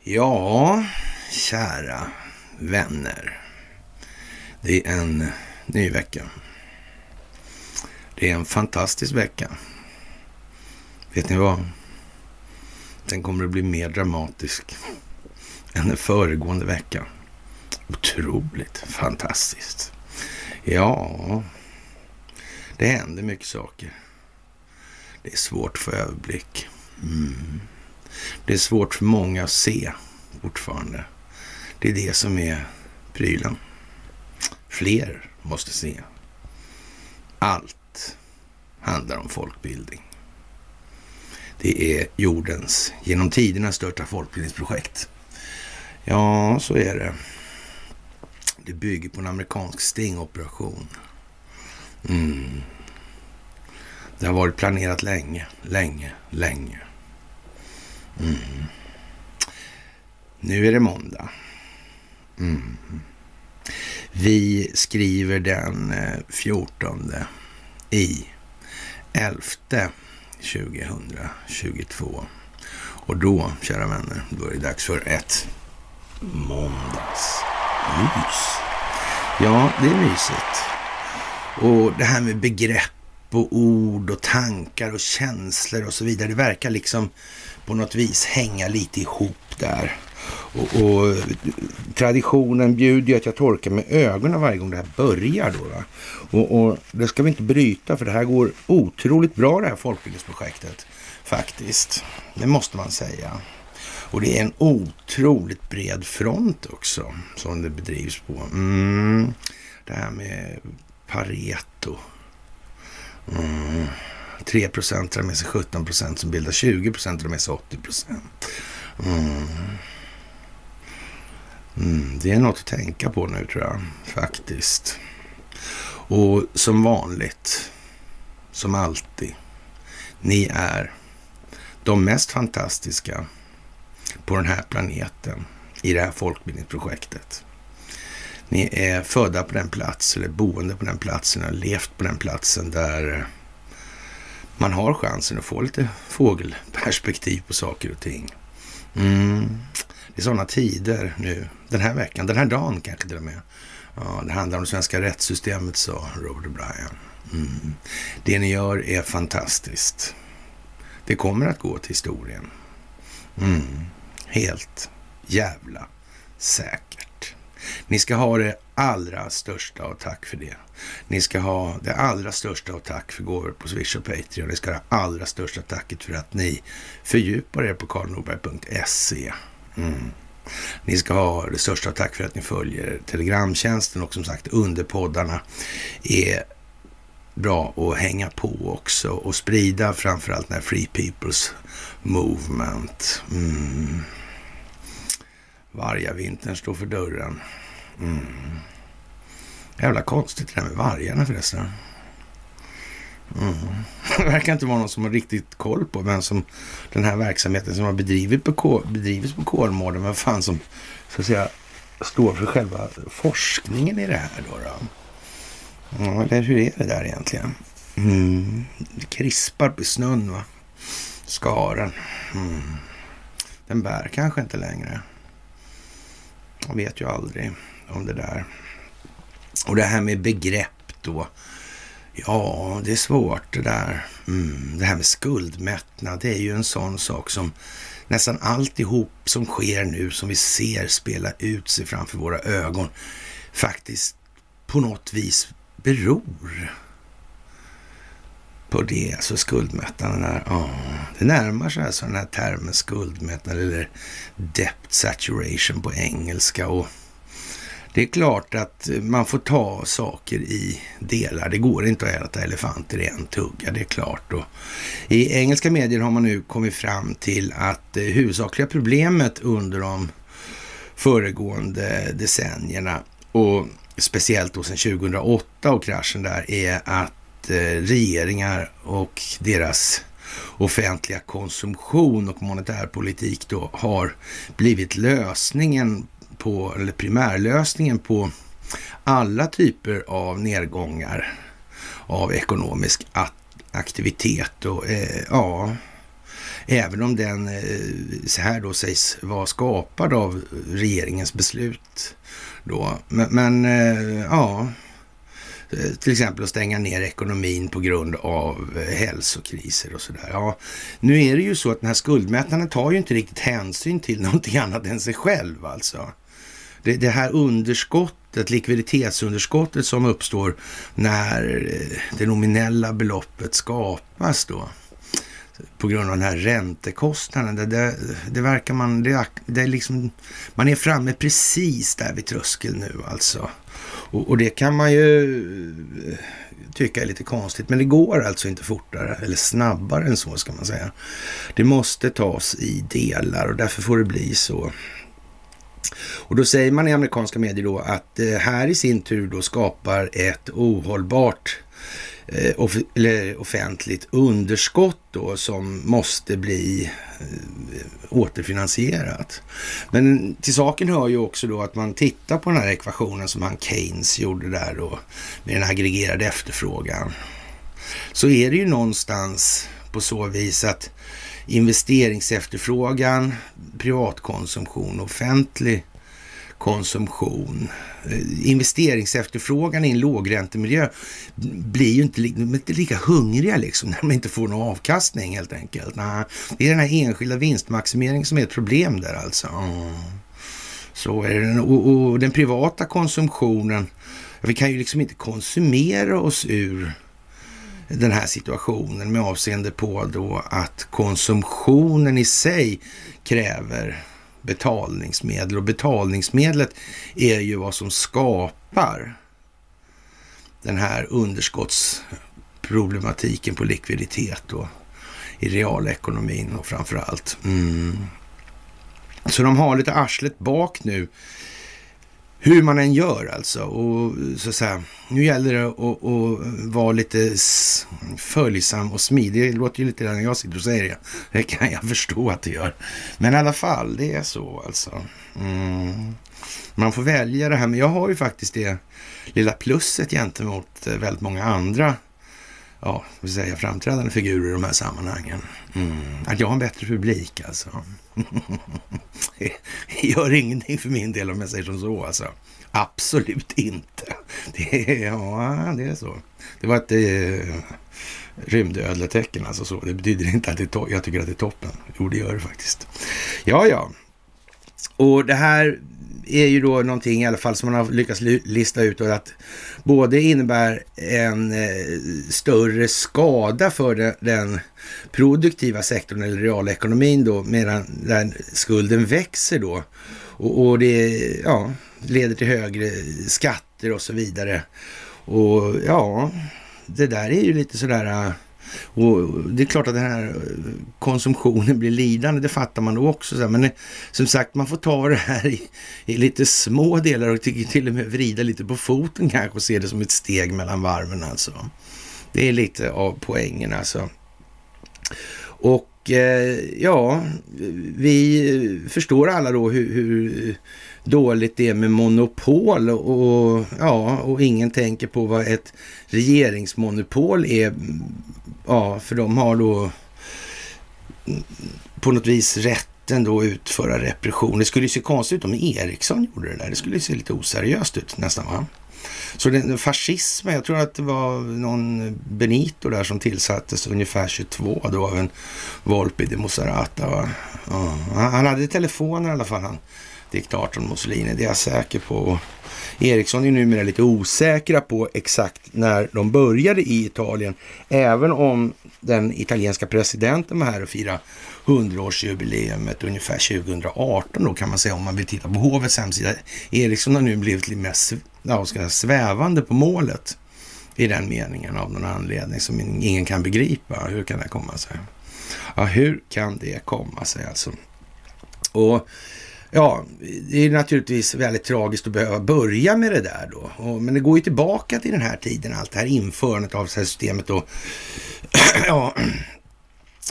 Ja, kära vänner. Det är en ny vecka. Det är en fantastisk vecka. Vet ni vad? Den kommer att bli mer dramatisk än den föregående veckan. Otroligt fantastiskt. Ja, det händer mycket saker. Det är svårt att få överblick. Mm. Det är svårt för många att se fortfarande. Det är det som är prylen. Fler måste se. Allt handlar om folkbildning. Det är jordens genom tiderna största folkbildningsprojekt. Ja, så är det. Det bygger på en amerikansk stingoperation. Mm. Det har varit planerat länge, länge, länge. Mm. Nu är det måndag. Mm. Vi skriver den eh, 14 i 11 2022. Och då, kära vänner, då är det dags för ett måndagsmys. Ja, det är mysigt. Och det här med begrepp och ord och tankar och känslor och så vidare. Det verkar liksom på något vis hänga lite ihop där. Och, och traditionen bjuder ju att jag torkar med ögonen varje gång det här börjar. Då, och, och, det ska vi inte bryta för det här går otroligt bra det här folkbildningsprojektet faktiskt. Det måste man säga. Och det är en otroligt bred front också som det bedrivs på. Mm. Det här med Pareto. Mm. 3 procent drar med sig 17 procent som bildar 20 procent drar med sig 80 procent. Mm. Mm, det är något att tänka på nu tror jag faktiskt. Och som vanligt, som alltid, ni är de mest fantastiska på den här planeten i det här folkbildningsprojektet. Ni är födda på den platsen, eller boende på den platsen, har levt på den platsen där man har chansen att få lite fågelperspektiv på saker och ting. Mm. Det är sådana tider nu, den här veckan, den här dagen kanske till och med. Ja, det handlar om det svenska rättssystemet, sa Robert O'Brien. Mm. Det ni gör är fantastiskt. Det kommer att gå till historien. Mm. Helt jävla säkert. Ni ska ha det allra största av tack för det. Ni ska ha det allra största av tack för gåvor på Swish och Patreon. Ni ska ha det allra största tacket för att ni fördjupar er på karlnorberg.se. Mm. Ni ska ha det största tack för att ni följer Telegramtjänsten och som sagt underpoddarna är bra att hänga på också och sprida framförallt den här Free People's Movement. Mm. Vargavintern står för dörren. Mm. Jävla konstigt det där med vargarna förresten. Mm. Det verkar inte vara någon som har riktigt koll på vem som den här verksamheten som har bedrivit på, bedrivits på Kolmården, vem fan som så att säga står för själva forskningen i det här då. då. Ja, eller hur är det där egentligen? Mm. Det krispar på snön va? Skaren. Mm. Den bär kanske inte längre. Jag vet ju aldrig om det där. Och det här med begrepp då. Ja, det är svårt det där. Mm, det här med skuldmättnad, det är ju en sån sak som nästan alltihop som sker nu, som vi ser spela ut sig framför våra ögon, faktiskt på något vis beror på det. Alltså skuldmättnaden, där, ja, det närmar sig alltså den här termen skuldmättnad eller debt saturation på engelska. och det är klart att man får ta saker i delar. Det går inte att äta elefanter i en tugga, det är klart. Och I engelska medier har man nu kommit fram till att det huvudsakliga problemet under de föregående decennierna och speciellt då sedan 2008 och kraschen där är att Eh, regeringar och deras offentliga konsumtion och monetärpolitik då har blivit lösningen på, eller primärlösningen på alla typer av nedgångar av ekonomisk aktivitet och eh, ja, även om den eh, så här då sägs vara skapad av regeringens beslut då. Men, men eh, ja, Eh, till exempel att stänga ner ekonomin på grund av eh, hälsokriser och sådär. Ja, nu är det ju så att den här skuldmätaren tar ju inte riktigt hänsyn till någonting annat än sig själv alltså. Det, det här underskottet, likviditetsunderskottet som uppstår när eh, det nominella beloppet skapas då på grund av den här räntekostnaden. Det, det, det verkar man, det, det är liksom, man är framme precis där vid tröskeln nu alltså. Och, och, det kan man ju eh, tycka är lite konstigt, men det går alltså inte fortare eller snabbare än så ska man säga. Det måste tas i delar och därför får det bli så. Och då säger man i amerikanska medier då att det här i sin tur då skapar ett ohållbart Eh, off eller offentligt underskott då som måste bli eh, återfinansierat. Men till saken hör ju också då att man tittar på den här ekvationen som han Keynes gjorde där då med den aggregerade efterfrågan. Så är det ju någonstans på så vis att investeringsefterfrågan, privatkonsumtion, offentlig konsumtion. Eh, investeringsefterfrågan i en lågräntemiljö blir ju inte, inte lika hungriga liksom när de inte får någon avkastning helt enkelt. Nah, det är den här enskilda vinstmaximeringen som är ett problem där alltså. Så är det. Och, och den privata konsumtionen, vi kan ju liksom inte konsumera oss ur den här situationen med avseende på då att konsumtionen i sig kräver betalningsmedel och betalningsmedlet är ju vad som skapar den här underskottsproblematiken på likviditet och i realekonomin och framför allt. Mm. Så de har lite arslet bak nu hur man än gör alltså. Och så att säga, nu gäller det att, att vara lite följsam och smidig. Det låter ju lite när jag sitter och säger det. Det kan jag förstå att det gör. Men i alla fall, det är så alltså. Mm. Man får välja det här, men jag har ju faktiskt det lilla plusset gentemot eh, väldigt många andra ja, vill säga, framträdande figurer i de här sammanhangen. Mm. Att jag har en bättre publik alltså det gör ingenting för min del om jag säger som så alltså. Absolut inte. Det är, ja, det är så. Det var ett eh, rymdödletecken alltså så. Det betyder inte att det jag tycker att det är toppen. Jo, det gör det faktiskt. Ja, ja. Och det här är ju då någonting i alla fall som man har lyckats lista ut och att både innebär en eh, större skada för den, den, produktiva sektorn eller realekonomin då medan den skulden växer då. Och, och det ja, leder till högre skatter och så vidare. Och ja, det där är ju lite sådär eh, och det är klart att den här eh, konsumtionen blir lidande, det fattar man då också. Men eh, som sagt, man får ta det här i, i lite små delar och till, och med vrida lite på foten kanske och se det som ett steg mellan varven alltså. Det är lite av poängen alltså. Och eh, ja, vi förstår alla då hur, hur dåligt det är med monopol och, ja, och ingen tänker på vad ett regeringsmonopol är. Ja, för de har då på något vis rätten då att utföra repression. Det skulle ju se konstigt ut om Ericsson gjorde det där. Det skulle ju se lite oseriöst ut nästan va? Så den, fascismen, jag tror att det var någon Benito där som tillsattes ungefär 22 då av en Volpi de Mosarata. Va? Ja, han hade telefoner i alla fall han diktatorn Mussolini, det är jag säker på. Eriksson är numera lite osäkra på exakt när de började i Italien, även om den italienska presidenten var här och firade 100-årsjubileumet ungefär 2018 då kan man säga om man vill titta på hovets hemsida. Eriksson har nu blivit lite mer ja, ska svävande på målet i den meningen av någon anledning som ingen kan begripa. Hur kan det komma sig? Ja, hur kan det komma sig alltså? Och Ja, det är naturligtvis väldigt tragiskt att behöva börja med det där då. Och, men det går ju tillbaka till den här tiden, allt det här införandet av det här systemet då. ja,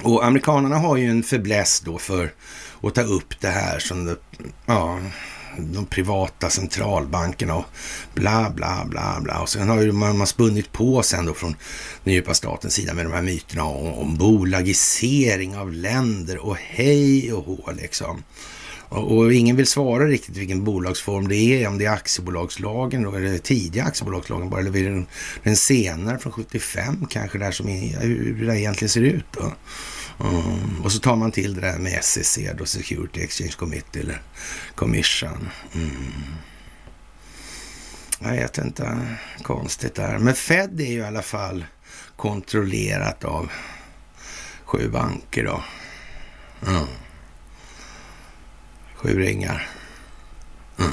och amerikanerna har ju en fäbless då för att ta upp det här som det, ja, de privata centralbankerna och bla, bla, bla, bla. Och sen har ju man, man spunnit på sen då från den djupa statens sida med de här myterna om, om bolagisering av länder och hej och hå liksom. Och, ingen vill svara riktigt vilken bolagsform det är, om det är aktiebolagslagen eller tidiga aktiebolagslagen bara, eller den, den senare från 75 kanske, där som är, hur det egentligen ser ut då. Mm. Och så tar man till det där med SEC, då Security Exchange Committee eller Commission. Mm. Jag vet inte, konstigt där. Men Fed är ju i alla fall kontrollerat av sju banker då. Mm. Sju ringar. Mm.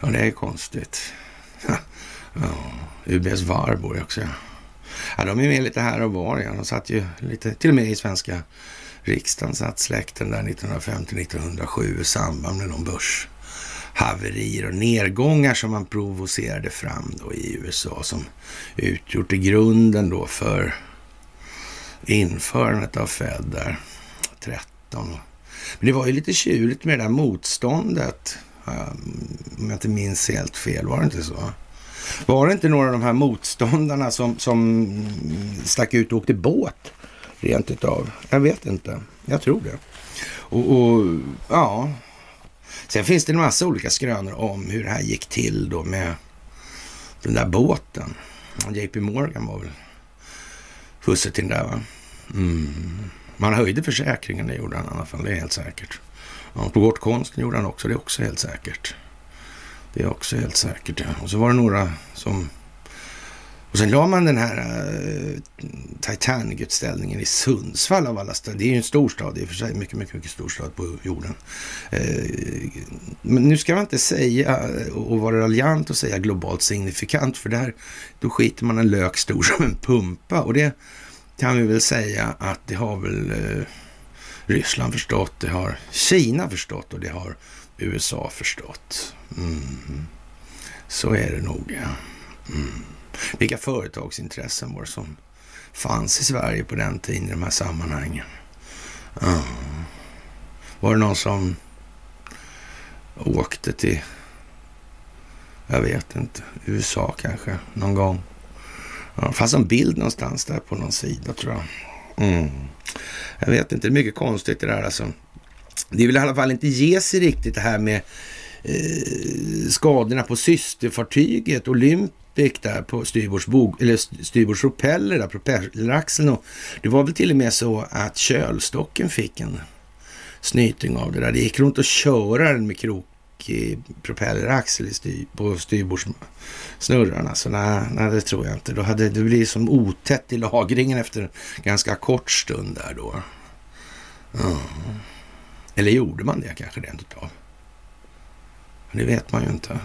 Ja, det är konstigt. ja, UBS Varborg också. Ja, de är med lite här och var. Ja. De satt ju lite, till och med i svenska riksdagen satt släkten där 1950-1907 i samband med någon börshaverier och nedgångar som man provocerade fram då i USA som utgjort i grunden då för införandet av Fed där 13. Men det var ju lite tjurigt med det där motståndet. Ehm, om jag inte minns helt fel, var det inte så? Var det inte några av de här motståndarna som, som stack ut och åkte båt rent utav? Jag vet inte. Jag tror det. Och, och ja, sen finns det en massa olika skrönor om hur det här gick till då med den där båten. JP Morgan var väl husse till den där va? Mm. Man höjde försäkringen, det gjorde han i alla fall, det är helt säkert. Ja, tog bort konsten gjorde han också, det är också helt säkert. Det är också helt säkert. Ja. Och så var det några som... Och sen la man den här uh, Titanic-utställningen i Sundsvall av alla städer. Det är ju en stor stad i och för sig. Mycket, mycket, mycket stor stad på jorden. Uh, men nu ska man inte säga och vara raljant och säga globalt signifikant. För där, då skiter man en lök stor som en pumpa. Och det kan vi väl säga att det har väl eh, Ryssland förstått. Det har Kina förstått och det har USA förstått. Mm. Så är det nog, ja. Mm. Vilka företagsintressen var det som fanns i Sverige på den tiden i de här sammanhangen? Mm. Var det någon som åkte till, jag vet inte, USA kanske någon gång? Ja, det fanns en bild någonstans där på någon sida tror jag. Mm. Jag vet inte, det är mycket konstigt det där alltså. Det vill i alla fall inte ge sig riktigt det här med eh, skadorna på systerfartyget Olympic där på styrbords eller där, propelleraxeln. Och det var väl till och med så att kölstocken fick en snyting av det där. Det gick runt att köra den med krokig propelleraxel styr, på Snurrarna, Så nej, nej, det tror jag inte. Då hade det blir som otätt i lagringen efter en ganska kort stund där då. Mm. Eller gjorde man det kanske rent utav? Det vet man ju inte.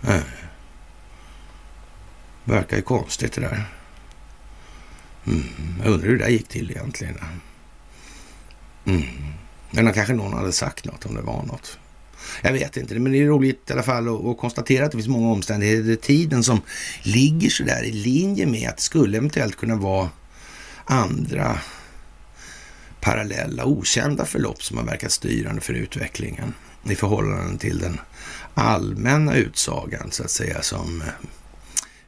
Nej. Verkar ju konstigt det där. Mm. Jag undrar hur det där gick till egentligen. Mm. Men kanske någon hade sagt något om det var något. Jag vet inte, men det är roligt i alla fall att, konstatera att det finns många omständigheter i tiden som ligger så där i linje med att det skulle eventuellt kunna vara andra parallella okända förlopp som har verkat styrande för utvecklingen i förhållande till den allmänna utsagan så att säga som eh,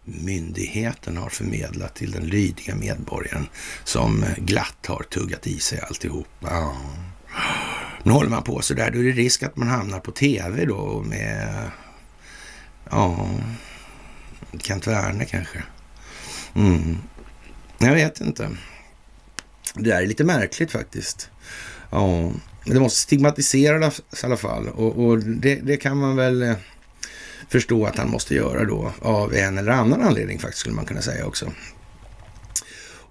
myndigheten har förmedlat till den lydiga medborgaren som eh, glatt har tuggat i sig alltihop. Ja. Nu håller man på så där, då är det risk att man hamnar på tv då med, ja, Kent Werner kanske. Mm. Jag vet inte. Det där är lite märkligt faktiskt. Ja, det måste stigmatiseras i alla fall och, och det, det, kan man väl eh, förstå att han måste göra då av en eller annan anledning faktiskt skulle man kunna säga också.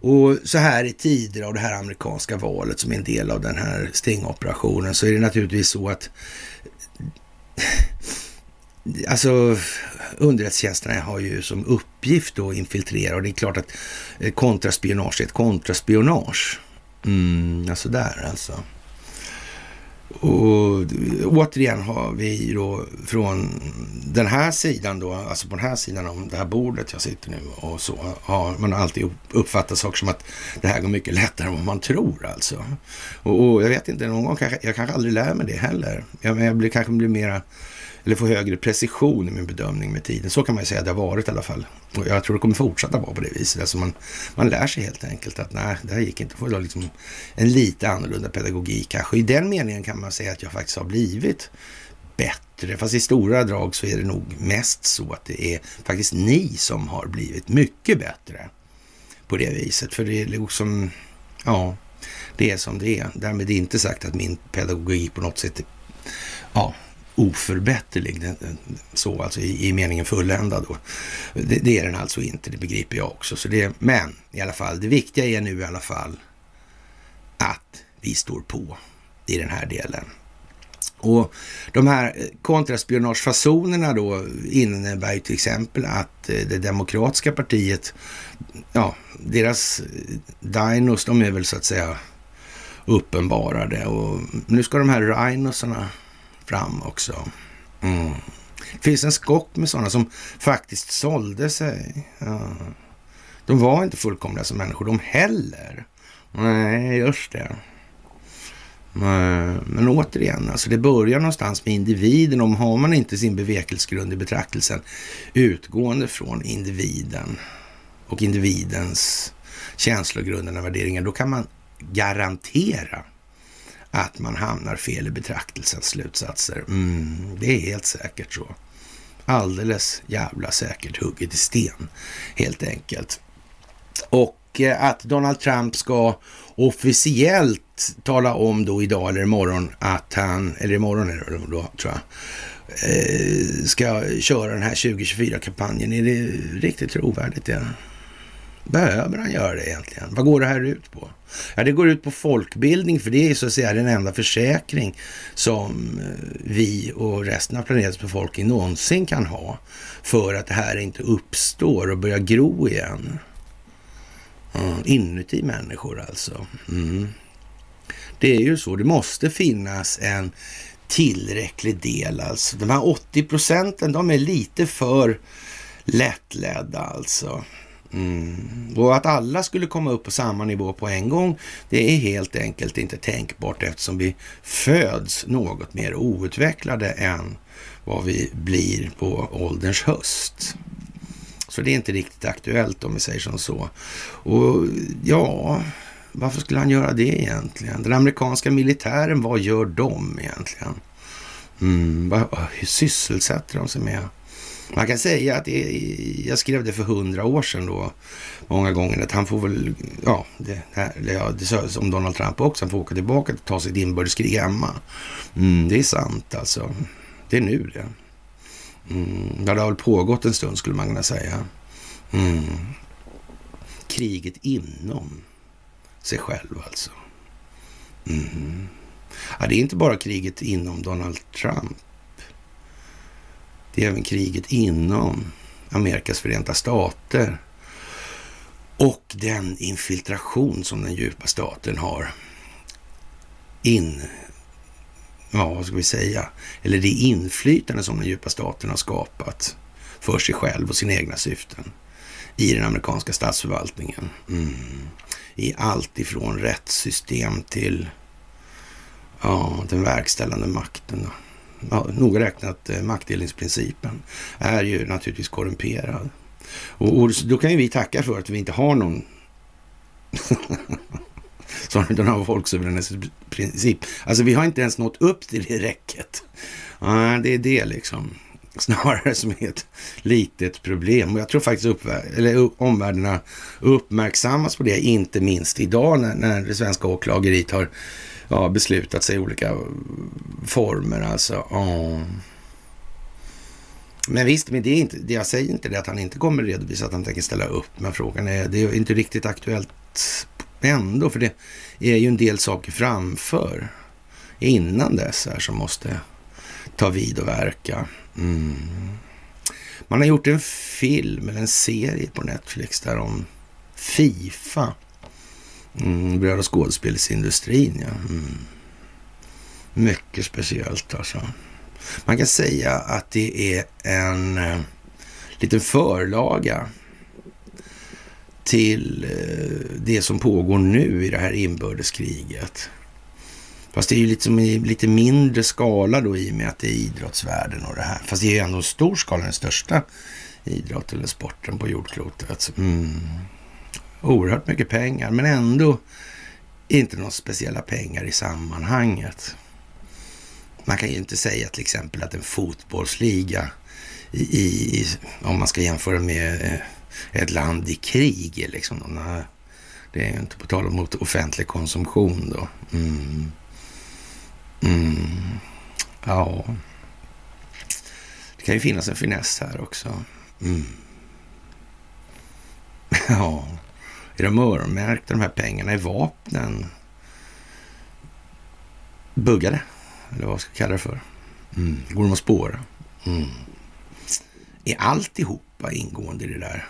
Och så här i tider av det här amerikanska valet som är en del av den här stingoperationen så är det naturligtvis så att Alltså underrättelsetjänsterna har ju som uppgift att infiltrera och det är klart att eh, kontraspionage är ett kontraspionage. Mm, alltså där alltså. Och återigen har vi då från den här sidan då, alltså på den här sidan om det här bordet jag sitter nu och så, har man alltid uppfattat saker som att det här går mycket lättare än vad man tror alltså. Och, och jag vet inte, någon gång kanske, jag kanske aldrig lär mig det heller. Jag, jag blir, kanske blir mera eller få högre precision i min bedömning med tiden. Så kan man ju säga att det har varit i alla fall. Och jag tror det kommer fortsätta vara på det viset. Alltså man, man lär sig helt enkelt att nej, det här gick inte. Får liksom en lite annorlunda pedagogik kanske. I den meningen kan man säga att jag faktiskt har blivit bättre. Fast i stora drag så är det nog mest så att det är faktiskt ni som har blivit mycket bättre på det viset. För det är liksom, ja, det är som det är. Därmed är inte sagt att min pedagogik på något sätt, ja, oförbätterlig. Så alltså i, i meningen fulländad då. Det, det, är den alltså inte, det begriper jag också. Så det, men i alla fall, det viktiga är nu i alla fall att vi står på i den här delen. Och de här eh, kontraspionagefasonerna då innebär ju till exempel att eh, det demokratiska partiet, ja, deras eh, dinos, de är väl så att säga uppenbarade och nu ska de här rhinosarna fram också. Mm. Det finns en skock med sådana som faktiskt sålde sig. Ja. De var inte fullkomliga som människor de heller. Nej, just det. Men återigen, alltså det börjar någonstans med individen. Om har man inte sin bevekelsegrund i betraktelsen utgående från individen och individens känslogrundande värderingar, då kan man garantera att man hamnar fel i betraktelsens slutsatser. Mm, det är helt säkert så. Alldeles jävla säkert hugget i sten, helt enkelt. Och eh, att Donald Trump ska officiellt tala om då idag eller imorgon att han, eller imorgon är det då tror jag, eh, ska köra den här 2024-kampanjen. Är det riktigt trovärdigt? Ja? Behöver han göra det egentligen? Vad går det här ut på? Ja, det går ut på folkbildning, för det är så att säga den enda försäkring som eh, vi och resten av planetens befolkning någonsin kan ha för att det här inte uppstår och börjar gro igen. Mm, inuti människor alltså. Mm. Det är ju så, det måste finnas en tillräcklig del alltså. De här 80 procenten, de är lite för lättledda alltså. Mm. Och att alla skulle komma upp på samma nivå på en gång, det är helt enkelt inte tänkbart eftersom vi föds något mer outvecklade än vad vi blir på ålderns höst. Så det är inte riktigt aktuellt om vi säger som så. Och ja, varför skulle han göra det egentligen? Den amerikanska militären, vad gör de egentligen? Mm, vad, hur sysselsätter de sig med? Man kan säga att det, jag skrev det för hundra år sedan då, många gånger, att han får väl, ja, det, här, ja, det sades om Donald Trump också, han får åka tillbaka och ta sitt inbördeskrig hemma. Mm, det är sant alltså. Det är nu det. Mm, det har väl pågått en stund skulle man kunna säga. Mm. Kriget inom sig själv alltså. Mm. Ja, det är inte bara kriget inom Donald Trump. Det är även kriget inom Amerikas förenta stater och den infiltration som den djupa staten har in, ja vad ska vi säga, eller det inflytande som den djupa staten har skapat för sig själv och sina egna syften i den amerikanska statsförvaltningen. Mm. I allt ifrån rättssystem till ja, den verkställande makten. Då ja, noga räknat eh, maktdelningsprincipen är ju naturligtvis korrumperad. Och, och då kan ju vi tacka för att vi inte har någon sån folksuveränitetsprincip. Alltså vi har inte ens nått upp till det räcket. Ja, det är det liksom. Snarare som ett litet problem. Och jag tror faktiskt uppvär- eller omvärlden uppmärksammas på det, inte minst idag när, när det svenska åklageriet har ja, beslutat sig i olika former. Alltså, Oh. Men visst, men det är inte, det jag säger inte det att han inte kommer redovisa att han tänker ställa upp. Men frågan är, det är inte riktigt aktuellt ändå, för det är ju en del saker framför innan dess här som måste ta vid och verka. Mm. Man har gjort en film eller en serie på Netflix där om Fifa. Mm, bröd och skådespelsindustrin, ja. Mm. Mycket speciellt alltså. Man kan säga att det är en eh, liten förlaga till eh, det som pågår nu i det här inbördeskriget. Fast det är ju liksom i lite mindre skala då i och med att det är idrottsvärlden och det här. Fast det är ju ändå en stor skala, den största idrotten eller sporten på jordklotet. Mm. Oerhört mycket pengar, men ändå inte några speciella pengar i sammanhanget. Man kan ju inte säga till exempel att en fotbollsliga i, i, om man ska jämföra med eh, ett land i krig. Liksom. Det är inte på tal om offentlig konsumtion då. Mm. Mm. Ja. Det kan ju finnas en finess här också. Mm. Ja. Är de öronmärkta de här pengarna? Är vapnen buggade? Eller vad ska jag kalla det för? Mm. Går de att spåra? Mm. Är alltihopa ingående i det där?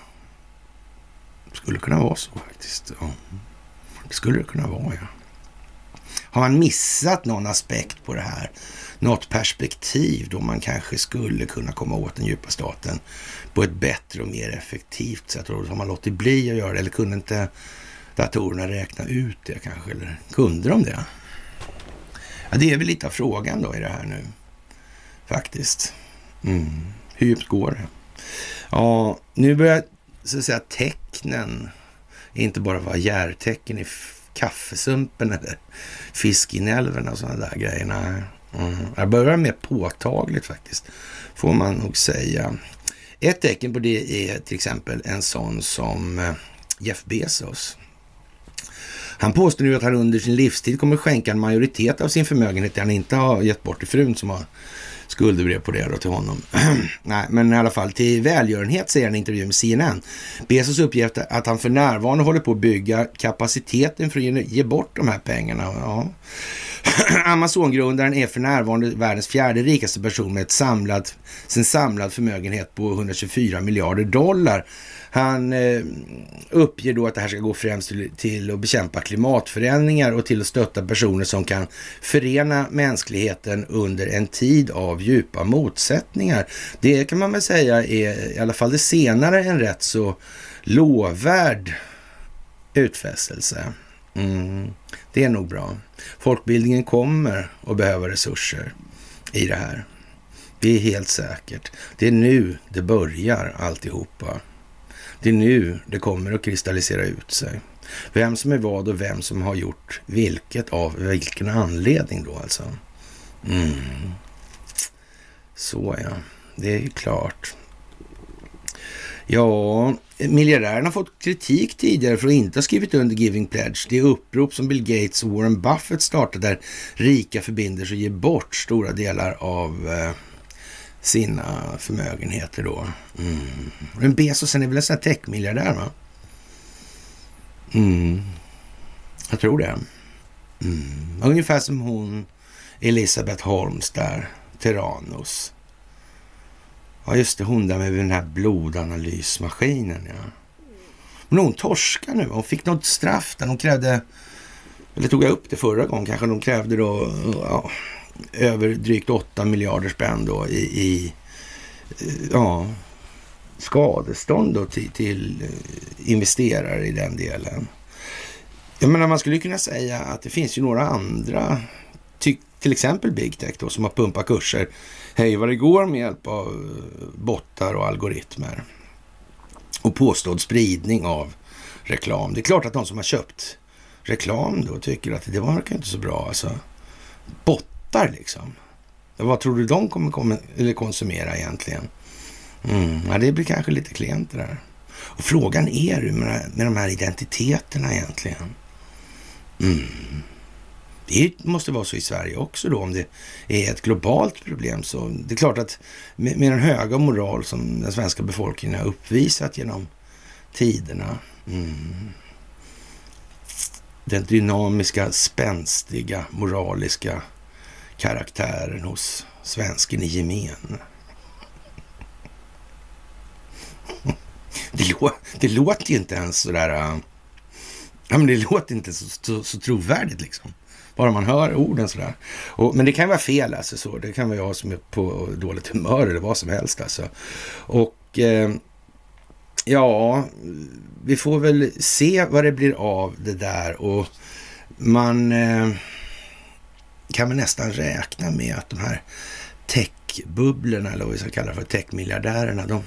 Skulle kunna vara så faktiskt. Ja. Det skulle det kunna vara, ja. Har man missat någon aspekt på det här? Något perspektiv då man kanske skulle kunna komma åt den djupa staten på ett bättre och mer effektivt sätt? Och har man låtit bli att göra det? Eller kunde inte datorerna räkna ut det kanske? Eller kunde de det? Ja, det är väl lite av frågan då i det här nu, faktiskt. Mm. Hur djupt går det? Ja, nu börjar så att säga tecknen inte bara vara järtecken i kaffesumpen eller fiskinälvorna och sådana där grejer. Nej. Mm. Det börjar mer påtagligt faktiskt, får man nog säga. Ett tecken på det är till exempel en sån som eh, Jeff Bezos. Han påstår nu att han under sin livstid kommer skänka en majoritet av sin förmögenhet han inte har gett bort till frun som har skuldebrev på det då till honom. Nej, men i alla fall till välgörenhet säger han i en intervju med CNN. Bezos uppger att han för närvarande håller på att bygga kapaciteten för att ge bort de här pengarna. Ja. Amazon-grundaren är för närvarande världens fjärde rikaste person med ett samlad, sin samlad förmögenhet på 124 miljarder dollar. Han eh, uppger då att det här ska gå främst till, till att bekämpa klimatförändringar och till att stötta personer som kan förena mänskligheten under en tid av djupa motsättningar. Det kan man väl säga är i alla fall det senare en rätt så lovvärd utfästelse. Mm, det är nog bra. Folkbildningen kommer att behöva resurser i det här. Det är helt säkert. Det är nu det börjar alltihopa. Det är nu det kommer att kristallisera ut sig. Vem som är vad och vem som har gjort vilket av vilken anledning då alltså. Mm. Så ja, det är ju klart. Ja, Miljardären har fått kritik tidigare för att inte ha skrivit under Giving Pledge. Det upprop som Bill Gates och Warren Buffett startade där rika förbinder sig och ger bort stora delar av eh, sina förmögenheter då. Mm. Men Bezosen är väl en sån här techmiljardär va? Mm. Jag tror det. Mm. Ungefär som hon Elisabeth Holmes där, Terranos. Ja, just det, hon där med den här blodanalysmaskinen, ja. Men hon torskar nu. Hon fick något straff där hon krävde, eller tog jag upp det förra gången kanske, de krävde då ja, över drygt 8 miljarder spänn då i, i ja, skadestånd då till, till eh, investerare i den delen. Jag menar, man skulle kunna säga att det finns ju några andra, till exempel Big Tech då, som har pumpat kurser hej vad det går med hjälp av eh, bottar och algoritmer. Och påstådd spridning av reklam. Det är klart att de som har köpt reklam då tycker att det verkar inte så bra. Alltså, bottar liksom. Vad tror du de kommer kom eller konsumera egentligen? Mm, ja, det blir kanske lite klent det där. Och frågan är hur med, med de här identiteterna egentligen. Mm. Det måste vara så i Sverige också då om det är ett globalt problem. Så det är klart att med, med den höga moral som den svenska befolkningen har uppvisat genom tiderna. Mm, den dynamiska, spänstiga, moraliska karaktären hos svensken i gemen. Det, lå det låter ju inte ens sådär... Ja, men det låter inte så, så, så trovärdigt liksom. Bara man hör orden sådär. Och, men det kan vara fel alltså. Så. Det kan vara jag som är på dåligt humör eller vad som helst alltså. Och eh, ja, vi får väl se vad det blir av det där. Och man eh, kan väl nästan räkna med att de här techbubblorna, eller vad vi ska kalla för, techmiljardärerna, de,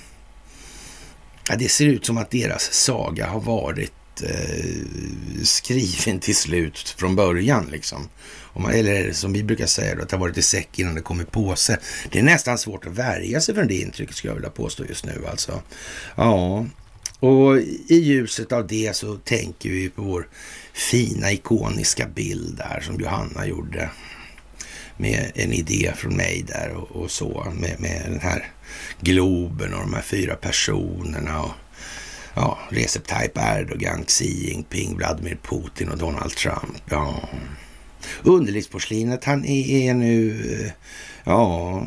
ja, det ser ut som att deras saga har varit Eh, skriven till slut från början. Liksom. Man, eller som vi brukar säga, då, att det har varit i säck innan det kommer på sig. Det är nästan svårt att värja sig från det intrycket, skulle jag vilja påstå just nu. Alltså. Ja, och i ljuset av det så tänker vi på vår fina ikoniska bild där som Johanna gjorde med en idé från mig där och, och så med, med den här Globen och de här fyra personerna och ja, Recep Tayyip Erdogan, Xi Jinping, Vladimir Putin och Donald Trump. Ja. Underlivsporslinet, han är nu, eh, ja,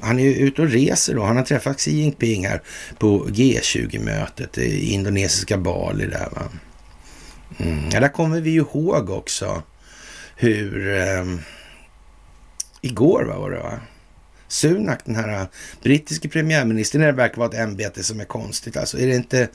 han är ute och reser då. Han har träffat Xi Jinping här på G20-mötet i eh, indonesiska Bali där va. Mm. Ja, där kommer vi ju ihåg också hur eh, igår va, var det va? Sunak, den här äh, brittiske premiärministern, det verkar vara ett ämbete som är konstigt. Alltså är det inte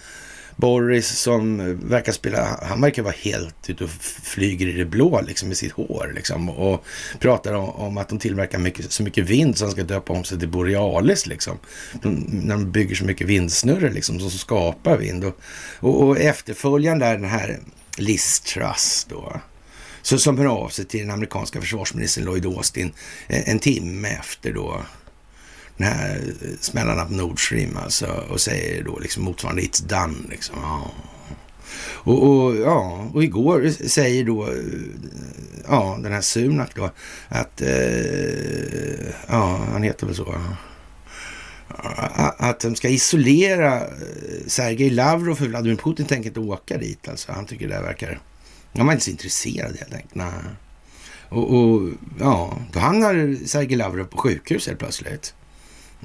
Boris som äh, verkar spela, han verkar vara helt ute och flyger i det blå liksom med sitt hår liksom och pratar om, om att de tillverkar mycket, så mycket vind så han ska döpa om sig till Borealis liksom. De, när de bygger så mycket vindsnurror liksom som skapar vind och, och, och efterföljaren där den här Liz Truss då. Så som hör av sig till den amerikanska försvarsministern Lloyd Austin en, en timme efter då den här eh, smällarna på Nord Stream alltså och säger då liksom motsvarande it's done liksom. Ja. Och, och, ja, och igår säger då eh, ja, den här Sunak då att eh, ja, han heter väl så. Att de ska isolera Sergej Lavrov för Vladimir Putin tänker inte åka dit. Alltså. Han tycker det verkar... Han var inte så intresserad helt enkelt. Nej. Och, och ja, då hamnar Sergej Lavrov på sjukhus helt plötsligt.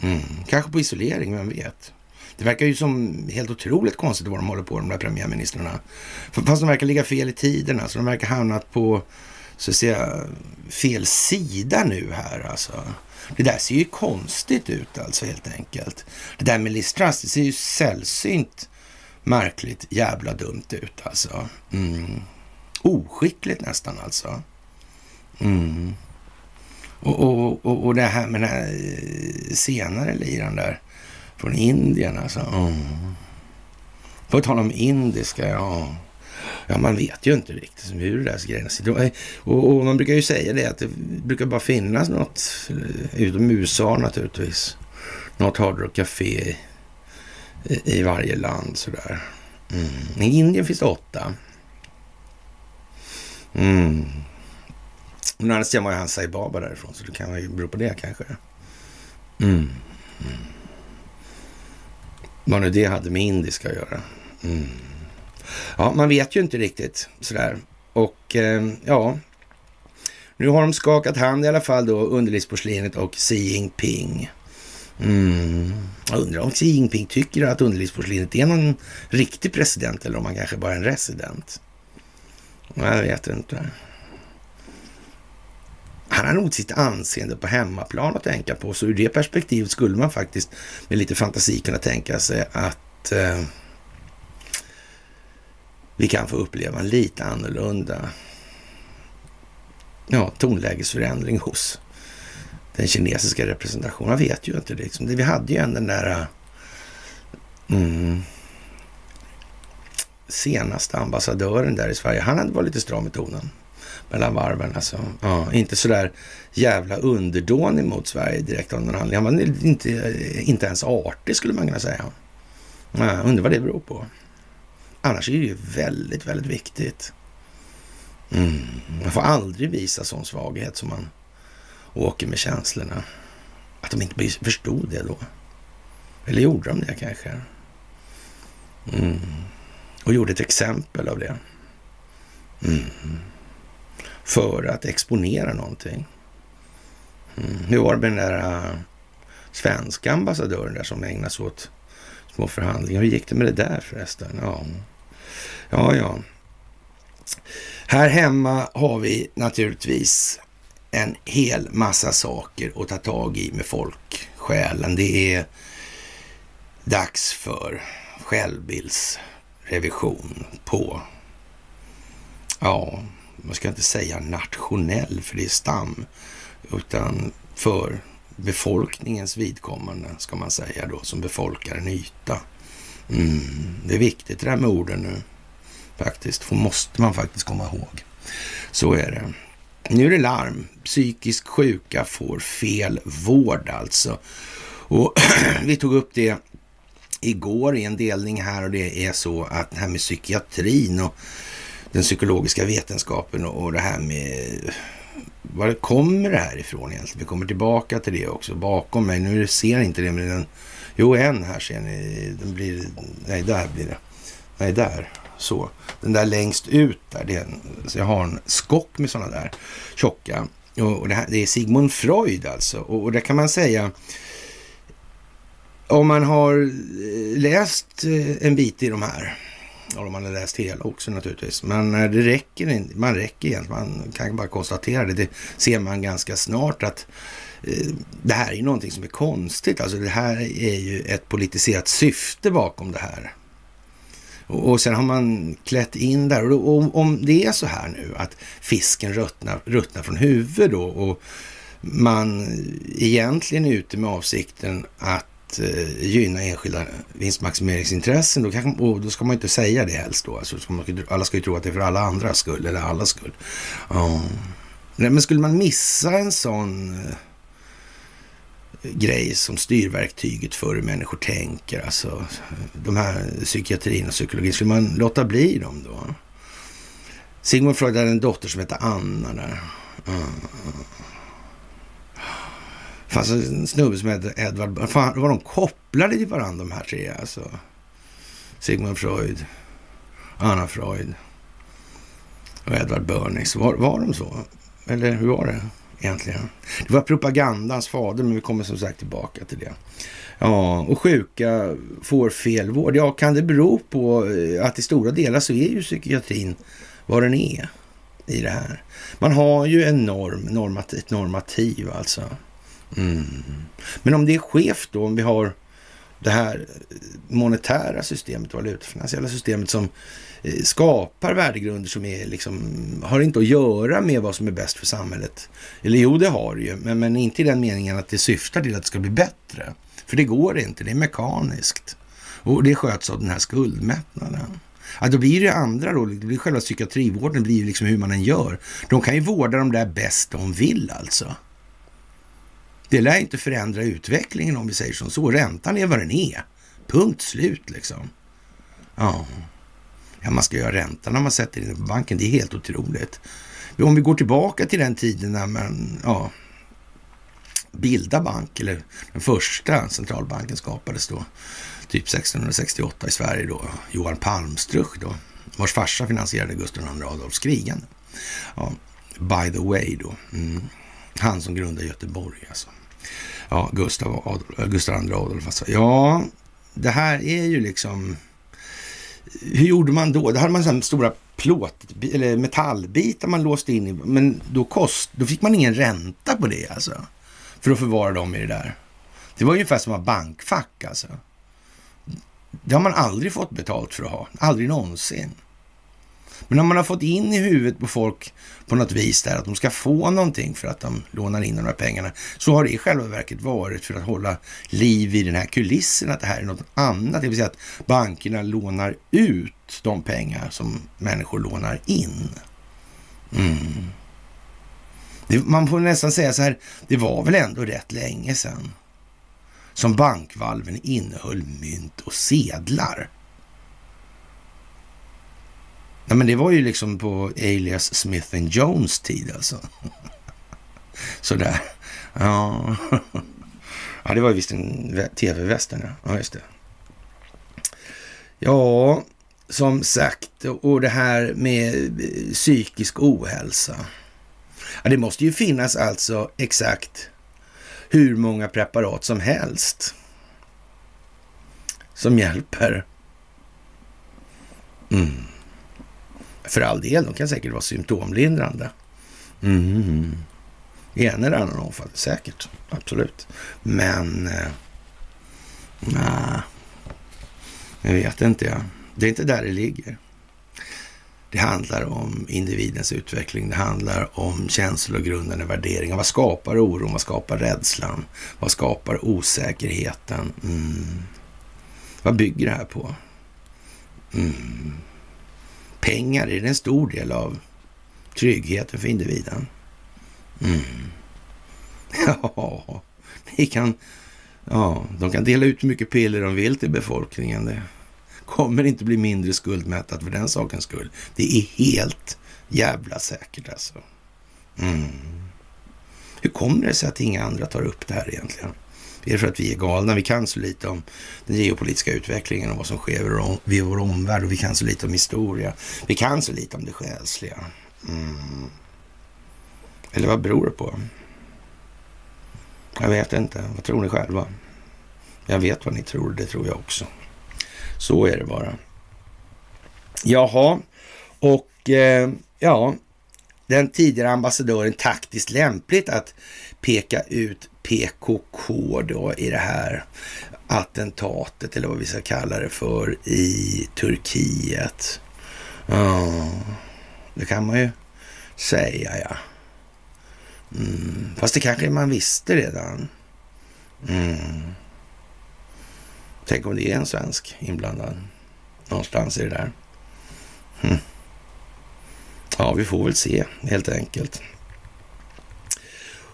Mm. Kanske på isolering, vem vet? Det verkar ju som helt otroligt konstigt vad de håller på, de där premiärministrarna. Fast de verkar ligga fel i tiderna, så de verkar hamnat på så att säga, fel sida nu här alltså. Det där ser ju konstigt ut alltså helt enkelt. Det där med Liz Truss, det ser ju sällsynt märkligt jävla dumt ut alltså. Mm. Oskickligt nästan alltså. Mm. Och, och, och, och det här med den här eh, senare liran där från Indien alltså. Mm. På tal om indiska, ja. Ja, man vet ju inte riktigt hur det där grejerna sitter. Eh, och, och man brukar ju säga det att det brukar bara finnas något, eh, utom USA naturligtvis, något hardrock-café i, i, varje land sådär. Mm. I Indien finns det åtta. Mm. Men annars var ju han Sai Baba därifrån, så det kan ju bero på det kanske. Mm. Mm. Vad nu det hade med indiska att göra. Mm. Ja, man vet ju inte riktigt sådär. Och eh, ja, nu har de skakat hand i alla fall då, underlivsporslinet och Xi Jinping. Mm. Jag undrar om Xi Jinping tycker att underlivsporslinet är någon riktig president eller om han kanske bara är en resident. Jag vet inte. Han har nog sitt anseende på hemmaplan att tänka på, så ur det perspektivet skulle man faktiskt med lite fantasi kunna tänka sig att eh, vi kan få uppleva en lite annorlunda ja, tonlägesförändring hos den kinesiska representationen. Man vet ju inte. Liksom. Vi hade ju en den där eh, mm, senaste ambassadören där i Sverige. Han hade varit lite stram i tonen mellan varven. Alltså. Ja, inte sådär jävla underdånig mot Sverige direkt av någon anledning. Han var inte, inte ens artig skulle man kunna säga. Ja, undrar vad det beror på. Annars är det ju väldigt, väldigt viktigt. Mm. Man får aldrig visa sån svaghet som man åker med känslorna. Att de inte förstod det då. Eller gjorde de det kanske? Mm. Och gjorde ett exempel av det. Mm. För att exponera någonting. Mm. Hur var det med den där uh, svenska ambassadören där som ägnade sig åt små förhandlingar? Hur gick det med det där förresten? Ja, ja. ja. Här hemma har vi naturligtvis en hel massa saker att ta tag i med folksjälen. Det är dags för självbilds revision på, ja, man ska inte säga nationell för det är stam, utan för befolkningens vidkommande ska man säga då, som befolkar en yta. Mm, det är viktigt det där med orden nu faktiskt, för måste man faktiskt komma ihåg. Så är det. Nu är det larm. Psykiskt sjuka får fel vård alltså. Och vi tog upp det igår i en delning här och det är så att det här med psykiatrin och den psykologiska vetenskapen och det här med var kommer det här ifrån egentligen? Vi kommer tillbaka till det också. Bakom mig, nu ser ni inte det, men den, jo en här ser ni, den blir, nej där blir det, nej där, så. Den där längst ut där, det är en, så jag har en skock med sådana där tjocka. Och, och det, här, det, är Sigmund Freud alltså. Och, och det kan man säga, om man har eh, läst eh, en bit i de här, och om man har läst hela också naturligtvis, men eh, det räcker inte, man räcker egentligen, man kan bara konstatera det, det ser man ganska snart att det här är någonting som är konstigt. Alltså det här är ju ett politiserat syfte bakom det här. Och, sen har man klätt in där. Och, om det är så här nu att fisken ruttnar, ruttnar från huvudet då och man egentligen är ute med avsikten att eh, gynna enskilda vinstmaximeringsintressen, då, kan, och då ska man inte säga det helst då. Alltså, ska man, alla ska ju tro att det är för alla andras skull, eller allas skull. Ehm, ja. Men skulle man missa en sån eh, grej som styrverktyget för hur människor tänker. Alltså de här psykiatrin och psykologin. Skulle man låta bli dem då? Sigmund Freud hade en dotter som hette Anna där. Mm fanns en snubbe som hette Edvard. Fan, var de kopplade till varandra de här tre alltså? Sigmund Freud, Anna Freud och Edvard Bernays. Var, var de så? Eller hur var det? egentligen. Det var propagandans fader, men vi kommer som sagt tillbaka till det. Ja, och sjuka får fel vård. Ja, kan det bero på eh, att i stora delar så är ju psykiatrin vad den är i det här. Man har ju en norm, normat, ett normativ alltså. Mm. Men om det är skevt då, om vi har det här monetära systemet, valutafinansiella systemet som eh, skapar värdegrunder som är liksom, har inte att göra med vad som är bäst för samhället. Eller jo, det har det ju, men, men inte i den meningen att det syftar till att det ska bli bättre. För det går inte, det är mekaniskt. Och det sköts av den här skuldmättnaden. Ja, då blir det andra då, det blir själva psykiatrivården blir liksom hur man än gör. De kan ju vårda de där bäst de vill alltså. Det lär inte förändra utvecklingen om vi säger som så. Räntan är vad den är. Punkt slut liksom. Ja. Ja, man ska göra ränta när man sätter in den på banken. Det är helt otroligt. Om vi går tillbaka till den tiden när man ja, bildade bank, eller den första centralbanken skapades då, typ 1668 i Sverige då, Johan Palmstruch då, vars farsa finansierade Gustav II Adolfs krigande. Ja, by the way då, mm. han som grundade Göteborg alltså. Ja, Gustav, Adolf, eh, Gustav II Adolf alltså. Ja, det här är ju liksom hur gjorde man då? Då hade man sådana stora plåt eller metallbitar man låste in i. Men då, kost, då fick man ingen ränta på det alltså. För att förvara dem i det där. Det var ungefär som att bankfack alltså. Det har man aldrig fått betalt för att ha. Aldrig någonsin. Men om man har fått in i huvudet på folk på något vis där att de ska få någonting för att de lånar in de här pengarna, så har det i själva verket varit för att hålla liv i den här kulissen att det här är något annat. Det vill säga att bankerna lånar ut de pengar som människor lånar in. Mm. Det, man får nästan säga så här, det var väl ändå rätt länge sedan som bankvalven innehöll mynt och sedlar. Ja, men det var ju liksom på Alias Smith Jones tid alltså. Sådär. Ja. ja, det var ju visst en tv-västern, ja. just det. Ja, som sagt, och det här med eh, psykisk ohälsa. Ja, det måste ju finnas alltså exakt hur många preparat som helst som hjälper. Mm. För all del, de kan säkert vara symptomlindrande. Mm. I en eller annan omfattning, säkert. Absolut. Men... Eh, nej, jag vet inte. Ja. Det är inte där det ligger. Det handlar om individens utveckling. Det handlar om känslogrundande värderingar. Vad skapar oron? Vad skapar rädslan? Vad skapar osäkerheten? Mm. Vad bygger det här på? Mm. Pengar, är det en stor del av tryggheten för individen? Mm. Ja, vi kan, ja, de kan dela ut hur mycket piller de vill till befolkningen. Det kommer inte bli mindre skuldmättat för den sakens skull. Det är helt jävla säkert alltså. Mm. Hur kommer det sig att inga andra tar upp det här egentligen? Är det för att vi är galna? Vi kan så lite om den geopolitiska utvecklingen och vad som sker i vår omvärld och vi kan så lite om historia. Vi kan så lite om det själsliga. Mm. Eller vad beror det på? Jag vet inte. Vad tror ni själva? Jag vet vad ni tror, det tror jag också. Så är det bara. Jaha, och eh, ja, den tidigare ambassadören taktiskt lämpligt att peka ut PKK då i det här attentatet eller vad vi ska kalla det för i Turkiet. Ja, det kan man ju säga ja. Mm. Fast det kanske man visste redan. Mm. Tänk om det är en svensk inblandad någonstans i det där. Mm. Ja, vi får väl se helt enkelt.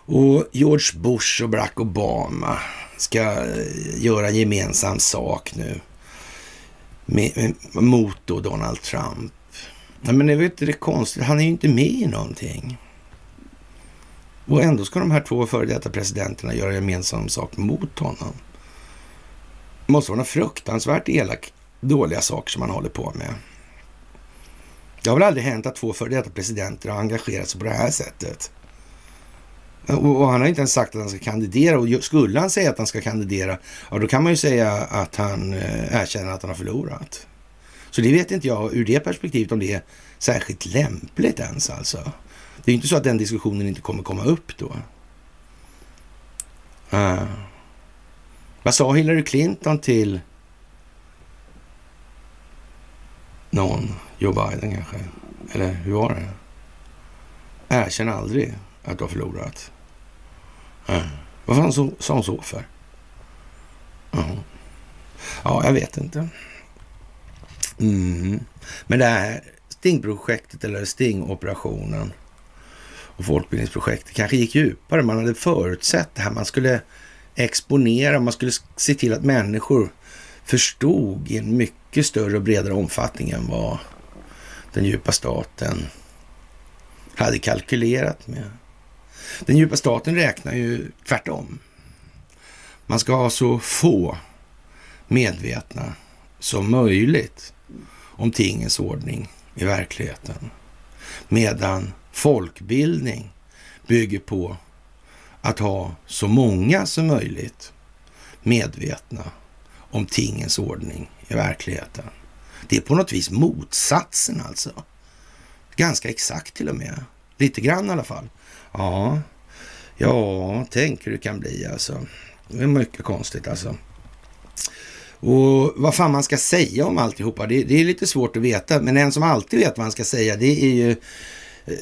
Och George Bush och Barack Obama ska eh, göra göra gemensam sak nu med, med, mot då Donald Trump. Ja, men det är inte det konstigt, han är ju inte med i någonting. Och ändå ska de här två före detta presidenterna göra gemensam sak mot honom. Det måste vara några fruktansvärt elak, dåliga saker som han håller på med. Det har väl aldrig hänt att två före detta presidenter har engagerat sig på det här sättet. Och, han har inte ens sagt att han ska kandidera. Och skulle han säga att han ska kandidera, ja då kan man ju säga att han eh, erkänner att han har förlorat. Så det vet inte jag ur det perspektivet om det är särskilt lämpligt ens alltså. Det är inte så att den diskussionen inte kommer komma upp då. Uh. Vad sa Hillary Clinton till någon? Joe Biden kanske? Eller hur var det? Erkänn aldrig att du har förlorat. Mm. Vad fan sa hon så för? Mm. Ja, jag vet inte. Mm. Men det här Stingprojektet eller Stingoperationen och folkbildningsprojektet kanske gick djupare. Man hade förutsett det här. Man skulle exponera, man skulle se till att människor förstod i en mycket större och bredare omfattning än vad den djupa staten hade kalkylerat med. Den djupa staten räknar ju tvärtom. Man ska ha så få medvetna som möjligt om tingens ordning i verkligheten. Medan folkbildning bygger på att ha så många som möjligt medvetna om tingens ordning i verkligheten. Det är på något vis motsatsen alltså. Ganska exakt till och med. Lite grann i alla fall. Ja, ja, tänk hur det kan bli alltså. Det är mycket konstigt alltså. Och vad fan man ska säga om alltihopa, det, det är lite svårt att veta. Men en som alltid vet vad han ska säga, det är ju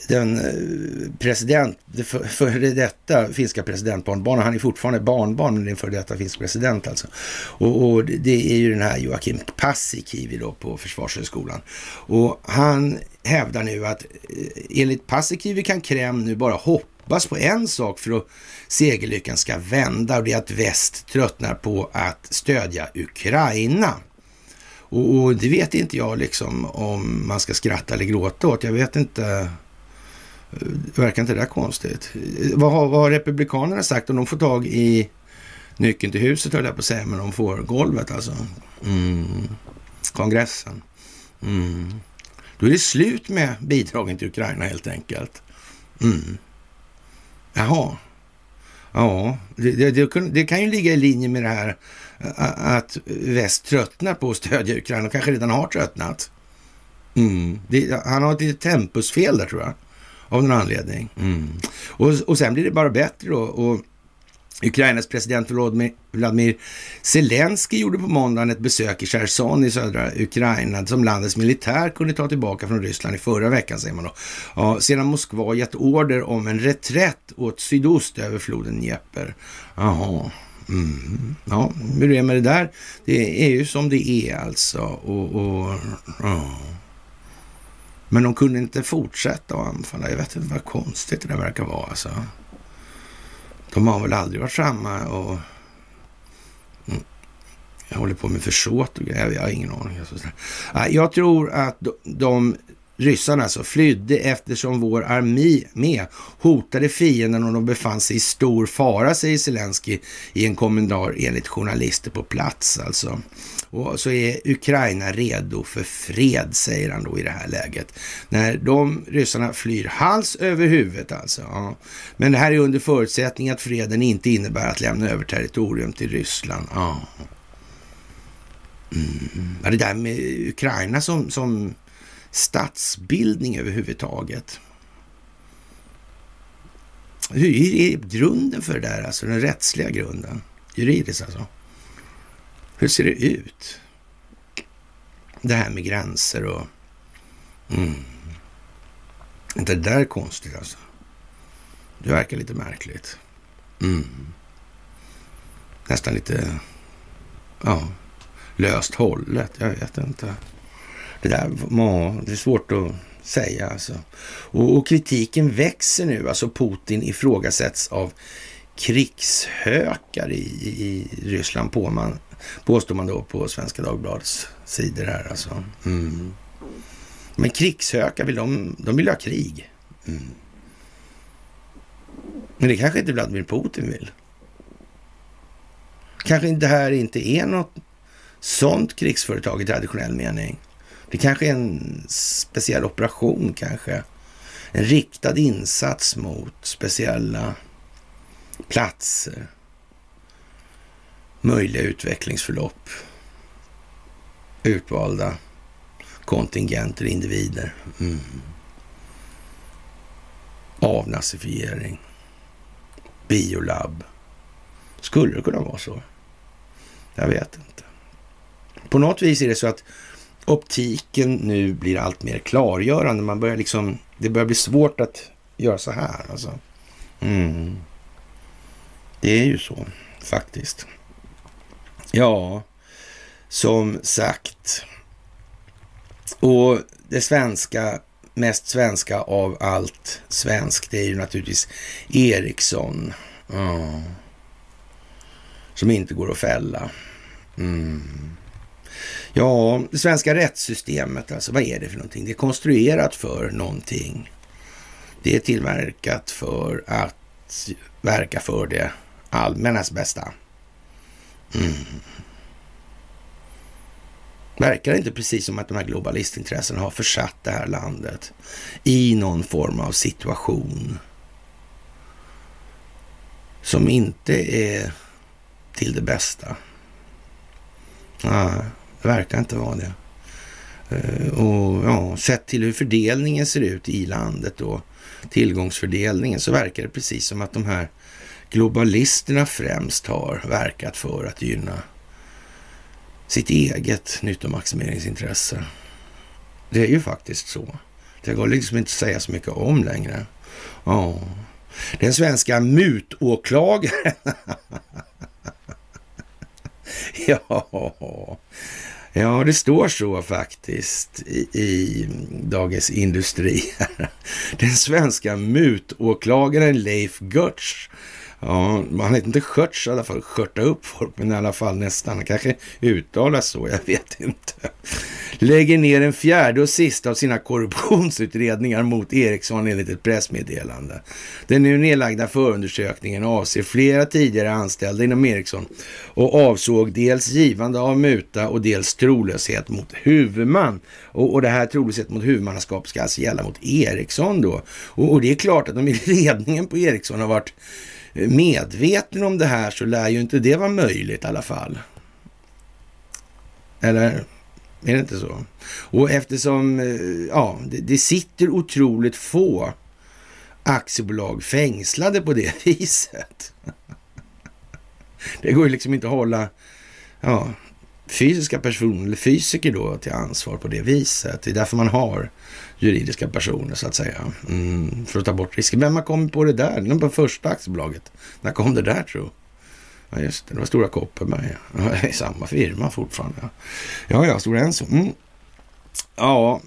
den eh, president, det före detta finska presidentbarnbarnet, han är fortfarande barnbarn, men det är en före detta finsk president alltså. Och, och, det är ju den här Joakim Paasikivi då på Försvarshögskolan. Och han hävdar nu att eh, enligt Paasikivi kan Kreml nu bara hoppas på en sak för att segerlyckan ska vända och det är att väst tröttnar på att stödja Ukraina. Och, och, det vet inte jag liksom om man ska skratta eller gråta åt. Jag vet inte Eh, verkar inte det konstigt? Vad har, vad har Republikanerna sagt om de får tag i nyckeln till huset, höll jag på att säga, men de får golvet alltså. Mm. Kongressen. Mm. Då är det slut med bidragen till Ukraina helt enkelt. Mm. Jaha. Ja, det, det, det, det, kan ju ligga i linje med det här att väst tröttnar på att stödja Ukraina och kanske redan har tröttnat. Mm. Det, han har ett litet tempusfel där tror jag. Av någon anledning. Mm. Och, och sen blir det bara bättre då. Och Ukrainas president Vladimir Zelensky gjorde på måndagen ett besök i Cherson i södra Ukraina som landets militär kunde ta tillbaka från Ryssland i förra veckan, säger man då. Ja, sedan Moskva gett order om en reträtt åt sydost över floden Dnepr. Jaha. Mm. Ja, hur är det med det där? Det är ju som det är alltså. Och, och ja. Men de kunde inte fortsätta att anfalla. Jag vet inte vad konstigt det där verkar vara alltså. De har väl aldrig varit framme och jag håller på med försåt och grejer. Jag har ingen aning. Jag tror att de ryssarna alltså flydde eftersom vår armé med hotade fienden och de befann sig i stor fara, säger Zelensky i en kommentar enligt journalister på plats alltså. Och så är Ukraina redo för fred, säger han då i det här läget. När de ryssarna flyr hals över huvudet alltså. Ja. Men det här är under förutsättning att freden inte innebär att lämna över territorium till Ryssland. Ja. Mm. Ja, det där med Ukraina som, som statsbildning överhuvudtaget. Hur är grunden för det där, alltså den rättsliga grunden? Juridiskt alltså. Hur ser det ut? Det här med gränser och... Mm. inte det där är konstigt alltså? Det verkar lite märkligt. Mm. Nästan lite... Ja, löst hållet. Jag vet inte. Det där det är svårt att säga alltså. Och, och kritiken växer nu. Alltså Putin ifrågasätts av krigshökar i, i Ryssland på man, påstår man då på Svenska Dagbladets sidor här alltså. Mm. Men krigshökar, vill de, de vill ha krig. Mm. Men det kanske inte Vladimir Putin vill. Kanske det här inte är något sånt krigsföretag i traditionell mening. Det kanske är en speciell operation kanske. En riktad insats mot speciella platser. Möjliga utvecklingsförlopp. Utvalda kontingenter, individer. Mm. Avnazifiering. Biolab. Skulle det kunna vara så? Jag vet inte. På något vis är det så att optiken nu blir allt mer klargörande. Man börjar liksom, det börjar bli svårt att göra så här. Alltså. Mm. Det är ju så faktiskt. Ja, som sagt. Och det svenska, mest svenska av allt svenskt, det är ju naturligtvis Ericsson. Ja. Som inte går att fälla. Mm. Ja, det svenska rättssystemet, alltså vad är det för någonting? Det är konstruerat för någonting. Det är tillverkat för att verka för det allmännas bästa. Mm. Verkar det inte precis som att de här globalistintressena har försatt det här landet i någon form av situation som inte är till det bästa? Nej. Det verkar inte vara det. Eh, och ja, sett till hur fördelningen ser ut i landet och tillgångsfördelningen så verkar det precis som att de här globalisterna främst har verkat för att gynna sitt eget nyttomaximeringsintresse. Det är ju faktiskt så. Det går liksom inte att säga så mycket om längre. Ja. Den svenska mutåklagaren. ja, Ja, det står så faktiskt i, i Dagens Industri. Den svenska mutåklagaren Leif Götz Ja, han heter inte Skörts i alla fall, skörta upp folk, men i alla fall nästan. Han kanske uttalas så, jag vet inte. Lägger ner en fjärde och sista av sina korruptionsutredningar mot Ericsson enligt ett pressmeddelande. Den nu nedlagda förundersökningen avser flera tidigare anställda inom Ericsson och avsåg dels givande av muta och dels trolöshet mot huvudman. Och, och det här trolöshet mot huvudmannaskap ska alltså gälla mot Ericsson då. Och, och det är klart att de i ledningen på Ericsson har varit medveten om det här så lär ju inte det vara möjligt i alla fall. Eller Är det inte så? Och eftersom eh, ja, det, det sitter otroligt få aktiebolag fängslade på det viset. Det går ju liksom inte att hålla ja, fysiska personer, eller fysiker då, till ansvar på det viset. Det är därför man har juridiska personer så att säga. Mm, för att ta bort risken. Vem har kommit på det där? Det var första aktiebolaget. När kom det där tro? Ja just det, det var Stora Kopparberg. Ja, samma firma fortfarande. Ja, ja, Stora Enso. Mm. Ja,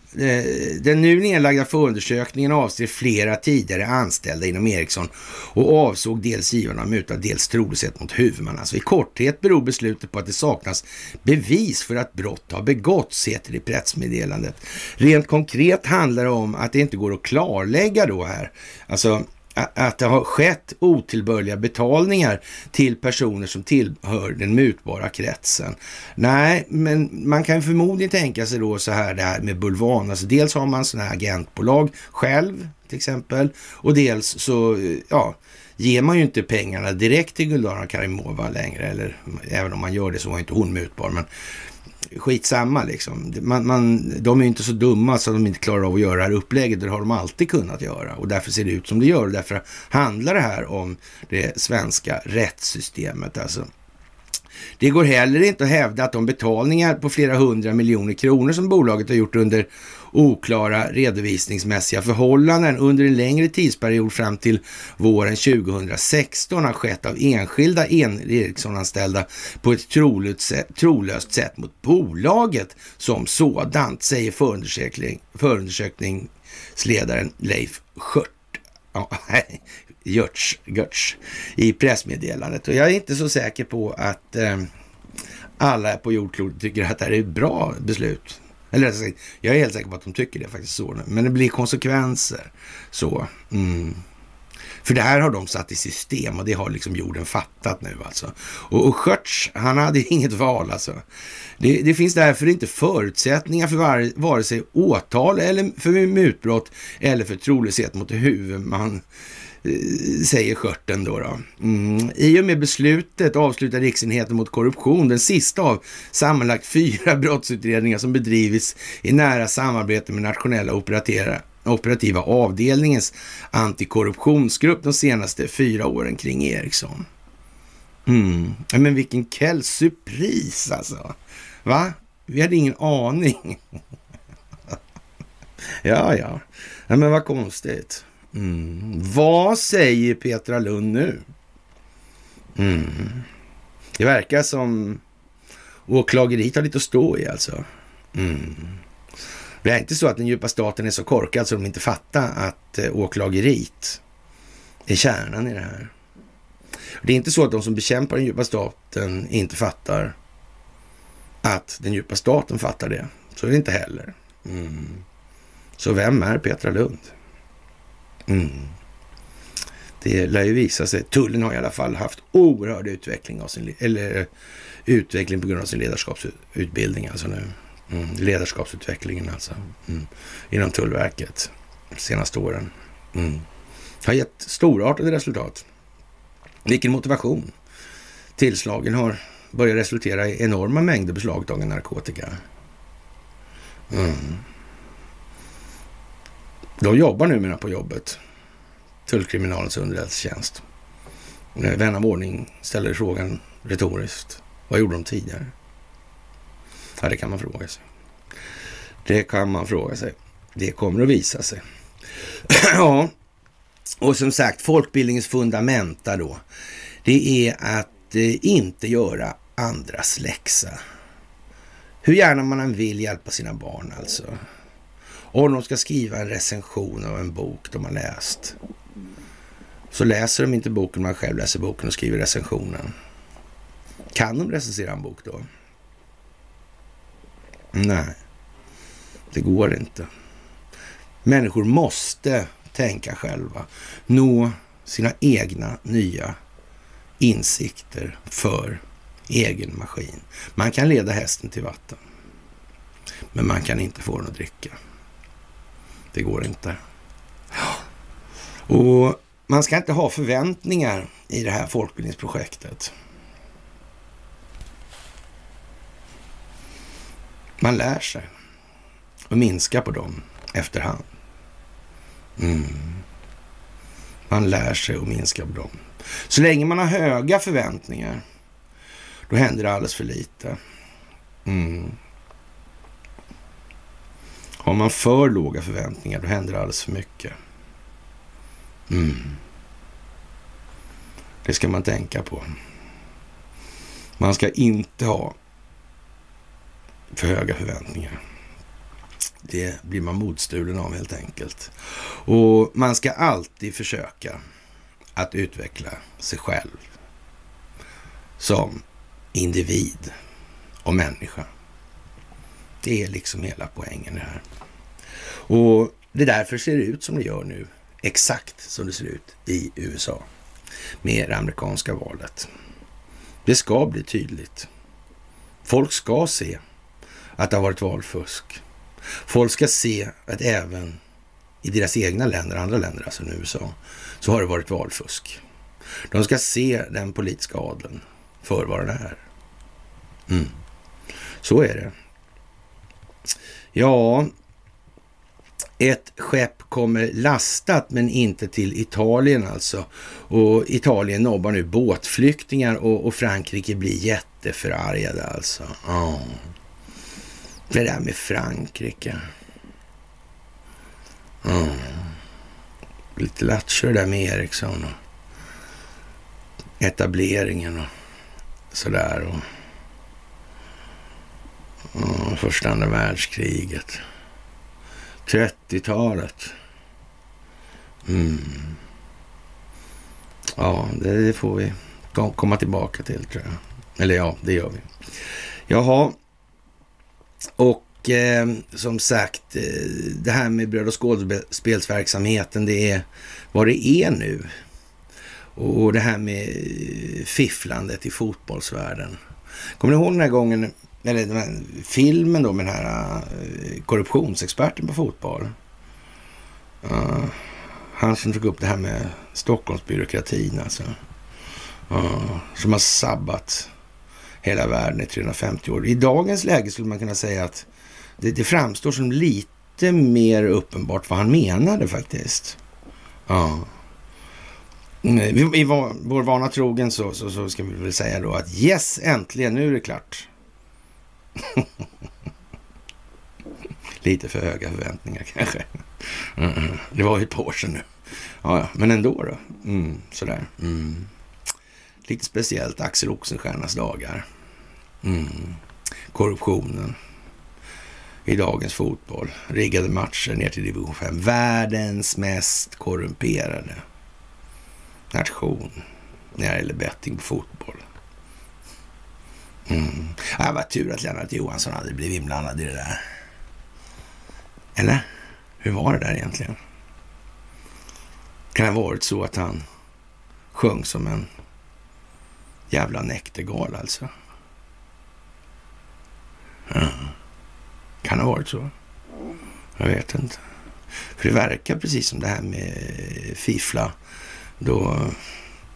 den nu nedlagda förundersökningen avser flera tidigare anställda inom Ericsson och avsåg dels givarna av muta, dels trolöshet mot huvudman. Alltså I korthet beror beslutet på att det saknas bevis för att brott har begåtts, heter det i pressmeddelandet. Rent konkret handlar det om att det inte går att klarlägga då här. Alltså att det har skett otillbörliga betalningar till personer som tillhör den mutbara kretsen. Nej, men man kan förmodligen tänka sig då så här det här med bulvan. Alltså dels har man sådana här agentbolag själv till exempel och dels så ja, ger man ju inte pengarna direkt till Guldana Karimova längre. Eller även om man gör det så var inte hon mutbar. Men skitsamma liksom. Man, man, de är inte så dumma så att de inte klarar av att göra det här upplägget. Det har de alltid kunnat göra och därför ser det ut som det gör. Och därför handlar det här om det svenska rättssystemet. Alltså. Det går heller inte att hävda att de betalningar på flera hundra miljoner kronor som bolaget har gjort under oklara redovisningsmässiga förhållanden under en längre tidsperiod fram till våren 2016 har skett av enskilda Ericsson-anställda på ett trolöst sätt mot bolaget som sådant, säger förundersökning, förundersökningsledaren Leif Skört. Ja, Görts, Görts i pressmeddelandet. Och jag är inte så säker på att eh, alla på jordklotet tycker att det här är ett bra beslut. Eller sagt, jag är helt säker på att de tycker det faktiskt så. Men det blir konsekvenser. Så. Mm. För det här har de satt i system och det har liksom jorden fattat nu alltså. Och, och Schörts, han hade inget val alltså. Det, det, finns därför inte förutsättningar för var, vare sig åtal eller för mutbrott eller för trolöshet mot huvudman Eh, säger skörten då. då. Mm. I och med beslutet avslutar Riksenheten mot korruption den sista av sammanlagt fyra brottsutredningar som bedrivits i nära samarbete med nationella operativa avdelningens antikorruptionsgrupp de senaste fyra åren kring Ericsson. Mm. Men vilken quelle surprise alltså. Va? Vi hade ingen aning. ja, ja. ja. Men vad konstigt. Mm. Vad säger Petra Lund nu? Mm. Det verkar som åklageriet har lite att stå i alltså. Mm. Det är inte så att den djupa staten är så korkad så de inte fattar att eh, åklageriet är kärnan i det här. Det är inte så att de som bekämpar den djupa staten inte fattar att den djupa staten fattar det. Så är det inte heller. Mm. Så vem är Petra Lund? Mm. Det lär ju visa sig. Tullen har i alla fall haft oerhörd utveckling, av sin, eller, eh, utveckling på grund av sin ledarskapsutbildning. Alltså nu. Mm. Ledarskapsutvecklingen alltså. Mm. Inom Tullverket de senaste åren. Mm. Har gett storartade resultat. Vilken motivation. Tillslagen har börjat resultera i enorma mängder beslagtagen narkotika. Mm. De jobbar numera på jobbet. Tullkriminalens underrättelsetjänst. Eh, vän av ordning ställer frågan retoriskt. Vad gjorde de tidigare? Ja, det kan man fråga sig. Det kan man fråga sig. Det kommer att visa sig. ja, och som sagt, folkbildningens fundamenta då. Det är att eh, inte göra andras läxa. Hur gärna man än vill hjälpa sina barn alltså. Om de ska skriva en recension av en bok de har läst så läser de inte boken, man själv läser boken och skriver recensionen. Kan de recensera en bok då? Nej, det går inte. Människor måste tänka själva, nå sina egna nya insikter för egen maskin. Man kan leda hästen till vatten, men man kan inte få den att dricka. Det går inte. Och man ska inte ha förväntningar i det här folkbildningsprojektet. Man lär sig att minska på dem efterhand. Mm. Man lär sig att minska på dem. Så länge man har höga förväntningar, då händer det alldeles för lite. Mm. Har man för låga förväntningar, då händer det alldeles för mycket. Mm. Det ska man tänka på. Man ska inte ha för höga förväntningar. Det blir man motstulen av helt enkelt. Och man ska alltid försöka att utveckla sig själv som individ och människa. Det är liksom hela poängen här. Och det är därför ser det ut som det gör nu. Exakt som det ser ut i USA med det amerikanska valet. Det ska bli tydligt. Folk ska se att det har varit valfusk. Folk ska se att även i deras egna länder, andra länder, alltså nu USA, så har det varit valfusk. De ska se den politiska adeln för vad den är. Mm. Så är det. Ja, ett skepp kommer lastat men inte till Italien alltså. Och Italien nobbar nu båtflyktingar och, och Frankrike blir jätteförargade alltså. Oh. Det där med Frankrike. Oh. Lite lattjo där med Ericsson och etableringen och sådär. Och, och första andra världskriget. 30-talet. Mm. Ja, det får vi komma tillbaka till tror jag. Eller ja, det gör vi. Jaha, och eh, som sagt, eh, det här med bröd och skådespelsverksamheten, det är vad det är nu. Och det här med eh, fifflandet i fotbollsvärlden. Kommer ni ihåg den här gången eller den här filmen då med den här eh, korruptionsexperten på fotboll. Uh, han som tog upp det här med Stockholmsbyråkratin alltså. Uh, som har sabbat hela världen i 350 år. I dagens läge skulle man kunna säga att det, det framstår som lite mer uppenbart vad han menade faktiskt. Ja. Mm, I, i vår vana trogen så, så, så ska vi väl säga då att yes, äntligen, nu är det klart. Lite för höga förväntningar kanske. Mm, det var ju ett par år sedan nu. Ja, ja, men ändå då. Mm, sådär. Mm. Lite speciellt Axel Oxenstiernas dagar. Mm. Korruptionen i dagens fotboll. Riggade matcher ner till division 5. Världens mest korrumperade nation när det gäller betting på fotboll. Mm. Det var tur att Lennart Johansson hade blivit inblandad i det där. Eller? Hur var det där egentligen? Kan det ha varit så att han sjöng som en jävla näktergal alltså? Ja. Kan det ha varit så? Jag vet inte. För det verkar precis som det här med fiffla. Då,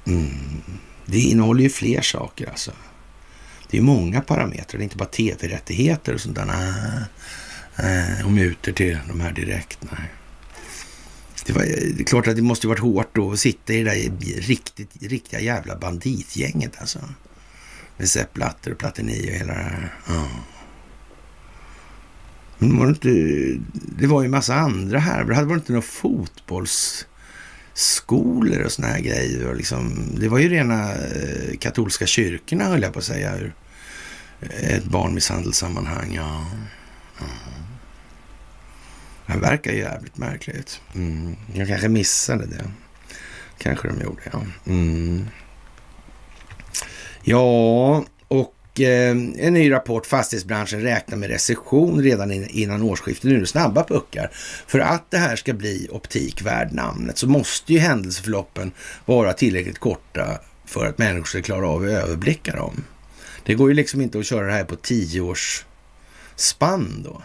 mm, det innehåller ju fler saker alltså. Det är många parametrar. Det är inte bara tv-rättigheter och sånt där. Och mutor till de här direkt. Nej. Det, var, det är klart att det måste varit hårt då att sitta i det där riktigt, riktiga jävla banditgänget alltså. Med Sepp Blatter och Platini och hela det här. Ja. Men var det, inte, det var ju en massa andra här. Det hade varit inte fotbolls skolor och såna här grejer. Och liksom, det var ju rena eh, katolska kyrkorna höll jag på att säga. ur Ett barnmisshandelssammanhang, ja. Mm. Det verkar jävligt märkligt. Mm. Jag kanske missade det. Kanske de gjorde, ja. Mm. Ja, eh, en ny rapport. Fastighetsbranschen räknar med recession redan innan årsskiftet. Nu är det snabba puckar. För att det här ska bli optik värd namnet så måste ju händelseförloppen vara tillräckligt korta för att människor ska klara av att överblicka dem. Det går ju liksom inte att köra det här på tio års spann då.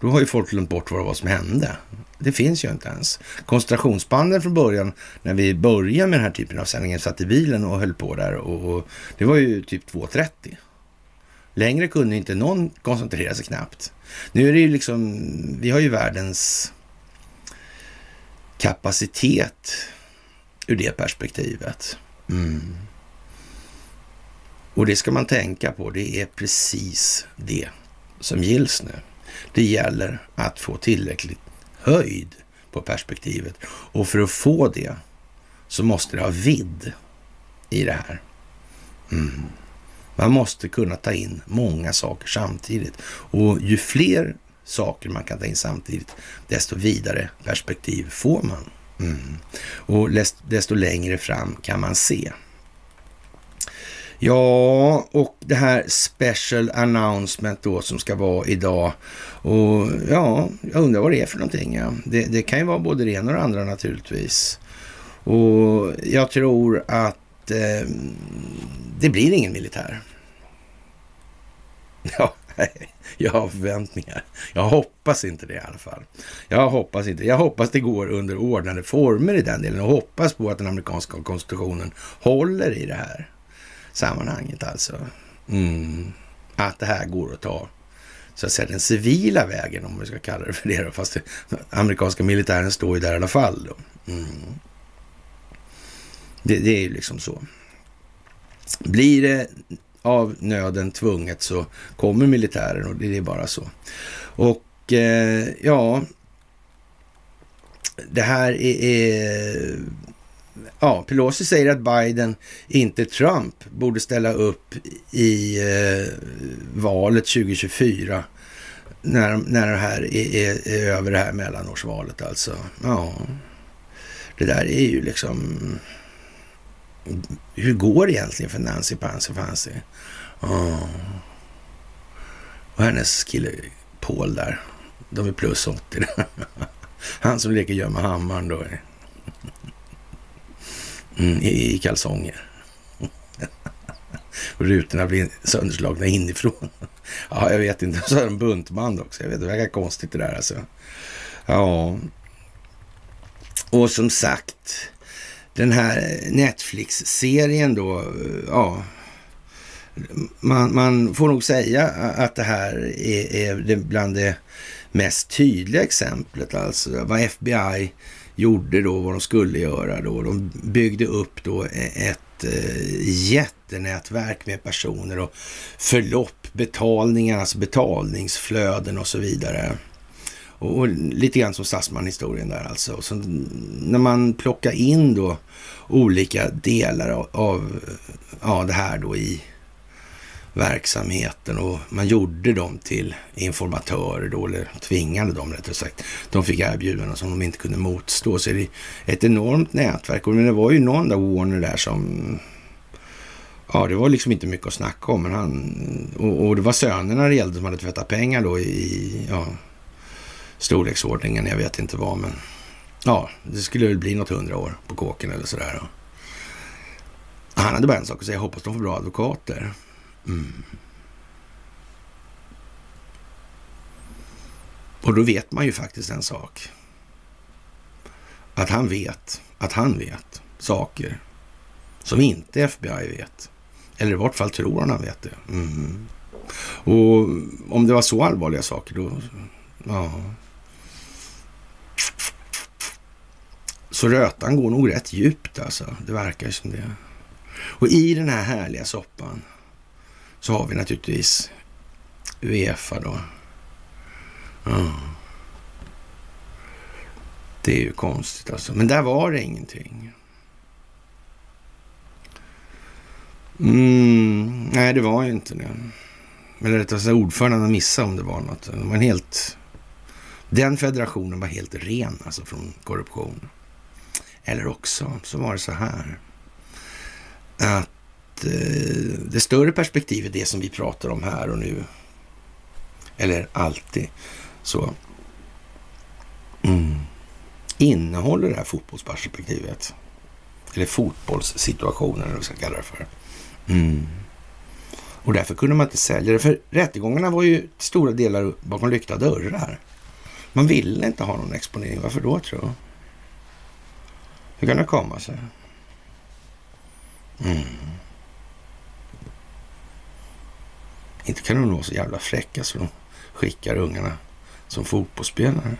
Då har ju folk glömt bort vad det var som hände. Det finns ju inte ens. Koncentrationsbanden från början, när vi började med den här typen av sändningar, satt i bilen och höll på där och, och det var ju typ 2.30. Längre kunde inte någon koncentrera sig knappt. Nu är det ju liksom, vi har ju världens kapacitet ur det perspektivet. Mm. Och det ska man tänka på. Det är precis det som gills nu. Det gäller att få tillräckligt höjd på perspektivet. Och för att få det så måste det ha vidd i det här. Mm. Man måste kunna ta in många saker samtidigt. Och ju fler saker man kan ta in samtidigt, desto vidare perspektiv får man. Mm. Och desto längre fram kan man se. Ja, och det här special announcement då som ska vara idag. Och ja, jag undrar vad det är för någonting. Ja. Det, det kan ju vara både det ena och det andra naturligtvis. Och jag tror att eh, det blir ingen militär. Ja, jag har förväntningar. Jag hoppas inte det i alla fall. Jag hoppas inte. Jag hoppas det går under ordnade former i den delen och hoppas på att den amerikanska konstitutionen håller i det här sammanhanget alltså. Mm. Att det här går att ta så att säga den civila vägen om vi ska kalla det för det. Då. Fast det, amerikanska militären står ju där i alla fall. Då. Mm. Det, det, är ju liksom så. Blir det av nöden tvunget så kommer militären och det är bara så. Och eh, ja, det här är, är ja, Pelosi säger att Biden, inte Trump, borde ställa upp i eh, valet 2024 när, när det här är, är, är, över det här mellanårsvalet alltså. Ja, det där är ju liksom... Hur går det egentligen för Nancy Pansy Fancy? Ja. Och hennes kille Paul där, de är plus 80. Han som leker gömma hammaren då. Mm, i, i kalsonger. och rutorna blir sönderslagna inifrån. ja, jag vet inte. Så har de buntband också. Jag vet, det verkar konstigt det där alltså. Ja. Och som sagt, den här Netflix-serien då, eh, ja. Man, man, får nog säga att det här är, är bland det mest tydliga exemplet, alltså vad FBI gjorde då vad de skulle göra då. De byggde upp då ett eh, jättenätverk med personer och förlopp, betalningar, alltså betalningsflöden och så vidare. Och, och lite grann som Statsman-historien där alltså. Och så, när man plockar in då olika delar av, av ja, det här då i verksamheten och man gjorde dem till informatörer då, eller tvingade dem rättare sagt. De fick erbjudanden som de inte kunde motstå. Så det är ett enormt nätverk. Och det var ju någon där Warner där som Ja, det var liksom inte mycket att snacka om. Men han, och, och det var sönerna det gällde som hade tvättat pengar då i ja, storleksordningen. Jag vet inte vad, men ja, det skulle väl bli något hundra år på kåken eller sådär. Han hade bara en sak att säga. Hoppas de får bra advokater. Mm. Och då vet man ju faktiskt en sak. Att han vet att han vet saker som inte FBI vet. Eller i vart fall tror han han vet det. Mm. Och om det var så allvarliga saker då, ja. Så rötan går nog rätt djupt alltså. Det verkar ju som det. Och i den här härliga soppan så har vi naturligtvis Uefa då. Ja. Det är ju konstigt alltså. Men där var det ingenting. Mm, nej, det var ju inte det. Eller rättare sagt, ordföranden missade om det var något. Det var helt... Den federationen var helt ren alltså från korruption. Eller också så var det så här. Att Eh, det större perspektivet, det som vi pratar om här och nu, eller alltid, så mm, innehåller det här fotbollsperspektivet, eller fotbollssituationen, eller vad vi ska kalla det för. Mm. Och därför kunde man inte sälja det, för rättegångarna var ju stora delar bakom lyckta dörrar. Man ville inte ha någon exponering. Varför då, tror jag? Hur kan det komma sig? Mm. Inte kan de vara så jävla fräcka så de skickar ungarna som fotbollsspelare.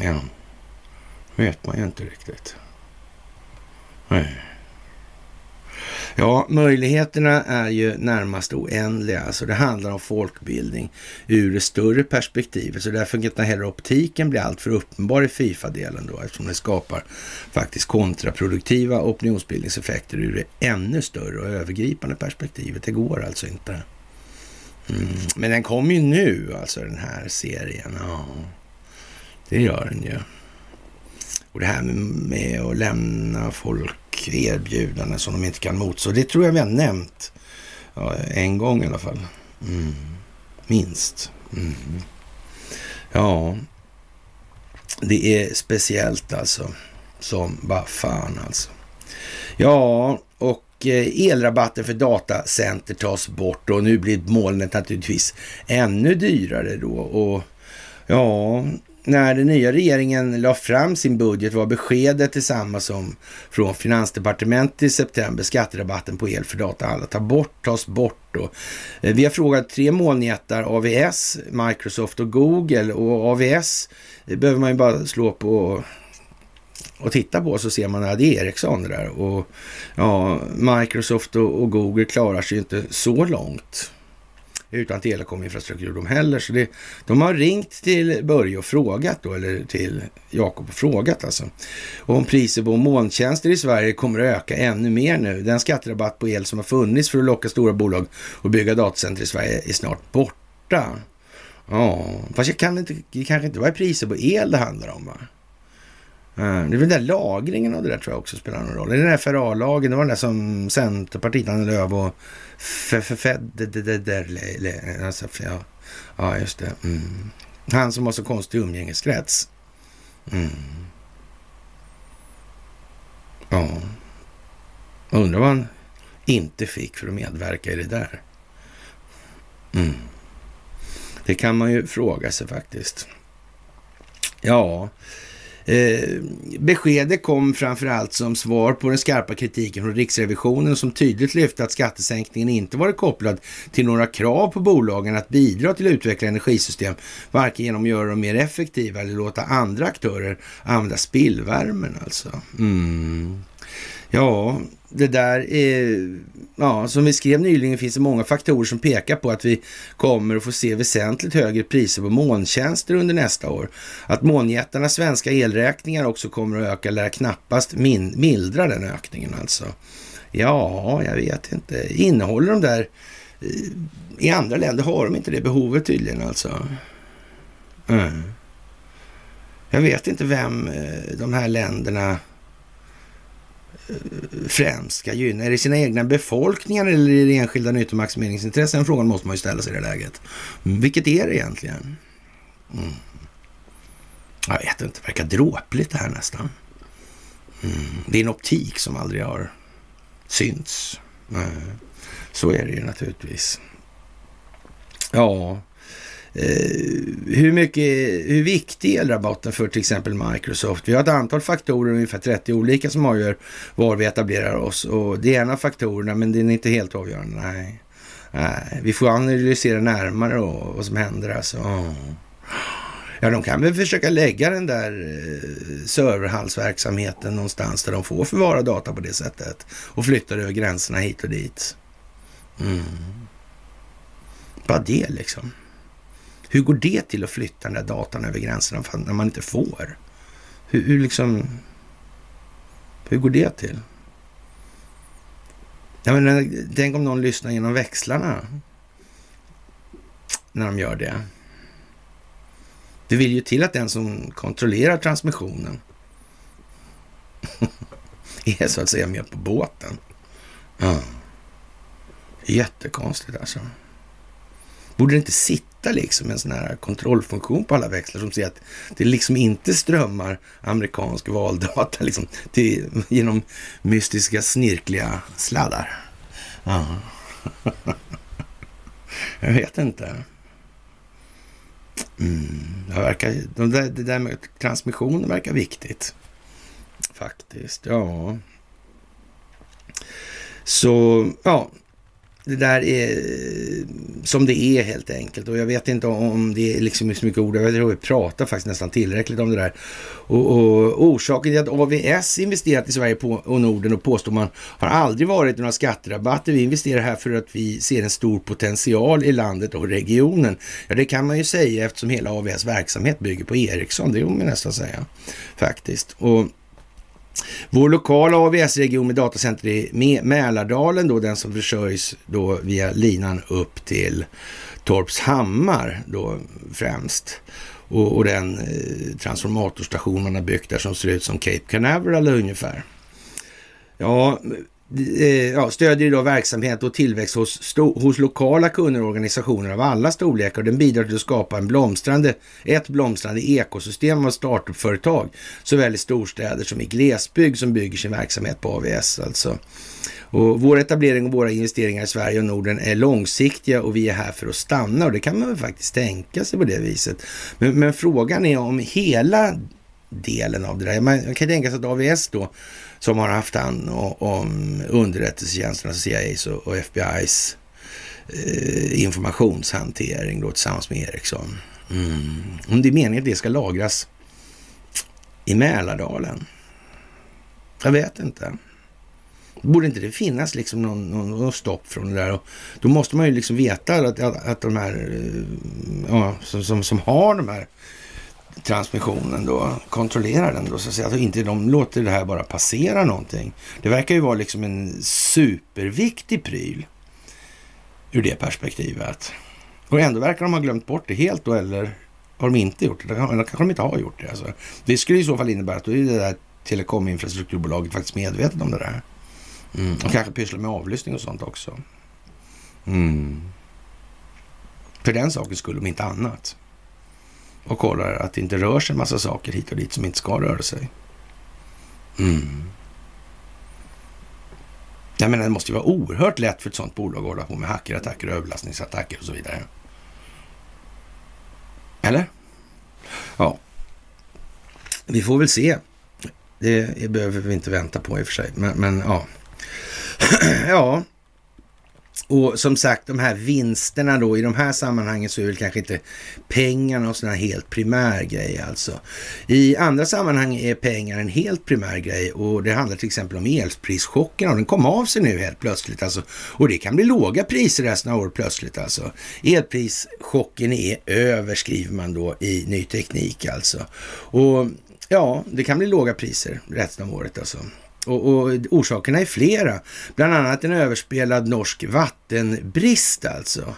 Ja, vet man ju inte riktigt. Nej. Ja, möjligheterna är ju närmast oändliga. Alltså det handlar om folkbildning ur det större perspektivet. Så därför kan inte heller optiken bli alltför uppenbar i Fifa-delen då, eftersom det skapar faktiskt kontraproduktiva opinionsbildningseffekter ur det ännu större och övergripande perspektivet. Det går alltså inte. Mm. Men den kommer ju nu, alltså den här serien. Ja, det gör den ju. Och det här med att lämna folk erbjudanden som de inte kan motstå. Det tror jag vi har nämnt ja, en gång i alla fall. Mm. Minst. Mm. Ja, det är speciellt alltså. Som bara fan alltså. Ja, och eh, elrabatten för datacenter tas bort och nu blir molnet naturligtvis ännu dyrare då. Och ja, när den nya regeringen la fram sin budget var beskedet detsamma som från Finansdepartementet i september. Skatterabatten på el för data alla tar bort, tas bort. Och, eh, vi har frågat tre molnjättar, AVS, Microsoft och Google. Och AVS behöver man ju bara slå på och titta på så ser man att det är Ericsson det där. Och ja, Microsoft och, och Google klarar sig inte så långt utan telekominfrastruktur de heller. Så det, de har ringt till Börje och frågat då, eller till Jakob och frågat alltså. Och om priset på molntjänster i Sverige kommer att öka ännu mer nu. Den skatterabatt på el som har funnits för att locka stora bolag och bygga datacenter i Sverige är snart borta. Ja, fast jag kan inte, det kanske inte var priset på el det handlar om va? Eh, det är väl den där lagringen av det där tror jag också spelar någon roll. Det är den där FRA-lagen, det var den där som Centerpartiet, Annie Lööf och alltså, ja, ja, just det. Mm. Han som har så konstig umgängeskrets. Mm. Ja. Undrar vad han inte fick för att medverka i det där. Mm. Det kan man ju fråga sig faktiskt. Ja, Eh, beskedet kom framförallt som svar på den skarpa kritiken från Riksrevisionen som tydligt lyfte att skattesänkningen inte varit kopplad till några krav på bolagen att bidra till att utveckla energisystem, varken genom att göra dem mer effektiva eller låta andra aktörer använda spillvärmen alltså. Mm. Ja, det där är, ja, som vi skrev nyligen finns det många faktorer som pekar på att vi kommer att få se väsentligt högre priser på molntjänster under nästa år. Att månjättarnas svenska elräkningar också kommer att öka lär knappast min, mildra den ökningen alltså. Ja, jag vet inte. Innehåller de där eh, i andra länder har de inte det behovet tydligen alltså. Mm. Jag vet inte vem eh, de här länderna främst ska gynna? Är det sina egna befolkningar eller är det enskilda nyttomaximeringsintressen? Den frågan måste man ju ställa sig i det läget. Mm, vilket är det egentligen? Mm. Jag vet inte, det verkar dråpligt det här nästan. Mm. Det är en optik som aldrig har synts. Så är det ju naturligtvis. Ja, hur, mycket, hur viktig är elrabatten för till exempel Microsoft? Vi har ett antal faktorer, ungefär 30 olika, som avgör var vi etablerar oss. Och det är en av faktorerna, men det är inte helt avgörande. Nej. Nej. Vi får analysera närmare då, vad som händer. Alltså. Oh. Ja, de kan väl försöka lägga den där eh, serverhallsverksamheten någonstans där de får förvara data på det sättet och flytta över gränserna hit och dit. Mm. Bara det liksom. Hur går det till att flytta den där datan över gränserna när man inte får? Hur, hur liksom... Hur går det till? Jag menar, eh, tänk om någon lyssnar genom växlarna när de gör det. Det vill ju till att den som kontrollerar transmissionen är så att säga med på båten. Ja. Jättekonstigt alltså. Borde det inte sitta liksom en sån här kontrollfunktion på alla växlar som ser att det liksom inte strömmar amerikansk valdata liksom till, genom mystiska snirkliga sladdar? Ja. Jag vet inte. Mm, det, verkar, de där, det där med transmissionen verkar viktigt. Faktiskt, ja. Så ja, det där är som det är helt enkelt. Och jag vet inte om det är liksom så mycket ord. Jag tror vi pratar faktiskt nästan tillräckligt om det där. Och, och orsaken till att AVS investerat i Sverige på, och Norden och påstår man har aldrig varit några skatterabatter. Vi investerar här för att vi ser en stor potential i landet och regionen. Ja, det kan man ju säga eftersom hela AVS verksamhet bygger på Ericsson. Det vill man nästan säga faktiskt. Och vår lokala AVS-region med datacenter i Mälardalen, då, den som försörjs då via linan upp till Torpshammar då främst. Och, och den eh, transformatorstation man har byggt där som ser ut som Cape Canaveral ungefär. Ja, Eh, ja, stödjer idag verksamhet och tillväxt hos, hos lokala kunder och organisationer av alla storlekar. Den bidrar till att skapa en blomstrande, ett blomstrande ekosystem av startupföretag såväl i storstäder som i glesbygd som bygger sin verksamhet på AVS. Alltså. Och vår etablering och våra investeringar i Sverige och Norden är långsiktiga och vi är här för att stanna och det kan man väl faktiskt tänka sig på det viset. Men, men frågan är om hela delen av det där. Man kan tänka sig att AVS då som har haft hand om underrättelsetjänsternas, alltså CIAs och FBIs eh, informationshantering då tillsammans med Ericsson. Mm. Om det är meningen att det ska lagras i Mälardalen? Jag vet inte. Borde inte det finnas liksom någon, någon, någon stopp från det där? Och då måste man ju liksom veta att, att, att de här eh, ja, som, som, som har de här transmissionen då, kontrollerar den då så att säga. Att inte de låter det här bara passera någonting. Det verkar ju vara liksom en superviktig pryl ur det perspektivet. Och ändå verkar de ha glömt bort det helt då, eller har de inte gjort det? Eller kanske de inte har gjort det. Alltså. Det skulle i så fall innebära att då är det där telekominfrastrukturbolaget faktiskt medvetet om det där. Mm. Och kanske pysslar med avlyssning och sånt också. Mm. För den saken skulle om inte annat och kollar att det inte rör sig en massa saker hit och dit som inte ska röra sig. Mm. Jag menar, det måste ju vara oerhört lätt för ett sånt bolag att hålla på med hackerattacker, överlastningsattacker och så vidare. Eller? Ja, vi får väl se. Det behöver vi inte vänta på i och för sig, men, men ja. ja, och som sagt, de här vinsterna då, i de här sammanhangen så är väl kanske inte pengarna och sådana helt primär grej alltså. I andra sammanhang är pengar en helt primär grej och det handlar till exempel om elprischocken och den kom av sig nu helt plötsligt alltså. Och det kan bli låga priser resten av året plötsligt alltså. Elprischocken är över skriver man då i Ny Teknik alltså. Och ja, det kan bli låga priser resten av året alltså. Och, och, orsakerna är flera. Bland annat en överspelad norsk vattenbrist alltså.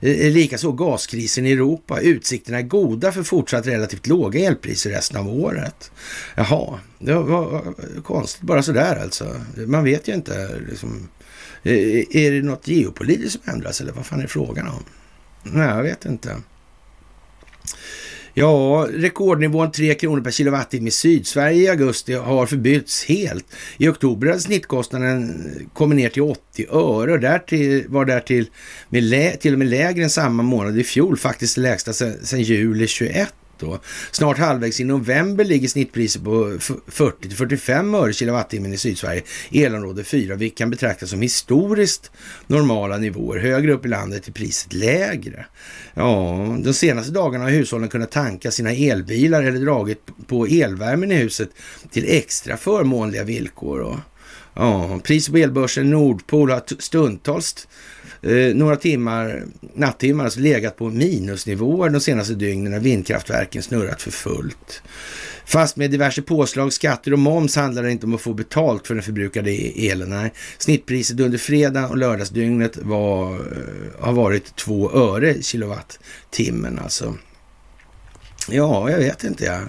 Eh, eh, likaså gaskrisen i Europa. Utsikterna är goda för fortsatt relativt låga elpriser resten av året. Jaha, det var konstigt bara sådär alltså. Man vet ju inte. Liksom, eh, är det något geopolitiskt som ändras eller vad fan är frågan om? Nej, jag vet inte. Ja, rekordnivån 3 kronor per kilowattimme i Sydsverige i augusti har förbytts helt. I oktober hade snittkostnaden kommit ner till 80 öre och därtill, var därtill med lä, till och med lägre än samma månad i fjol, faktiskt det lägsta sedan juli 21. Då. Snart halvvägs i november ligger snittpriset på 40 45 öre kilowattimmen i Sydsverige, elområde 4, vilket kan betraktas som historiskt normala nivåer. Högre upp i landet är priset lägre. Ja, de senaste dagarna har hushållen kunnat tanka sina elbilar eller dragit på elvärmen i huset till extra förmånliga villkor. Och, ja, priset på elbörsen Nordpol har stundtals eh, några timmar, nattimmar, alltså legat på minusnivåer de senaste dygnen när vindkraftverken snurrat för fullt. Fast med diverse påslag, skatter och moms handlar det inte om att få betalt för den förbrukade e- elen. Nej. Snittpriset under fredag och lördagsdygnet var, eh, har varit 2 öre kilowattimmen alltså. Ja, jag vet inte. Ja.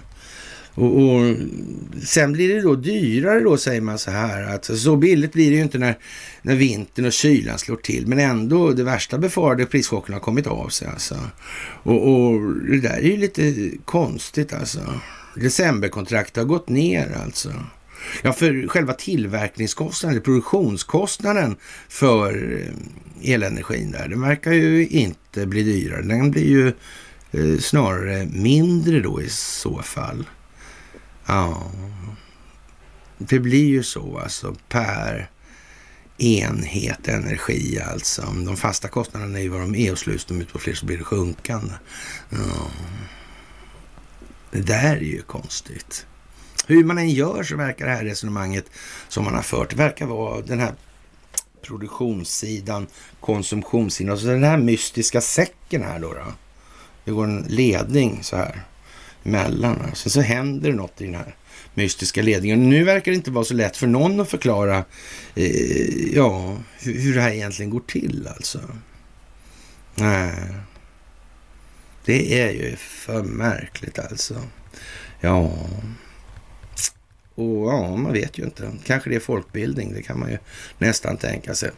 Och, och, sen blir det då dyrare då säger man så här. Att så billigt blir det ju inte när, när vintern och kylan slår till. Men ändå, det värsta befarade prischocken har kommit av sig alltså. Och, och det där är ju lite konstigt alltså. Decemberkontraktet har gått ner alltså. Ja, för själva tillverkningskostnaden, produktionskostnaden för eh, elenergin där, den verkar ju inte bli dyrare. Den blir ju eh, snarare mindre då i så fall. Ja, det blir ju så alltså per enhet energi alltså. De fasta kostnaderna är ju vad de är och slås de ut på fler så blir det sjunkande. Ja. Det där är ju konstigt. Hur man än gör så verkar det här resonemanget som man har fört, det verkar vara den här produktionssidan, konsumtionssidan och så den här mystiska säcken här då. då. Det går en ledning så här emellan. Sen så händer det något i den här mystiska ledningen. Nu verkar det inte vara så lätt för någon att förklara eh, ja, hur, hur det här egentligen går till alltså. Nej. Det är ju för märkligt alltså. Ja. Och ja, man vet ju inte. Kanske det är folkbildning, det kan man ju nästan tänka sig.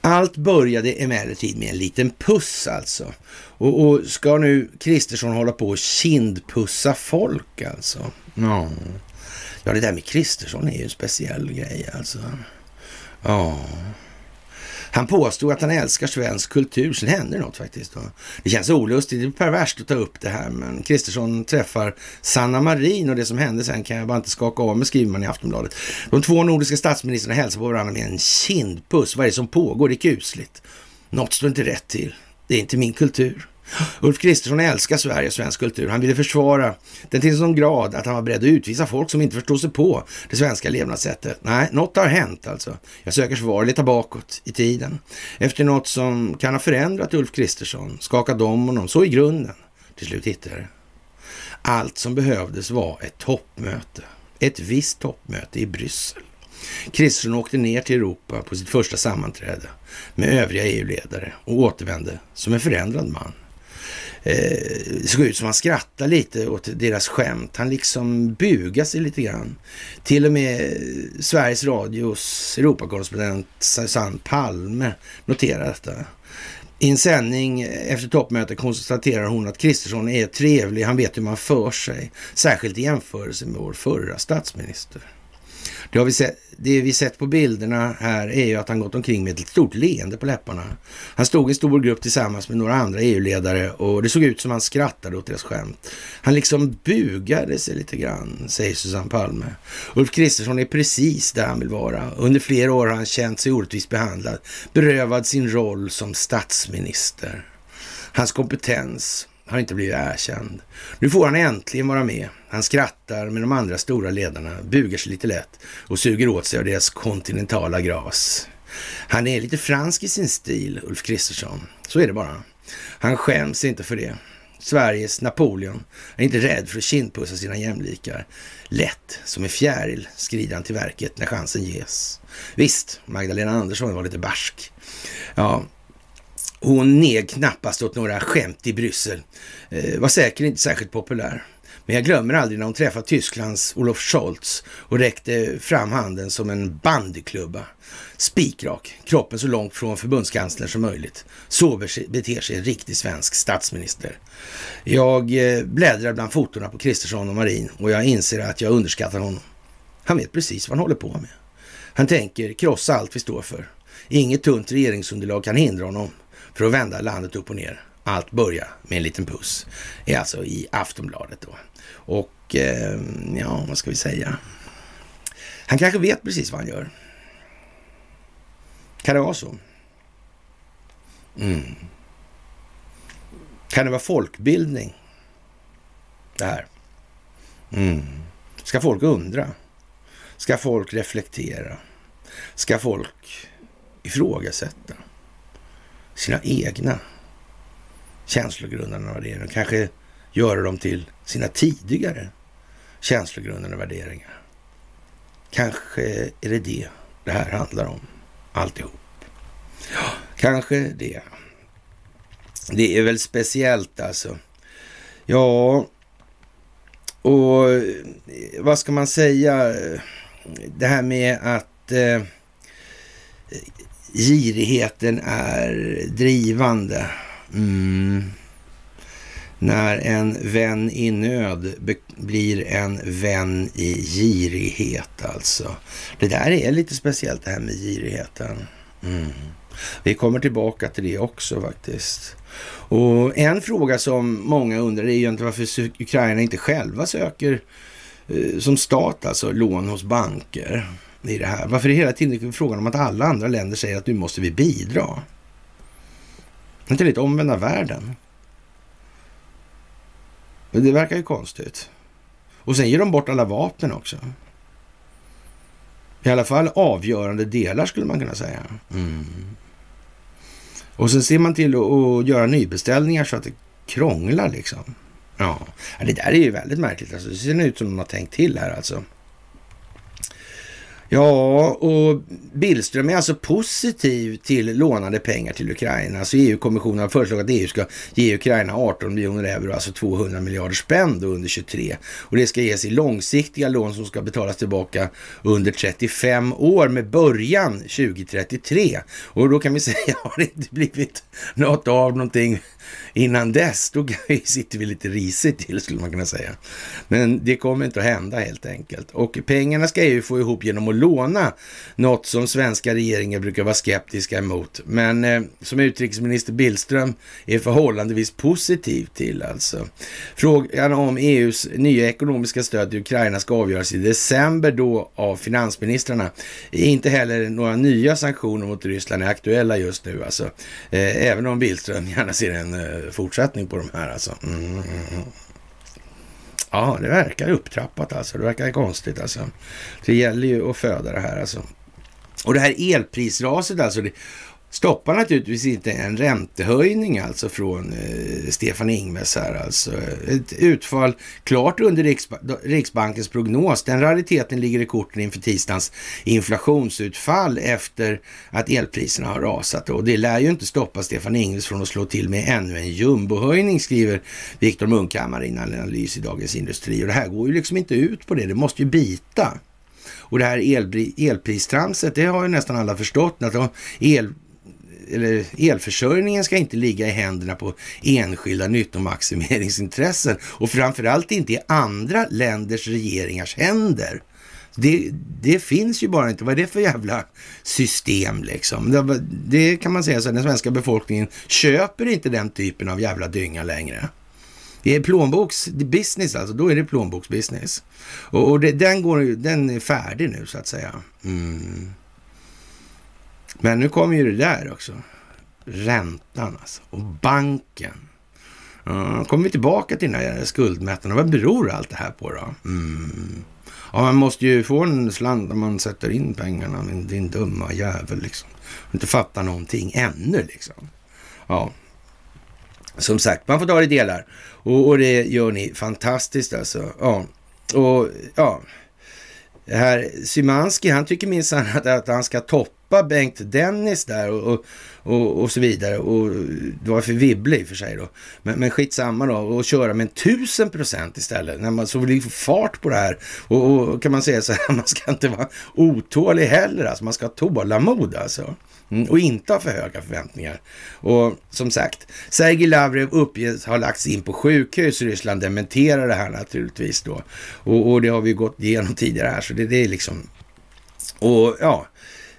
Allt började emellertid med en liten puss alltså. Och, och ska nu Kristersson hålla på och kindpussa folk alltså? Ja. ja, det där med Kristersson är ju en speciell grej alltså. Ja. Han påstod att han älskar svensk kultur, sen händer något faktiskt. Då. Det känns olustigt, det är perverst att ta upp det här, men Kristersson träffar Sanna Marin och det som hände sen kan jag bara inte skaka av mig, skriver man i Aftonbladet. De två nordiska statsministrarna hälsar på varandra med en kindpuss. Vad är det som pågår? Det är kusligt. Något står inte rätt till. Det är inte min kultur. Ulf Kristersson älskar Sverige och svensk kultur. Han ville försvara den till en sån grad att han var beredd att utvisa folk som inte förstod sig på det svenska levnadssättet. Nej, något har hänt alltså. Jag söker svar lite bakåt i tiden. Efter något som kan ha förändrat Ulf Kristersson, skakat om honom så i grunden. Till slut hittade jag det. Allt som behövdes var ett toppmöte. Ett visst toppmöte i Bryssel. Kristersson åkte ner till Europa på sitt första sammanträde med övriga EU-ledare och återvände som en förändrad man eh, det såg ut som han skrattade lite åt deras skämt. Han liksom bugade sig lite grann. Till och med Sveriges Radios Europakorrespondent Susanne Palme noterade detta. I en sändning efter toppmötet konstaterar hon att Kristersson är trevlig, han vet hur man för sig, särskilt i jämförelse med vår förra statsminister. Det, har vi sett, det vi sett på bilderna här är ju att han gått omkring med ett stort leende på läpparna. Han stod i en stor grupp tillsammans med några andra EU-ledare och det såg ut som han skrattade åt deras skämt. Han liksom bugade sig lite grann, säger Susanne Palme. Ulf Kristersson är precis där han vill vara. Under flera år har han känt sig orättvist behandlad, berövad sin roll som statsminister. Hans kompetens har inte blivit erkänd. Nu får han äntligen vara med. Han skrattar med de andra stora ledarna, bugar sig lite lätt och suger åt sig av deras kontinentala gras. Han är lite fransk i sin stil, Ulf Kristersson. Så är det bara. Han skäms inte för det. Sveriges Napoleon är inte rädd för att kindpussa sina jämlikar. Lätt som en fjäril skrider han till verket när chansen ges. Visst, Magdalena Andersson var lite barsk. Ja, hon neg knappast åt några skämt i Bryssel. Eh, var säkert inte särskilt populär. Men jag glömmer aldrig när hon träffade Tysklands Olof Scholz och räckte fram handen som en bandyklubba. Spikrak, kroppen så långt från förbundskanslern som möjligt. Så beter sig en riktig svensk statsminister. Jag eh, bläddrar bland fotona på Kristersson och Marin och jag inser att jag underskattar honom. Han vet precis vad han håller på med. Han tänker krossa allt vi står för. Inget tunt regeringsunderlag kan hindra honom för att vända landet upp och ner. Allt börjar med en liten puss. är alltså i Aftonbladet då. Och eh, ja, vad ska vi säga? Han kanske vet precis vad han gör. Kan det vara så? Mm. Kan det vara folkbildning? Det här. Mm. Ska folk undra? Ska folk reflektera? Ska folk ifrågasätta? Sina egna känslogrundande värderingar. Kanske göra dem till sina tidigare känslogrundande värderingar. Kanske är det det det här handlar om alltihop. Ja, kanske det. Det är väl speciellt alltså. Ja, och eh, vad ska man säga? Det här med att eh, girigheten är drivande. Mm. När en vän i nöd blir en vän i girighet alltså. Det där är lite speciellt det här med girigheten. Mm. Vi kommer tillbaka till det också faktiskt. Och en fråga som många undrar är ju inte varför Ukraina inte själva söker eh, som stat alltså lån hos banker i det här? Varför är det hela tiden frågan om att alla andra länder säger att nu måste vi bidra? Det Är inte lite omvända världen? Det verkar ju konstigt. Och sen ger de bort alla vapen också. I alla fall avgörande delar skulle man kunna säga. Mm. Och sen ser man till att göra nybeställningar så att det krånglar liksom. Ja, det där är ju väldigt märkligt. Alltså, det ser ut som de har tänkt till här alltså. Ja, och Billström är alltså positiv till lånade pengar till Ukraina. Alltså EU-kommissionen har föreslagit att EU ska ge Ukraina 18 miljoner euro, alltså 200 miljarder spänn då under 23. Och det ska ges i långsiktiga lån som ska betalas tillbaka under 35 år med början 2033. Och då kan vi säga, har det inte blivit något av någonting innan dess, då sitter vi lite risigt till skulle man kunna säga. Men det kommer inte att hända helt enkelt. Och pengarna ska EU få ihop genom att låna, något som svenska regeringar brukar vara skeptiska emot. Men eh, som utrikesminister Billström är förhållandevis positiv till alltså. Frågan om EUs nya ekonomiska stöd till Ukraina ska avgöras i december då av finansministrarna. Inte heller några nya sanktioner mot Ryssland är aktuella just nu alltså. Eh, även om Billström gärna ser en eh, fortsättning på de här alltså. Mm, mm, mm. Ja, det verkar upptrappat alltså. Det verkar konstigt alltså. Det gäller ju att föda det här alltså. Och det här elprisraset alltså. Det, stoppar naturligtvis inte en räntehöjning alltså från eh, Stefan Ingves här alltså. Ett utfall klart under Riksba Riksbankens prognos. Den rariteten ligger i korten inför tisdagens inflationsutfall efter att elpriserna har rasat. Och det lär ju inte stoppa Stefan Ingves från att slå till med ännu en jumbohöjning skriver Viktor Munkhammar i en analys i Dagens Industri. Och det här går ju liksom inte ut på det. Det måste ju bita. Och det här el, elpristramset, det har ju nästan alla förstått. Att el, eller elförsörjningen ska inte ligga i händerna på enskilda nyttomaximeringsintressen och framförallt inte i andra länders regeringars händer. Det, det, finns ju bara inte. Vad är det för jävla system liksom? Det, det kan man säga så att den svenska befolkningen köper inte den typen av jävla dynga längre. Det är plånboksbusiness alltså, då är det plånboksbusiness. Och, och det, den, går, den är färdig nu så att säga. Mm. Men nu kommer ju det där också. Räntan alltså. Och banken. Mm. kommer vi tillbaka till den här skuldmättnaden. Vad beror allt det här på då? Mm. Ja, man måste ju få en slant när man sätter in pengarna. Men din dumma jävel liksom. Inte fattar någonting ännu liksom. Ja, som sagt, man får ta det i delar. Och, och det gör ni fantastiskt alltså. Ja, och ja. Här Symanski, han tycker minsann att, att han ska toppa Bengt Dennis där och, och, och, och så vidare. Och det var för Wibble i och för sig då. Men, men skitsamma då och köra med en tusen procent istället. När man så vill få fart på det här. Och, och, kan man säga så här, man ska inte vara otålig heller alltså. Man ska ha tålamod alltså. Mm, och inte ha för höga förväntningar. Och som sagt, Sergej Lavrov uppges ha lagts in på sjukhus. Ryssland dementerar det här naturligtvis då. Och, och det har vi gått igenom tidigare här, så det, det är liksom... Och ja,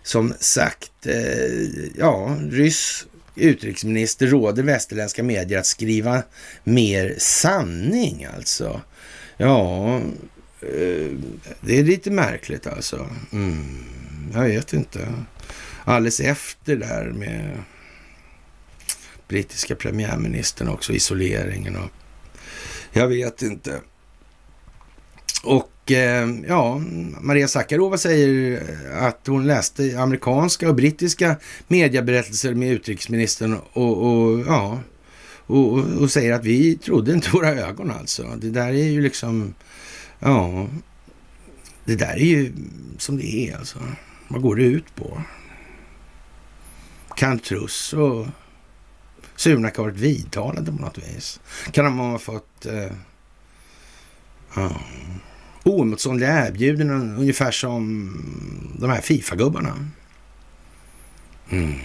som sagt, eh, ja, ryss utrikesminister råder västerländska medier att skriva mer sanning alltså. Ja, eh, det är lite märkligt alltså. Mm, jag vet inte alldeles efter där med brittiska premiärministern också, isoleringen och jag vet inte. Och Eh, ja, Maria Sakarova säger att hon läste amerikanska och brittiska medieberättelser med utrikesministern och, och ja, och, och, säger att vi trodde inte våra ögon alltså. Det där är ju liksom, ja, det där är ju som det är alltså. Vad går det ut på? Kan och Sunak ha varit vidtalade på något vis? Kan de ha fått eh, ja, oemotståndliga erbjudanden ungefär som de här Fifa-gubbarna? Mm.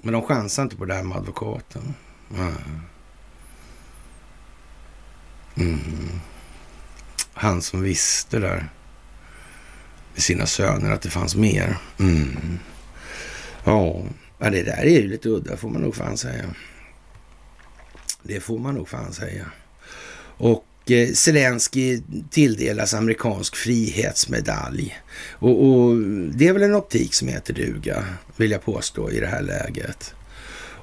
Men de chansar inte på det här med advokaten. Mm. Mm. Han som visste där med sina söner att det fanns mer. Mm. Ja, det där är ju lite udda får man nog fan säga. Det får man nog fan säga. Och Eh, Zelensky tilldelas amerikansk frihetsmedalj. Och, och, det är väl en optik som heter duga, vill jag påstå i det här läget.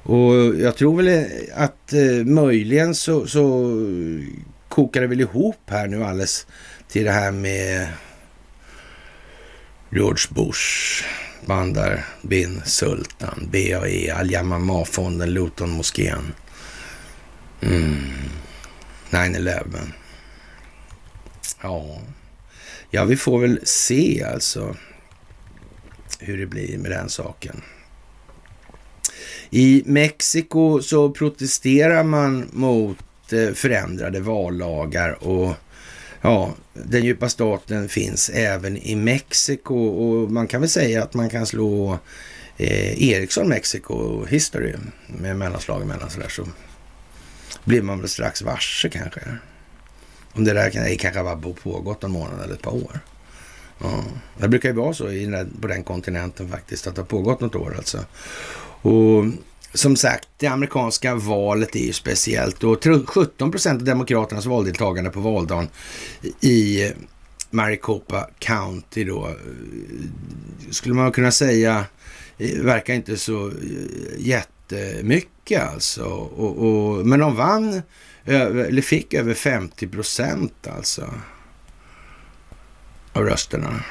Och jag tror väl att eh, möjligen så, så kokar det väl ihop här nu alldeles till det här med George Bush, Bandar bin Sultan, BAE, Al-Yamamah-fonden, Luton-moskén. Mm. 9-11. Ja. ja, vi får väl se alltså hur det blir med den saken. I Mexiko så protesterar man mot eh, förändrade vallagar och ja, den djupa staten finns även i Mexiko och man kan väl säga att man kan slå eh, Ericsson Mexico History med mellanslag emellan sådär så blir man väl strax varse kanske. Om det där kan, kanske bara pågått en månad eller ett par år. Ja. Det brukar ju vara så i, på den kontinenten faktiskt, att det har pågått något år alltså. Och som sagt, det amerikanska valet är ju speciellt och 17 procent av demokraternas valdeltagande på valdagen i Maricopa County då, eh, skulle man kunna säga, eh, verkar inte så jätte jättemycket alltså. Och, och, men de vann, eller fick över 50 procent alltså av rösterna.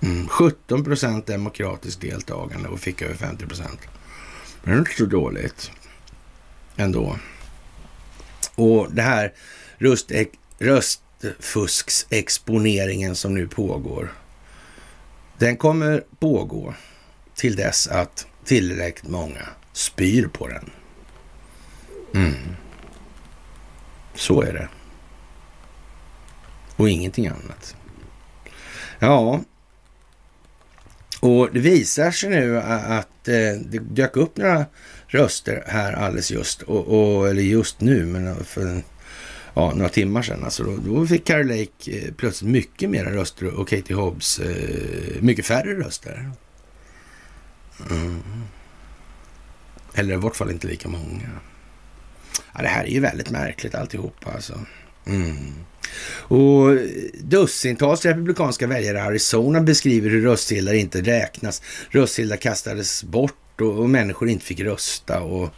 Mm, 17 procent demokratiskt deltagande och fick över 50 procent. Men det är inte så dåligt ändå. Och det här röst, röstfusksexponeringen som nu pågår, den kommer pågå till dess att tillräckligt många spyr på den. Mm. Så är det. Och ingenting annat. Ja, och det visar sig nu att eh, det dök upp några röster här alldeles just, och, och, eller just nu, men för ja, några timmar sedan. Alltså då, då fick Carol Lake eh, plötsligt mycket mera röster och Katie Hobbs eh, mycket färre röster. Mm. Eller i vart fall inte lika många. Ja, det här är ju väldigt märkligt alltihopa alltså. Mm. Och dussintals republikanska väljare i Arizona beskriver hur röstsedlar inte räknas. Röstsedlar kastades bort och, och, människor inte fick rösta. Och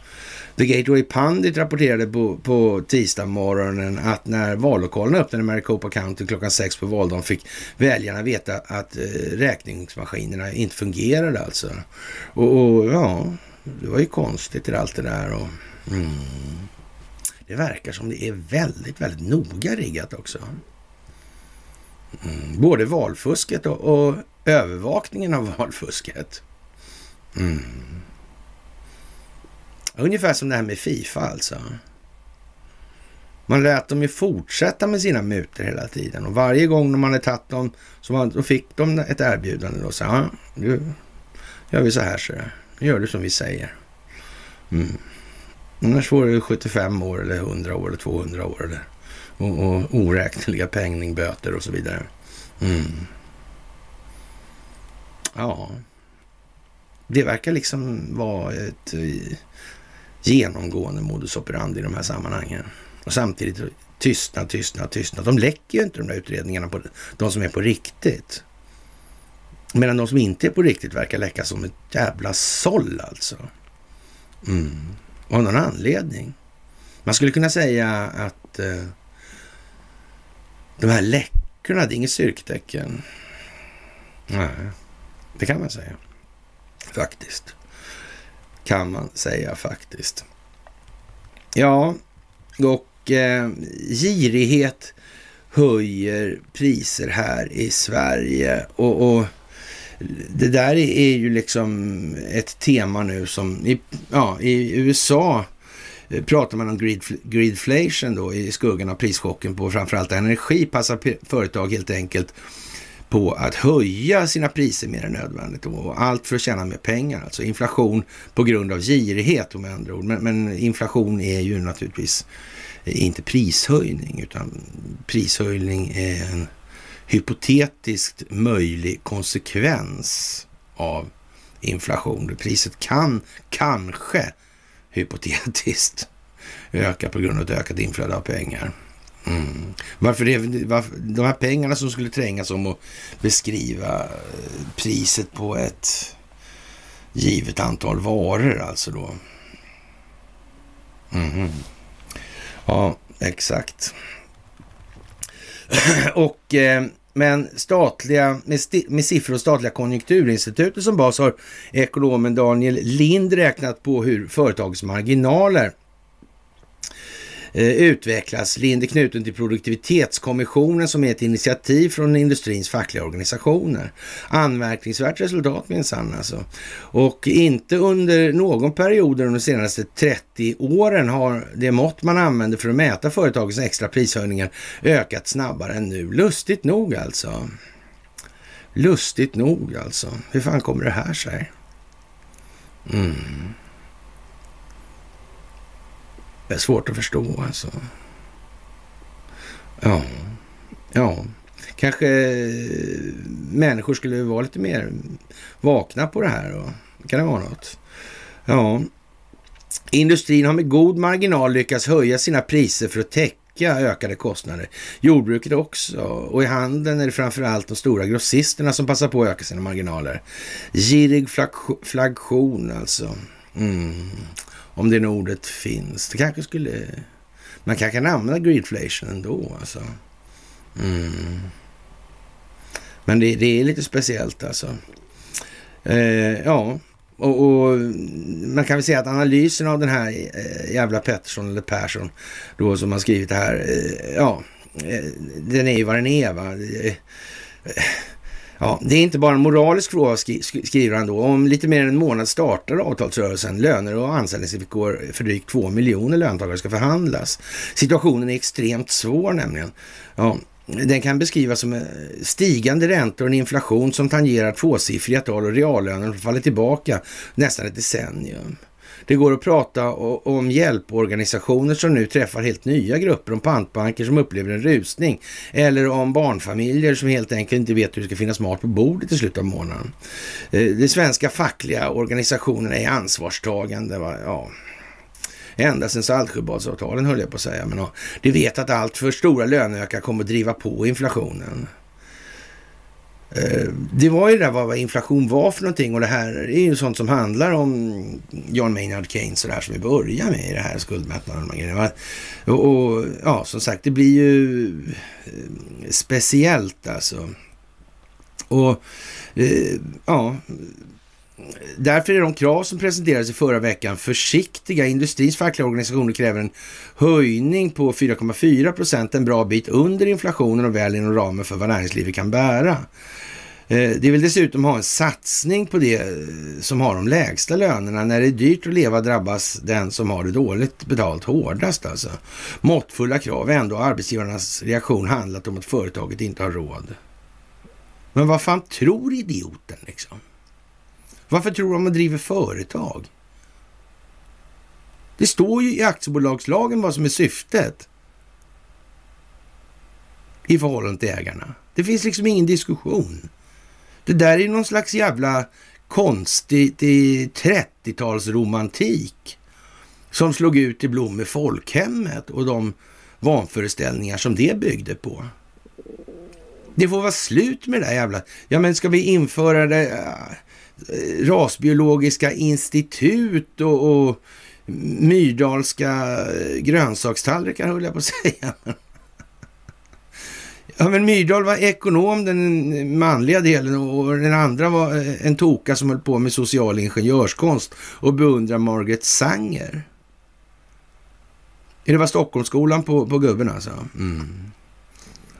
The Gateway Pundit rapporterade på, på tisdag morgonen att när vallokalerna öppnade i Maricopa County klockan sex på valdagen fick väljarna veta att eh, räkningsmaskinerna inte fungerade alltså. Och, och, ja, det var ju konstigt i allt det där. Och, mm. Det verkar som det är väldigt, väldigt noga riggat också. Mm. Både valfusket och, och, övervakningen av valfusket. Mm. Ungefär som det här med Fifa alltså. Man lät dem ju fortsätta med sina mutor hela tiden och varje gång de hade tagit dem så man, då fick de ett erbjudande. Då sa ja, nu gör vi så här så Nu gör du som vi säger. Mm. Annars får du 75 år eller 100 år eller 200 år eller, och, och oräkneliga penningböter och så vidare. Mm. Ja, det verkar liksom vara ett genomgående modus operandi i de här sammanhangen. Och samtidigt tystnad, tystnad, tystnad. De läcker ju inte de där utredningarna på de som är på riktigt. Medan de som inte är på riktigt verkar läcka som ett jävla såll alltså. Mm. Av någon anledning. Man skulle kunna säga att eh, de här läckorna, det är inget styrketecken. Nej, det kan man säga. Faktiskt. Kan man säga faktiskt. Ja, och eh, girighet höjer priser här i Sverige. och, och det där är ju liksom ett tema nu som i, ja, i USA eh, pratar man om grid, gridflation då i skuggan av prischocken på framförallt energi passar företag helt enkelt på att höja sina priser mer än nödvändigt och allt för att tjäna mer pengar. Alltså inflation på grund av girighet med andra ord. Men, men inflation är ju naturligtvis inte prishöjning utan prishöjning är en hypotetiskt möjlig konsekvens av inflation. Priset kan kanske hypotetiskt öka på grund av ett ökat inflöde av pengar. Mm. Varför, det, varför de här pengarna som skulle trängas om att beskriva eh, priset på ett givet antal varor alltså då. Mm. Ja, exakt. och eh, men statliga, med, med siffror och statliga konjunkturinstitutet som bas har ekonomen Daniel Lind räknat på hur företagets marginaler Eh, utvecklas. Lind är knuten till produktivitetskommissionen som är ett initiativ från industrins fackliga organisationer. Anmärkningsvärt resultat minsann alltså. Och inte under någon period under de senaste 30 åren har det mått man använder för att mäta företagens extra prishöjningar ökat snabbare än nu. Lustigt nog alltså. Lustigt nog alltså. Hur fan kommer det här sig? Mm. Det är svårt att förstå alltså. Ja, ja. Kanske eh, människor skulle vara lite mer vakna på det här. då. kan det vara något? Ja. Industrin har med god marginal lyckats höja sina priser för att täcka ökade kostnader. Jordbruket också. Och i handeln är det framförallt de stora grossisterna som passar på att öka sina marginaler. Girig flagtion alltså. Mm. Om det nu ordet finns. Det kanske skulle... Man kanske kan använda greedflation ändå alltså. Mm. Men det, det, är lite speciellt alltså. Eh, ja, och, och, man kan väl säga att analysen av den här eh, jävla Pettersson eller Persson då som har skrivit det här, eh, ja, eh, den är ju vad den är va. Eh, eh Ja, det är inte bara en moralisk fråga, skriver han då. Om lite mer än en månad startar avtalsrörelsen. Löner och anställningsvillkor för drygt två miljoner löntagare ska förhandlas. Situationen är extremt svår nämligen. Ja, den kan beskrivas som eh, stigande räntor och en inflation som tangerar tvåsiffriga tal och reallöner som faller tillbaka nästan ett decennium. Det går att prata om hjälporganisationer som nu träffar helt nya grupper, om pantbanker som upplever en rusning eller om barnfamiljer som helt enkelt inte vet hur det ska finnas mat på bordet i slutet av månaden. Eh, de svenska fackliga organisationerna är ansvarstagande. Va? Ja. Ända sedan Saltsjöbadsavtalen höll jag på att säga. Men ja, de vet att allt för stora löneökningar kommer att driva på inflationen. Eh, det var ju det där vad inflation var för någonting och det här är ju sånt som handlar om John Maynard Keynes och det här som vi börjar med i det här skuldmättnaden och de grejerna. Och, och ja, som sagt, det blir ju eh, speciellt alltså. Och eh, ja, Därför är de krav som presenterades i förra veckan försiktiga. Industrins fackliga organisationer kräver en höjning på 4,4 procent, en bra bit under inflationen och väl inom ramen för vad näringslivet kan bära. De det vill dessutom ha en satsning på det eh, som har de lägsta lönerna. När det är dyrt att leva drabbas den som har det dåligt betalt hårdast alltså. Måttfulla krav ändå arbetsgivarnas reaktion handlat om att företaget inte har råd. Men vad fan tror idioten liksom? Varför tror de att man driver företag? Det står ju i aktiebolagslagen vad som är syftet i förhållande till ägarna. Det finns liksom ingen diskussion. Det där är någon slags jävla konstig 30-talsromantik som slog ut i blom med folkhemmet och de vanföreställningar som det byggde på. Det får vara slut med det där jävla... Ja, men ska vi införa det äh, rasbiologiska institut och, och myrdalska äh, grönsakstallrikar höll jag på att säga. Ja, men Myrdal var ekonom, den manliga delen, och den andra var eh, en toka som höll på med social ingenjörskonst och beundrar Margaret Sanger. Det var Stockholmsskolan på, på gubben alltså. Mm.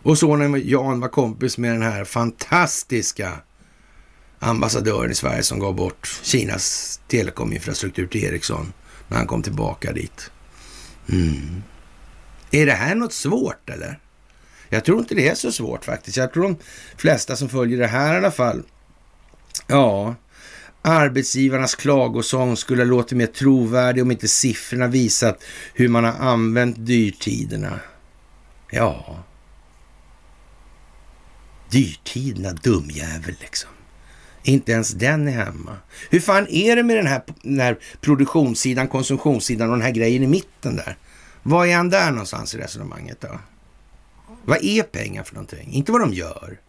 Och så när Jan var kompis med den här fantastiska ambassadören i Sverige som gav bort Kinas telekominfrastruktur till Ericsson när han kom tillbaka dit. Mm. Är det här något svårt eller? Jag tror inte det är så svårt faktiskt. Jag tror de flesta som följer det här i alla fall, ja, arbetsgivarnas klagosång skulle ha låtit mer trovärdig om inte siffrorna visat hur man har använt dyrtiderna. Ja, dyrtiderna, dumjävel liksom. Inte ens den är hemma. Hur fan är det med den här, den här produktionssidan, konsumtionssidan och den här grejen i mitten där? Var är han där någonstans i resonemanget då? Vad är pengar för någonting? Inte vad de gör.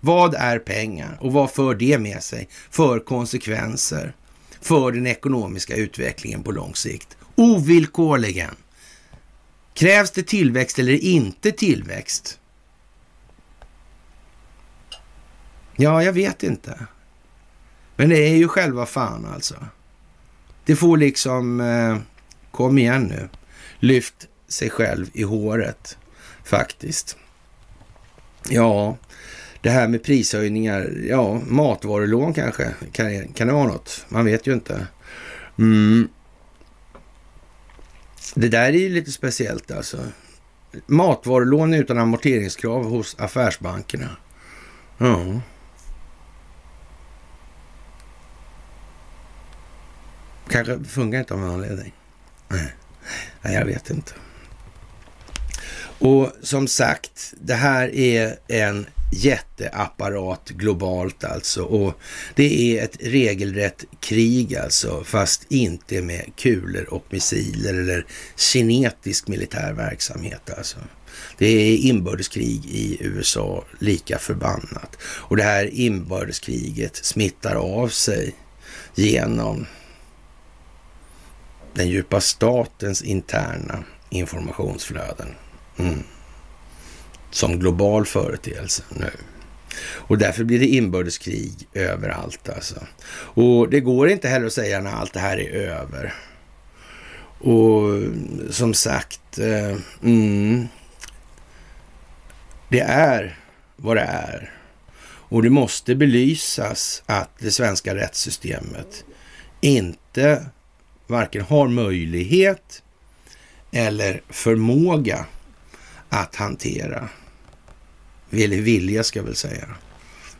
Vad är pengar och vad för det med sig för konsekvenser för den ekonomiska utvecklingen på lång sikt? Ovillkorligen. Krävs det tillväxt eller inte tillväxt? Ja, jag vet inte. Men det är ju själva fan alltså. Det får liksom, eh, kom igen nu, lyft sig själv i håret faktiskt. Ja, det här med prishöjningar, ja, matvarulån kanske, kan, kan det vara något? Man vet ju inte. Mm. Det där är ju lite speciellt alltså. Matvarulån utan amorteringskrav hos affärsbankerna. Ja. Kanske funkar inte av någon anledning. Nej, jag vet inte. Och som sagt, det här är en jätteapparat globalt alltså. Och det är ett regelrätt krig alltså, fast inte med kulor och missiler eller kinetisk militär verksamhet alltså. Det är inbördeskrig i USA lika förbannat. Och det här inbördeskriget smittar av sig genom den djupa statens interna informationsflöden. Mm. Som global företeelse nu. Och därför blir det inbördeskrig överallt alltså. Och det går inte heller att säga när allt det här är över. Och som sagt, eh, mm, det är vad det är. Och det måste belysas att det svenska rättssystemet inte varken har möjlighet eller förmåga att hantera. Eller vilja ska jag väl säga.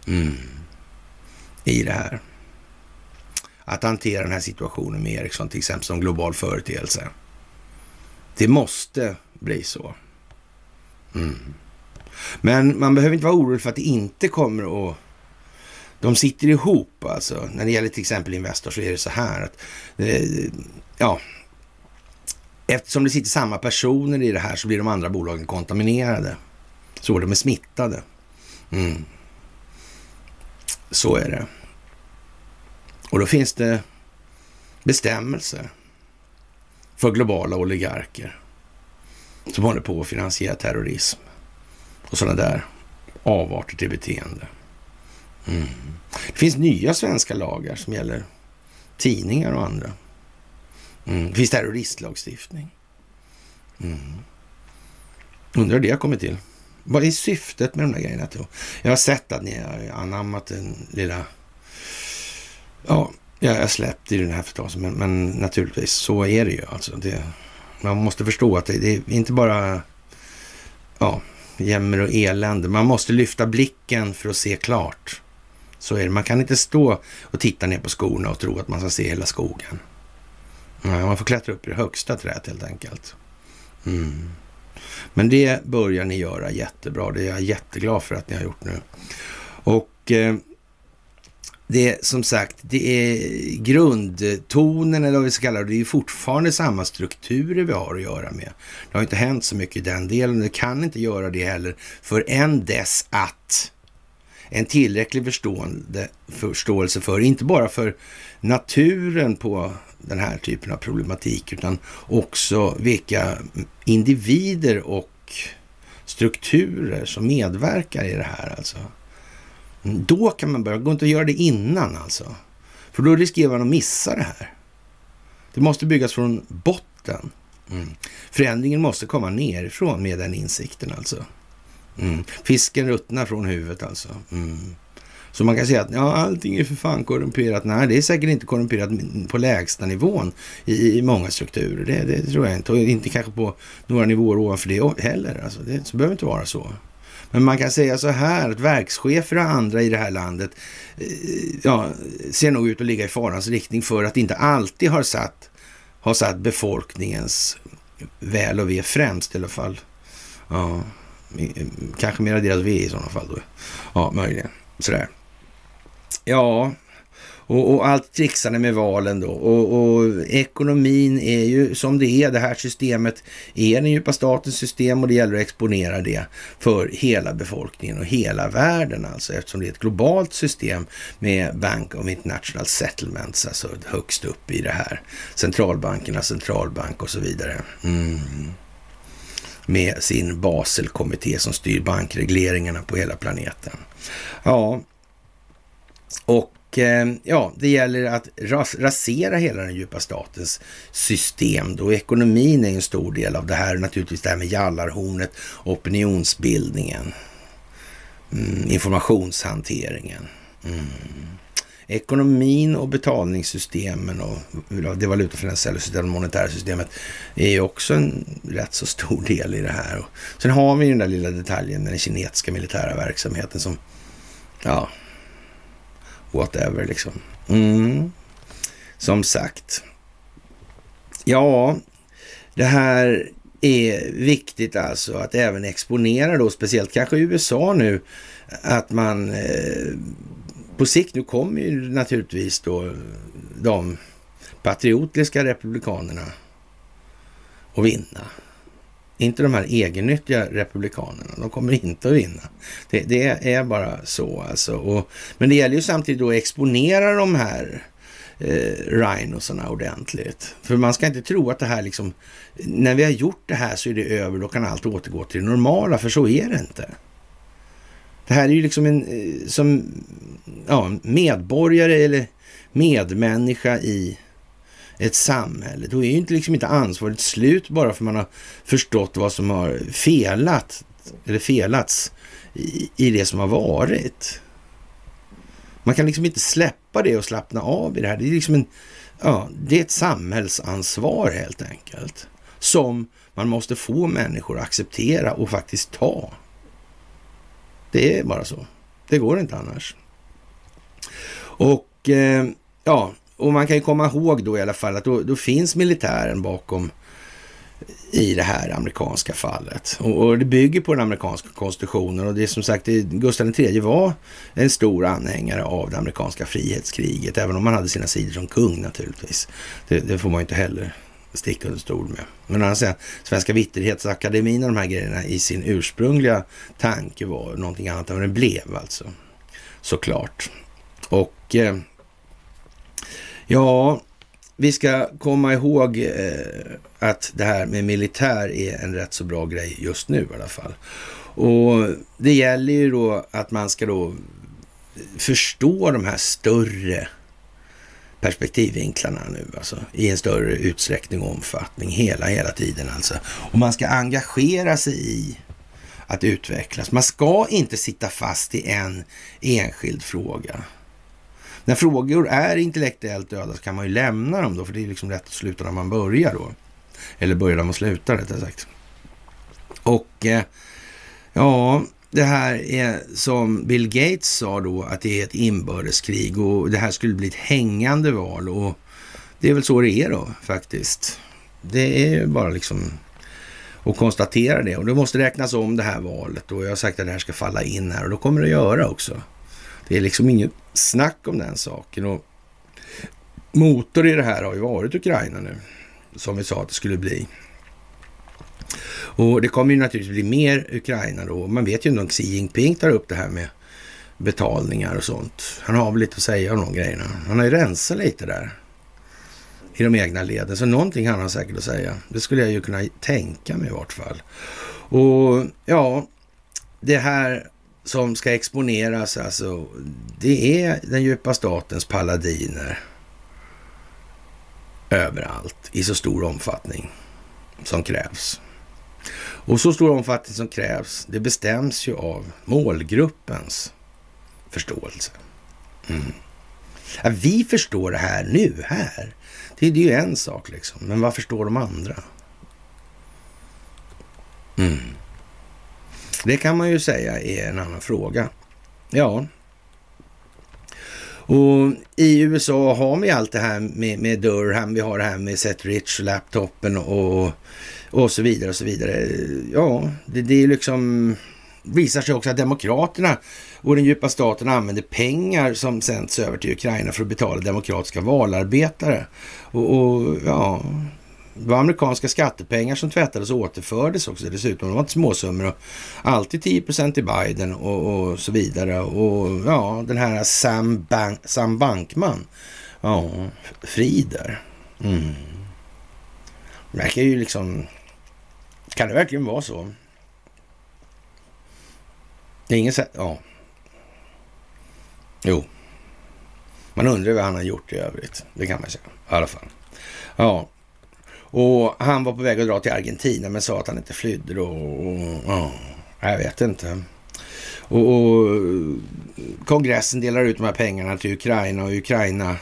Mm. I det här. Att hantera den här situationen med Ericsson till exempel som global företeelse. Det måste bli så. Mm. Men man behöver inte vara orolig för att det inte kommer att de sitter ihop alltså. När det gäller till exempel Investor så är det så här att eh, ja, eftersom det sitter samma personer i det här så blir de andra bolagen kontaminerade. Så de är smittade. Mm. Så är det. Och då finns det bestämmelser för globala oligarker som håller på att finansiera terrorism och sådana där avarter till beteende. Mm. Det finns nya svenska lagar som gäller tidningar och andra. Mm. Det finns terroristlagstiftning. Mm. Undrar hur det har kommit till. Vad är syftet med de där grejerna? Jag har sett att ni har anammat den lilla... Ja, jag har släppt i den här för men, men naturligtvis så är det ju. Alltså, det, man måste förstå att det, det är inte bara ja, jämmer och elände. Man måste lyfta blicken för att se klart. Så är det. Man kan inte stå och titta ner på skorna och tro att man ska se hela skogen. Nej, man får klättra upp i det högsta trädet helt enkelt. Mm. Men det börjar ni göra jättebra. Det är jag jätteglad för att ni har gjort nu. Och eh, det är som sagt, det är grundtonen eller vad vi ska kalla det. Det är fortfarande samma strukturer vi har att göra med. Det har inte hänt så mycket i den delen. Det kan inte göra det heller förrän dess att en tillräcklig förstående, förståelse för, inte bara för naturen på den här typen av problematik, utan också vilka individer och strukturer som medverkar i det här. Alltså. Då kan man börja, gå inte att göra det innan alltså. För då riskerar man att missa det här. Det måste byggas från botten. Mm. Förändringen måste komma nerifrån med den insikten alltså. Mm. Fisken ruttnar från huvudet alltså. Mm. Så man kan säga att ja, allting är för fan korrumperat. Nej, det är säkert inte korrumperat på lägsta nivån i, i många strukturer. Det, det, tror jag inte. Och inte kanske på några nivåer ovanför det heller. Alltså, det så behöver inte vara så. Men man kan säga så här att verkschefer och andra i det här landet eh, ja, ser nog ut att ligga i farans riktning för att inte alltid har satt, har satt befolkningens väl och ve främst i alla fall. Ja. Kanske mera deras ve i sådana fall då. Ja, möjligen. Sådär. Ja, och, och, allt trixande med valen då. Och, och, ekonomin är ju som det är. Det här systemet är den djupa statens system och det gäller att exponera det för hela befolkningen och hela världen alltså. Eftersom det är ett globalt system med Bank of International Settlements, alltså högst upp i det här. Centralbankernas centralbank och så vidare. Mm med sin Baselkommitté som styr bankregleringarna på hela planeten. Ja, och eh, ja, det gäller att rasera hela den djupa statens system. Då ekonomin är en stor del av det här. Naturligtvis det här med jallarhornet, opinionsbildningen, mm, informationshanteringen. Mm. Ekonomin och betalningssystemen och det valutafinansiella systemet och monetära systemet är ju också en rätt så stor del i det här. Och sen har vi den där lilla detaljen med den kinesiska militära verksamheten som, ja, whatever liksom. Mm. Som sagt. Ja, det här är viktigt alltså att även exponera då, speciellt kanske USA nu, att man eh, på sikt, nu kommer ju naturligtvis då de patriotiska republikanerna att vinna. Inte de här egennyttiga republikanerna. De kommer inte att vinna. Det, det är bara så alltså. Och, men det gäller ju samtidigt då att exponera de här eh, rhinosarna ordentligt. För man ska inte tro att det här liksom, när vi har gjort det här så är det över, då kan allt återgå till det normala, för så är det inte. Det här är ju liksom en, eh, som ja, medborgare eller medmänniska i ett samhälle. Då är ju inte, liksom inte ansvaret slut bara för man har förstått vad som har felat eller felats i, i det som har varit. Man kan liksom inte släppa det och slappna av i det här. Det är liksom en, ja, det är ett samhällsansvar helt enkelt. Som man måste få människor att acceptera och faktiskt ta. Det är bara så. Det går inte annars. Och eh, ja, och man kan ju komma ihåg då i alla fall att då, då finns militären bakom i det här amerikanska fallet. Och, och, det bygger på den amerikanska konstitutionen och det är som sagt, det, Gustav III var en stor anhängare av det amerikanska frihetskriget, även om han hade sina sidor som kung naturligtvis. Det, det får man ju inte heller sticka under stol med. Men han säger Svenska Vitterhetsakademin och de här grejerna i sin ursprungliga tanke var någonting annat än vad den blev alltså. Såklart. Och eh, Ja, vi ska komma ihåg eh, att det här med militär är en rätt så bra grej just nu i alla fall. Och det gäller ju då att man ska då förstå de här större perspektivvinklarna nu alltså i en större utsträckning och omfattning hela, hela tiden alltså. Och man ska engagera sig i att utvecklas. Man ska inte sitta fast i en enskild fråga. När frågor är intellektuellt döda så kan man ju lämna dem då, för det är liksom rätt att sluta när man börjar då. Eller börja när man slutar rättare sagt. Och eh, ja, det här är som Bill Gates sa då, att det är ett inbördeskrig och det här skulle bli ett hängande val och det är väl så det är då faktiskt. Det är bara liksom att konstatera det och det måste räknas om det här valet och jag har sagt att det här ska falla in här och då kommer det att göra också. Det är liksom inget snack om den saken. Och motor i det här har ju varit Ukraina nu, som vi sa att det skulle bli. Och det kommer ju naturligtvis bli mer Ukraina då. Man vet ju inte om Xi Jinping tar upp det här med betalningar och sånt. Han har väl lite att säga om de grejerna. Han har ju rensat lite där i de egna leden, så någonting han har säkert att säga. Det skulle jag ju kunna tänka mig i vart fall. Och ja, det här som ska exponeras, alltså, det är den djupa statens paladiner överallt i så stor omfattning som krävs. Och så stor omfattning som krävs, det bestäms ju av målgruppens förståelse. Mm. Ja, vi förstår det här nu, här. Det, det är ju en sak liksom, men vad förstår de andra? Mm. Det kan man ju säga är en annan fråga. Ja. Och i USA har vi allt det här med, med Durham, vi har det här med Seth Rich, laptopen och, och så vidare och så vidare. Ja, det, det är liksom visar sig också att demokraterna och den djupa staten använder pengar som sänds över till Ukraina för att betala demokratiska valarbetare. Och, och ja, det var amerikanska skattepengar som tvättades och återfördes också dessutom. Det var inte småsummor. Och alltid 10 procent till Biden och, och, så vidare. Och ja, den här Sam, Bank, Sam Bankman. Ja, fri där. Mm. Det verkar ju liksom... Kan det verkligen vara så? Det är ingen sätt... Ja. Jo. Man undrar vad han har gjort i övrigt. Det kan man säga. I alla fall. Ja. Och han var på väg att dra till Argentina men sa att han inte flydde då. Och, och, jag vet inte. Och, och, kongressen delar ut de här pengarna till Ukraina och Ukraina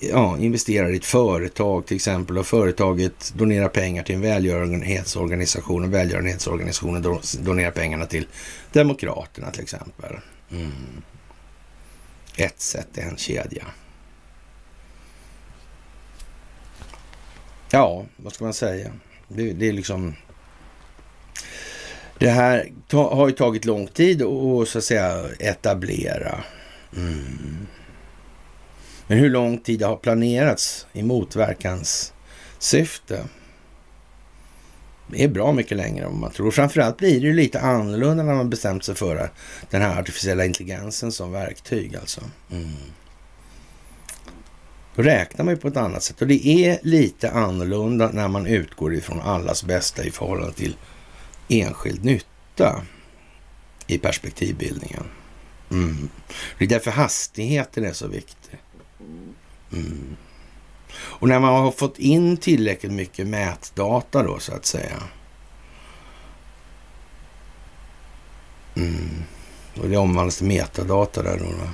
ja, investerar i ett företag till exempel och företaget donerar pengar till en välgörenhetsorganisation och välgörenhetsorganisationen donerar pengarna till Demokraterna till exempel. Mm. Ett sätt är en kedja. Ja, vad ska man säga? Det, det är liksom... Det här ta, har ju tagit lång tid att så att säga etablera. Mm. Men hur lång tid det har planerats i motverkans syfte det är bra mycket längre än man tror. Framförallt blir det ju lite annorlunda när man bestämt sig för den här artificiella intelligensen som verktyg alltså. Mm. Då räknar man ju på ett annat sätt och det är lite annorlunda när man utgår ifrån allas bästa i förhållande till enskild nytta i perspektivbildningen. Mm. Det är därför hastigheten är så viktig. Mm. Och när man har fått in tillräckligt mycket mätdata då så att säga. Mm. Och det omvandlas till metadata där då. då.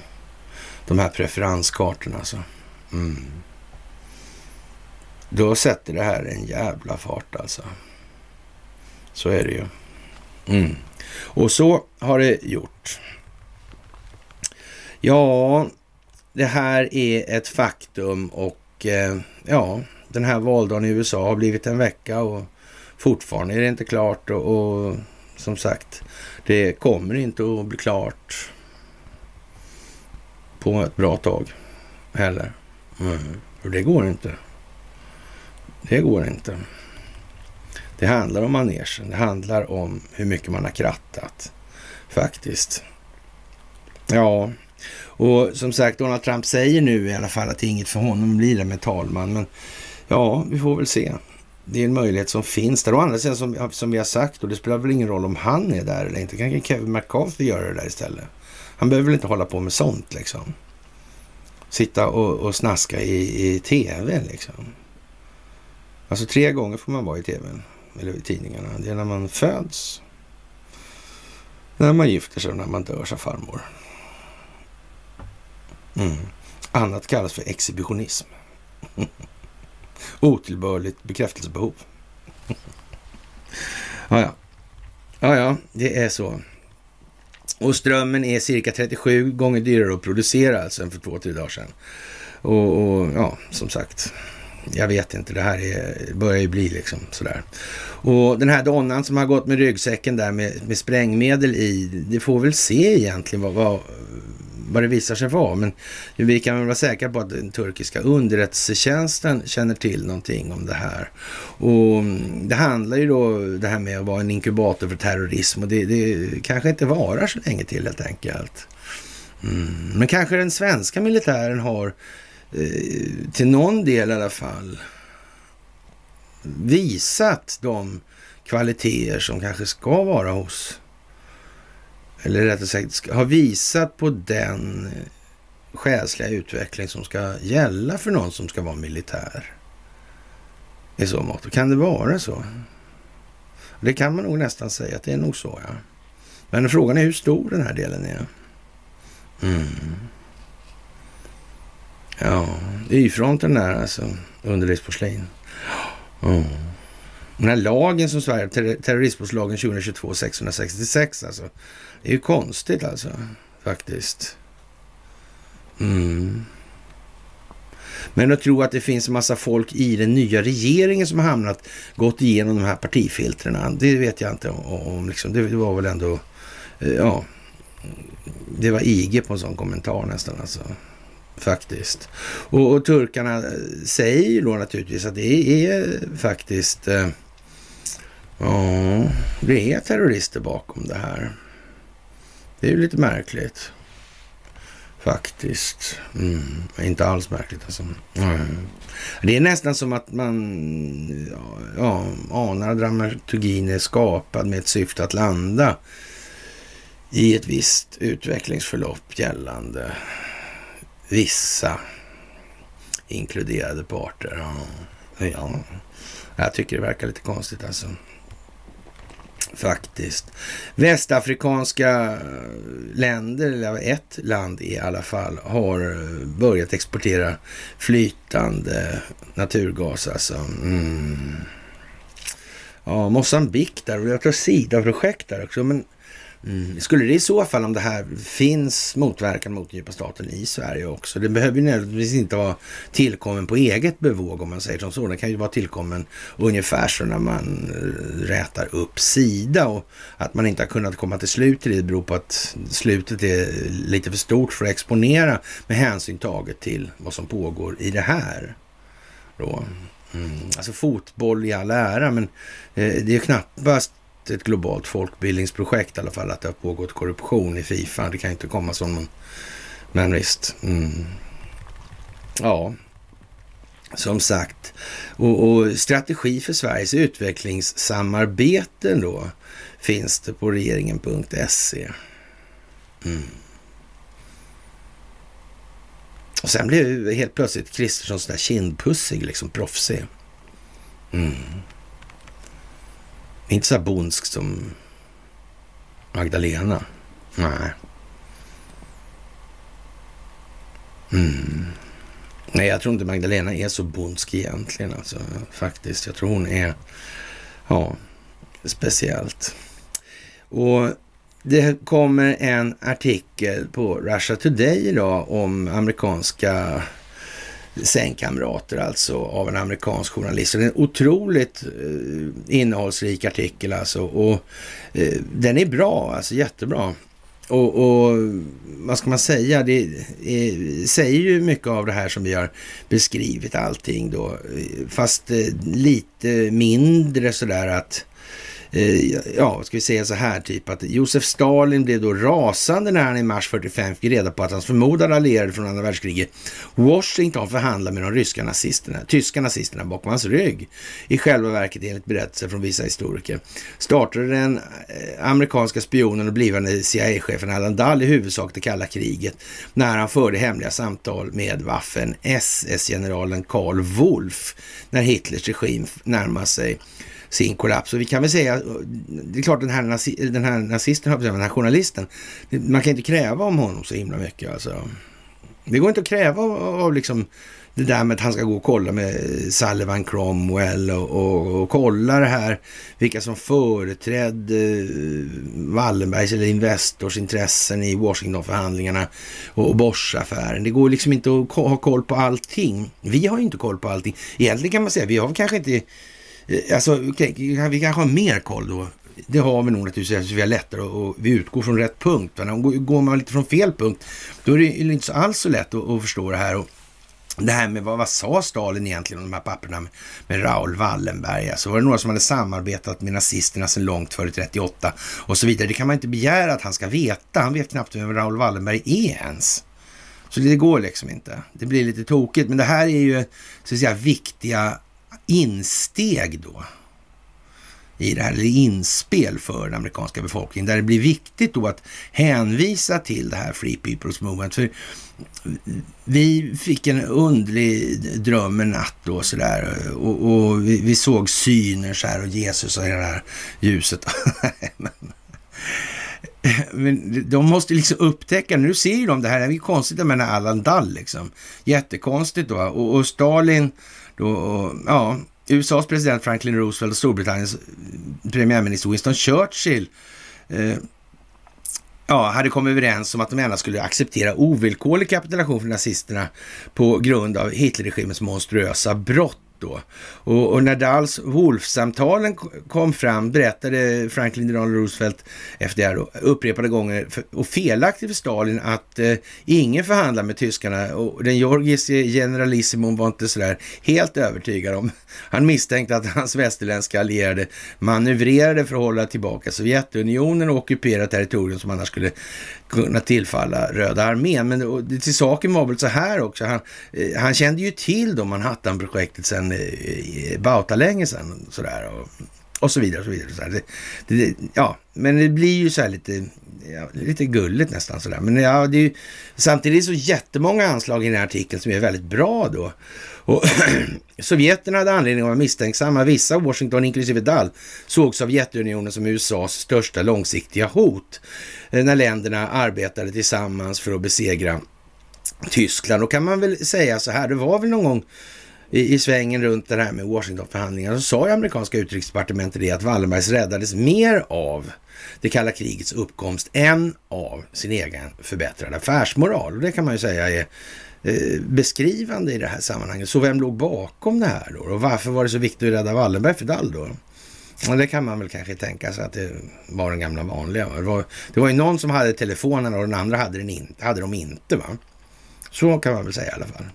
De här preferenskartorna alltså. Mm. Då sätter det här en jävla fart alltså. Så är det ju. Mm. Och så har det gjort. Ja, det här är ett faktum och eh, ja, den här valdagen i USA har blivit en vecka och fortfarande är det inte klart och, och som sagt, det kommer inte att bli klart på ett bra tag heller. Mm. Och det går inte. Det går inte. Det handlar om manegen. Det handlar om hur mycket man har krattat faktiskt. Ja, och som sagt, Donald Trump säger nu i alla fall att det är inget för honom blir det med talman. Men ja, vi får väl se. Det är en möjlighet som finns där. Å andra sidan, som, som vi har sagt, och det spelar väl ingen roll om han är där eller inte. Kanske Kevin McCarthy göra det där istället. Han behöver väl inte hålla på med sånt liksom. Sitta och, och snaska i, i tv liksom. Alltså tre gånger får man vara i tv eller i tidningarna. Det är när man föds, när man gifter sig och när man dör som farmor. Mm. Annat kallas för exhibitionism. Otillbörligt bekräftelsebehov. ja, ja. Ja, ja, det är så. Och strömmen är cirka 37 gånger dyrare att producera alltså än för två, tre dagar sedan. Och, och ja, som sagt, jag vet inte, det här är, börjar ju bli liksom sådär. Och den här donnan som har gått med ryggsäcken där med, med sprängmedel i, det får väl se egentligen vad, vad, vad det visar sig vara. Men vi kan väl vara säkra på att den turkiska underrättelsetjänsten känner till någonting om det här. Och mm, det handlar ju då det här med att vara en inkubator för terrorism och det, det kanske inte varar så länge till helt enkelt. Mm. Men kanske den svenska militären har eh, till någon del i alla fall visat de kvaliteter som kanske ska vara hos eller rättare sagt har visat på den eh, själsliga utveckling som ska gälla för någon som ska vara militär. I så mått. Kan det vara så? Det kan man nog nästan säga att det är nog så, ja. Men frågan är hur stor den här delen är. Mm. Ja, Y-fronten där alltså, underlivsporslin. Mm. Den här lagen som Sverige, ter terroristbrottslagen 2022 666 alltså. Det är ju konstigt alltså, faktiskt. Mm. Men att tro att det finns en massa folk i den nya regeringen som har hamnat, gått igenom de här partifiltren, det vet jag inte om. Liksom, det var väl ändå eh, ja, det var IG på en sån kommentar nästan alltså. Faktiskt. Och, och turkarna eh, säger ju då naturligtvis att det är eh, faktiskt, ja, det är terrorister bakom det här. Det är ju lite märkligt. Faktiskt. Mm, inte alls märkligt alltså. Mm. Det är nästan som att man ja, anar att dramaturgin är skapad med ett syfte att landa i ett visst utvecklingsförlopp gällande vissa inkluderade parter. Ja, ja. Jag tycker det verkar lite konstigt alltså. Faktiskt. Västafrikanska länder, eller ett land i alla fall, har eh, börjat exportera flytande naturgas. Alltså. Mm. Ja, Mosambik där och jag tror Sida-projekt där också. Men Mm. Skulle det i så fall, om det här finns motverkan mot djupa staten i Sverige också, det behöver ju nödvändigtvis inte vara tillkommen på eget bevåg om man säger som så. Det kan ju vara tillkommen ungefär så när man eh, rätar upp Sida och att man inte har kunnat komma till slut i det beror på att slutet är lite för stort för att exponera med hänsyn taget till vad som pågår i det här. Då. Mm. Alltså fotboll i all ära, men eh, det är knappast ett globalt folkbildningsprojekt i alla fall, att det har pågått korruption i Fifa. Det kan inte komma som någon... Men visst. Mm. Ja, som sagt. Och, och, strategi för Sveriges utvecklingssamarbeten då finns det på regeringen.se. Mm. Och sen blev helt plötsligt Kristersson sådär kindpussig, liksom proffsig. Mm. Inte så här bondsk som Magdalena. Nej. Mm. Nej, jag tror inte Magdalena är så bondsk egentligen. Alltså, faktiskt. Jag tror hon är ja, speciellt. Och det kommer en artikel på Russia Today idag om amerikanska sängkamrater alltså av en amerikansk journalist. Det är en otroligt eh, innehållsrik artikel alltså och eh, den är bra, alltså jättebra. Och, och, vad ska man säga, det är, säger ju mycket av det här som vi har beskrivit allting då, eh, fast eh, lite mindre sådär att Eh, Eh, ja, ska vi säga så här, typ att Josef Stalin blev då rasande när han i mars 45 fick reda på att hans förmodade allierade från andra världskriget, Washington, förhandlade med de ryska nazisterna, tyska nazisterna bakom hans rygg. I själva verket, enligt berättelser från vissa historiker, startade den eh, amerikanska spionen och blivande CIA-chefen Allan Dall i huvudsak det kalla kriget när han förde hemliga samtal med Waffen SS-generalen Karl Wolf när Hitlers regim närmade sig sin kollaps. Och vi kan väl säga, det är klart den här, nazi, den här nazisten, den här journalisten, man kan inte kräva om honom så himla mycket alltså. Det går inte att kräva av, av liksom det där med att han ska gå och kolla med Sullivan Cromwell och, och, och kolla det här, vilka som företrädde eh, Wallenbergs eller Investors intressen i Washingtonförhandlingarna och, och Bosch-affären. Det går liksom inte att ha koll på allting. Vi har ju inte koll på allting. Egentligen kan man säga, vi har kanske inte Eh, alltså, okay, vi kanske har mer koll då. Det har vi nog naturligtvis, vi har lättare och vi utgår från rätt punkt. Går man lite från fel punkt, då är det inte alls så lätt att, att förstå det här. Och det här med vad, vad sa Stalin egentligen om de här papperna med, med Raoul Wallenberg? Alltså var det några som hade samarbetat med nazisterna sedan långt före 38 och så vidare. Det kan man inte begära att han ska veta. Han vet knappt vem Raoul Wallenberg är ens. Så det går liksom inte. Det blir lite tokigt. Men det här är ju så att säga viktiga insteg då i det här, eller inspel för den amerikanska befolkningen, där det blir viktigt då att hänvisa till det här Free People's Movement. För vi fick en underlig dröm en natt då sådär och, och vi, vi, såg syner så här och Jesus och det här ljuset. Men de måste liksom upptäcka, nu ser ju de det här, det är konstigt med Allan Dall liksom. Jättekonstigt då. Och, och Stalin då, ja, USAs president Franklin Roosevelt och Storbritanniens premiärminister Winston Churchill eh, ja, hade kommit överens om att de endast skulle acceptera ovillkorlig kapitulation för nazisterna på grund av Hitlerregimens monstruösa brott då. Och, och när Dahls Wolf-samtalen kom fram berättade Franklin Delano Roosevelt FDR då, upprepade gånger för, och felaktigt för Stalin att eh, ingen förhandlar med tyskarna och den georgiske generalissimon var inte sådär helt övertygad om. Han misstänkte att hans västerländska allierade manövrerade för att hålla tillbaka Sovjetunionen och ockupera territorium som annars skulle kunna tillfalla Röda armén. Men det, till saken var väl så här också. Han, eh, han kände ju till då Manhattan-projektet sen eh, sedan. Sådär, och, och så vidare. Och så vidare så det, det, ja, men det blir ju så här lite, ja, lite gulligt nästan sådär. Men ja, det är ju, samtidigt är det så jättemånga anslag i den här artikeln som är väldigt bra då. Och Sovjeterna hade anledning att vara misstänksamma. Vissa, Washington inklusive Dall, såg Sovjetunionen som USAs största långsiktiga hot eh, när länderna arbetade tillsammans för att besegra Tyskland. Då kan man väl säga så här, det var väl någon gång i, i svängen runt det här med Washingtonförhandlingarna så sa ju amerikanska utrikesdepartementet det att Wallenbergs räddades mer av det kalla krigets uppkomst än av sin egen förbättrade affärsmoral. Och det kan man ju säga är Eh, beskrivande i det här sammanhanget. Så vem låg bakom det här då? Och varför var det så viktigt att rädda Wallenberg för Dall då? Och det kan man väl kanske tänka sig att det var den gamla vanliga. Det var, det var ju någon som hade telefonen och den andra hade, den in, hade de inte. va? Så kan man väl säga i alla fall.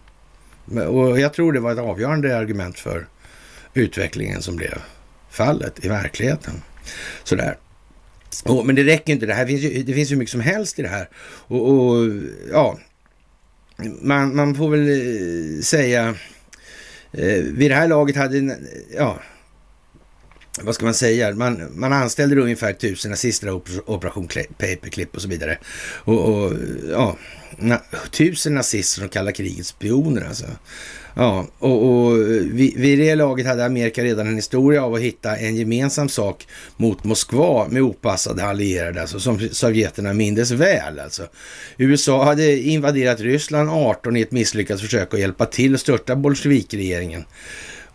Och jag tror det var ett avgörande argument för utvecklingen som blev fallet i verkligheten. Sådär. Och, men det räcker inte. Det, här finns ju, det finns ju mycket som helst i det här. Och, och ja, man, man får väl eh, säga eh, vid det här laget hade, ja, vad ska man säga, man, man anställde ungefär tusen nazister av Operation Paperclip och så vidare. Och, och ja, na, tusen nazister som kallar kriget spioner alltså. Ja, och, och vid, vid det laget hade Amerika redan en historia av att hitta en gemensam sak mot Moskva med opassade allierade, alltså som sovjeterna mindes väl. Alltså. USA hade invaderat Ryssland 18 i ett misslyckat försök att hjälpa till att störta bolsjevikregeringen.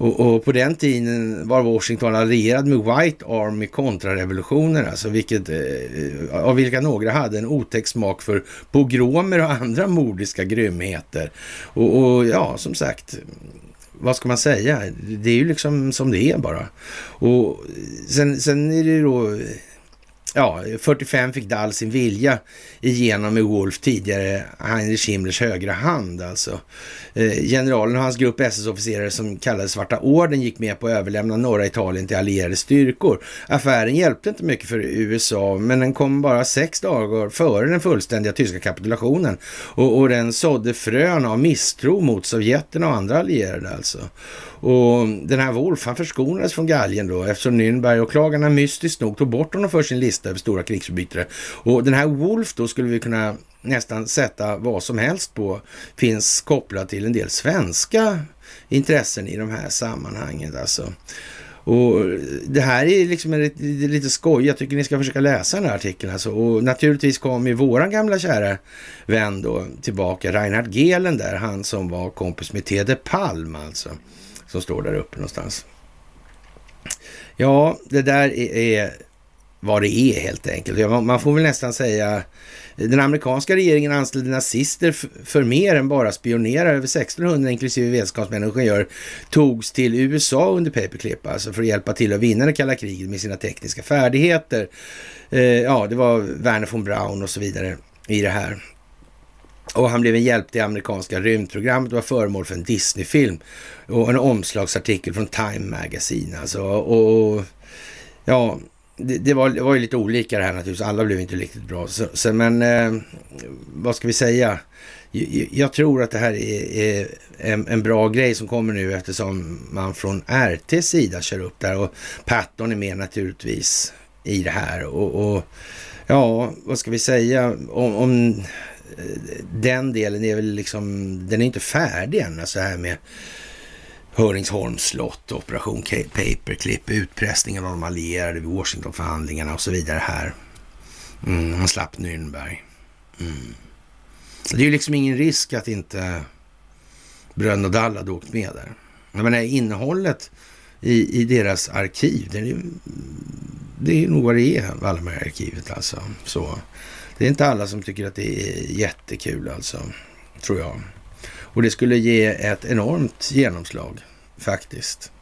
Och, och, på den tiden var Washington allierad med White Army kontrarevolutioner, alltså vilket, eh, av vilka några hade en otäck smak för pogromer och andra mordiska grymheter. Och, och ja, som sagt, vad ska man säga? Det är ju liksom som det är bara. Och sen, sen är det ju då ja, 45 fick Dall sin vilja igenom med Wolf tidigare Heinrich Himmlers högra hand alltså. Eh, generalen och hans grupp SS-officerare som kallades Svarta Orden gick med på att överlämna norra Italien till allierade styrkor. Affären hjälpte inte mycket för USA, men den kom bara sex dagar före den fullständiga tyska kapitulationen och, och den sådde frön av misstro mot Sovjeterna och andra allierade alltså. Och den här Wolf, han förskonades från galgen då eftersom Nürnberg och klagarna mystiskt nog tog bort honom för sin lista över stora krigsförbrytare. Och den här Wolf då skulle vi kunna nästan sätta vad som helst på finns kopplad till en del svenska intressen i de här sammanhangen alltså. Och det här är liksom lite, lite skoj. Jag tycker ni ska försöka läsa den här artikeln. Alltså. Och naturligtvis kom ju våran gamla kära vän då tillbaka, Reinhard Gehlen där, han som var kompis med Tede Palm alltså som står där uppe någonstans. Ja, det där är vad det är helt enkelt. Man får väl nästan säga den amerikanska regeringen anställde nazister för mer än bara spionera. Över 1600 inklusive vetenskapsmän och ingenjörer togs till USA under paperclip, alltså för att hjälpa till att vinna det kalla kriget med sina tekniska färdigheter. Eh, ja, det var Werner von Braun och så vidare i det här. Och han blev en hjälp till amerikanska rymdprogrammet och var föremål för en Disney-film och en omslagsartikel från Time Magazine. Alltså, och ja, det, det, var, det var ju lite olika det här naturligtvis. Alla blev inte riktigt bra. Så, så men eh, vad ska vi säga? Jag, jag tror att det här är, är en, en, bra grej som kommer nu eftersom man från RTs sida kör upp där och Patton är med naturligtvis i det här. Och, och ja, vad ska vi säga? om, om eh, den delen är väl liksom, den är inte färdig än, alltså här med Höringsholms slott, operation Paperclip, utpressningen av de allierade vid Washingtonförhandlingarna och så vidare här. Mm, han slapp Nürnberg. Mm. Det är ju liksom ingen risk att inte Brönn och Dall hade åkt med där. Jag menar innehållet i, i deras arkiv, det är, det är nog vad det är, Wallenbergarkivet alltså. Så. Det är inte alla som tycker att det är jättekul alltså, tror jag. Och det skulle ge ett enormt genomslag faktiskt.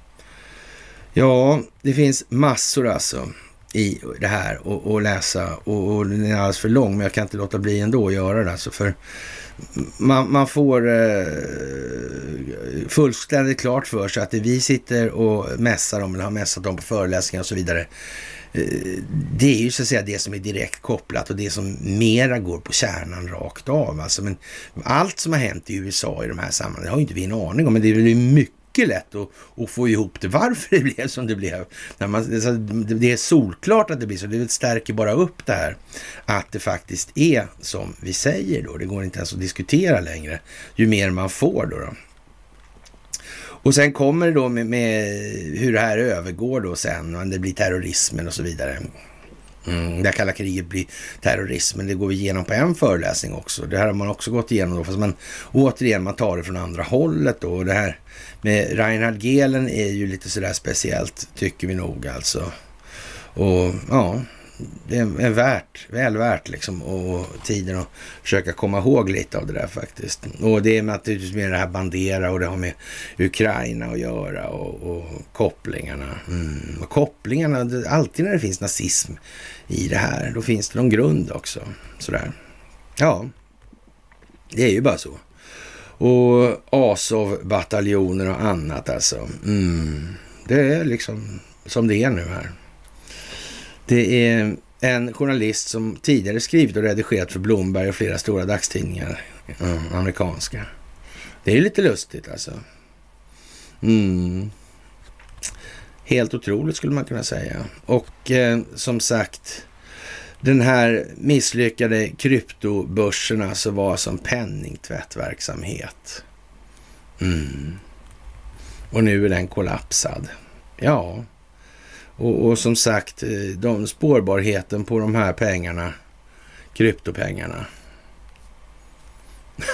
Ja, det finns massor alltså i det här att läsa och, och den är alldeles för lång, men jag kan inte låta bli ändå att göra det. Alltså för man, man får eh, fullständigt klart för sig att det vi sitter och mässar om, eller har mässat om på föreläsningar och så vidare, det är ju så att säga det som är direkt kopplat och det som mera går på kärnan rakt av. Alltså, men allt som har hänt i USA i de här sammanhangen har ju inte vi en aning om, men det är väl mycket mycket lätt att, att, få ihop det. Varför det blev som det blev. När man, det är solklart att det blir så. Det stärker bara upp det här. Att det faktiskt är som vi säger då. Det går inte ens att diskutera längre. Ju mer man får då. då. Och sen kommer det då med, med, hur det här övergår då sen. Det blir terrorismen och så vidare. Mm, det kalla kriget blir terrorismen. Det går vi igenom på en föreläsning också. Det här har man också gått igenom då. Fast man återigen, man tar det från andra hållet då. Och det här med Reinhard Gehlen är ju lite sådär speciellt, tycker vi nog alltså. Och ja, det är värt, väl värt liksom och tiden att försöka komma ihåg lite av det där faktiskt. Och det är naturligtvis med det här Bandera och det har med Ukraina att göra och, och kopplingarna. Mm. Och kopplingarna, alltid när det finns nazism i det här, då finns det någon grund också. Sådär. Ja, det är ju bara så. Och Azov-bataljoner och annat alltså. Mm. Det är liksom som det är nu här. Det är en journalist som tidigare skrivit och redigerat för Blomberg och flera stora dagstidningar, mm, amerikanska. Det är lite lustigt alltså. Mm. Helt otroligt skulle man kunna säga. Och eh, som sagt, den här misslyckade kryptobörsen alltså var som penningtvättverksamhet. Mm. Och nu är den kollapsad. Ja, och, och, som sagt, eh, de, spårbarheten på de här pengarna, kryptopengarna.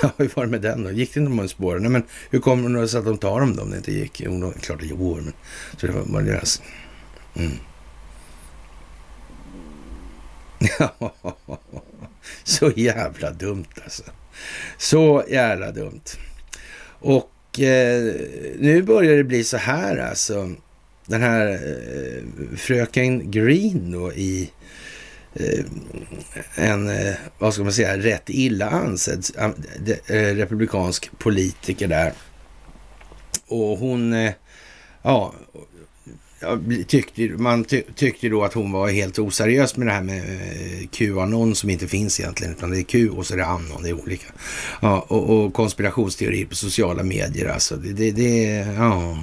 hur var det med den då? Gick det inte att spåra? Nej, men hur kommer det sig att de tar dem då om det inte gick? Jo, klart det gjorde, men så det var deras... Mm. så jävla dumt alltså. Så jävla dumt. Och eh, nu börjar det bli så här alltså den här eh, fröken Green då i eh, en, eh, vad ska man säga, rätt illa ansedd eh, republikansk politiker där. Och hon, eh, ja, tyckte, man ty, tyckte då att hon var helt oseriös med det här med eh, Qanon som inte finns egentligen, utan det är Q och så är det Anon, det är olika. Ja, och, och konspirationsteorier på sociala medier alltså. Det, det, det ja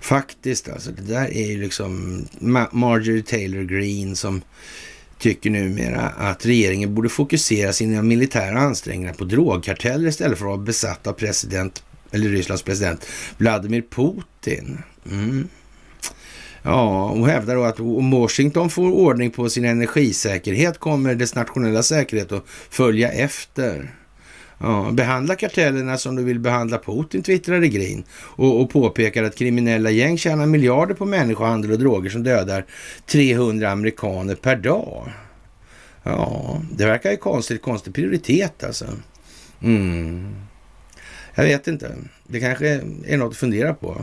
Faktiskt alltså, det där är ju liksom Marjorie Taylor Greene som tycker numera att regeringen borde fokusera sina militära ansträngningar på drogkarteller istället för att vara besatt av president, eller Rysslands president Vladimir Putin. Mm. Ja, och hävdar då att om Washington får ordning på sin energisäkerhet kommer dess nationella säkerhet att följa efter. Ja, behandla kartellerna som du vill behandla Putin, twittrade Green och, och påpekar att kriminella gäng tjänar miljarder på människohandel och droger som dödar 300 amerikaner per dag. Ja, det verkar ju konstigt, konstig prioritet alltså. Mm. Jag vet inte. Det kanske är något att fundera på,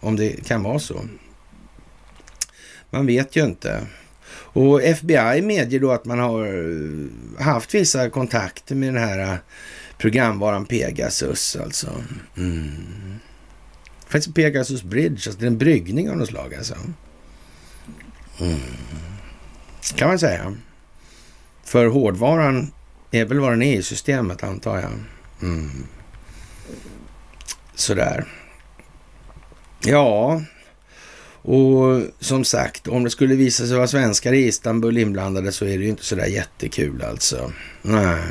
om det kan vara så. Man vet ju inte. Och FBI medger då att man har haft vissa kontakter med den här programvaran Pegasus alltså. Mm. Faktiskt Pegasus Bridge, alltså det är en bryggning av något slag alltså. Mm. Kan man säga. För hårdvaran är väl vad den är i systemet antar jag. Mm. Sådär. Ja, och som sagt, om det skulle visa sig vara svenskar i Istanbul inblandade så är det ju inte sådär jättekul alltså. Nej.